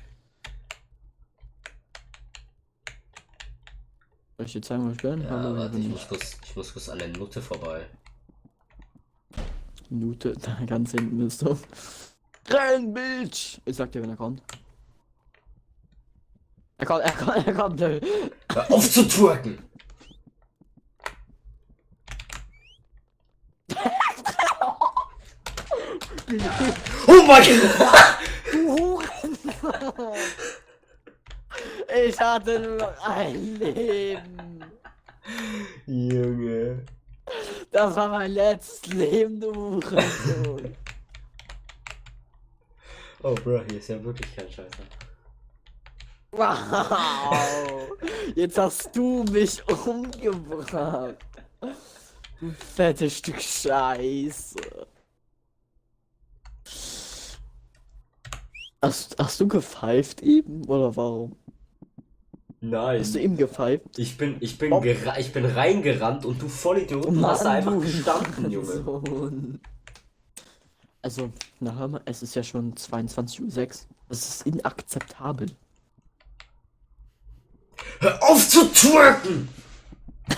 Soll ich dir zeigen, wo ich bin? Ja, Hallo, warte, ich muss, kurz, ich muss kurz an der Nutte vorbei. Minute, da ganz hinten bist du. Renn, Bitch! Ich sag dir, wenn er kommt. Er kommt, er kommt, er kommt. Hör auf zu twerken! oh mein Gott! Du Huren! Ich hatte nur ein Leben. Junge. Das war mein letztes Leben, du Hurensohn. Oh, Bro, hier ist ja wirklich kein Scheiße. Wow! Jetzt hast du mich umgebracht. Du fettes Stück Scheiße. Hast, hast du gepfeift eben? Oder warum? Nein. Hast du eben gepfeift? Ich bin, ich bin, ich bin reingerannt und du Vollidiot du hast da einfach gestanden, Junge. Also, na hör mal, es ist ja schon 22.06 Uhr. Das ist inakzeptabel. Hör auf zu twerken!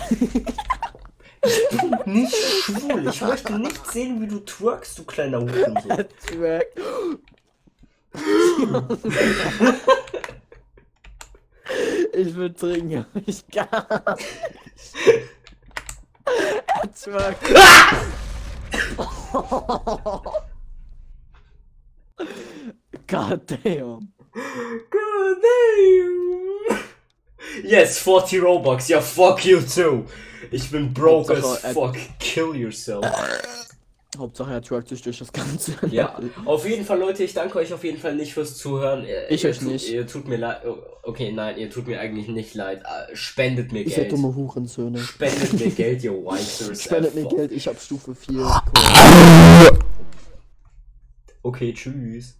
ich bin nicht schwul. Ich möchte nicht sehen, wie du twerkst, du kleiner Hurensohn. Twerk. ich will trinken, aber ich kann. Er twerkt. God damn. God damn. Yes, 40 Robux. Ja, fuck you too. Ich bin broke as Hauptsache, er- fuck. Kill yourself. Hauptsache er twerkt sich durch das Ganze. Ja, auf jeden Fall, Leute, ich danke euch auf jeden Fall nicht fürs Zuhören. Ihr- Ich ihr euch tut, nicht. Ihr tut mir leid. oh, Okay, nein, ihr tut mir eigentlich nicht leid. Äh, Spendet mir Ich Geld. dumme Hurensöhne. Spendet mir Geld, ihr Wisers. Spendet mir einfach. Geld, ich hab Stufe 4. Okay, tschüss.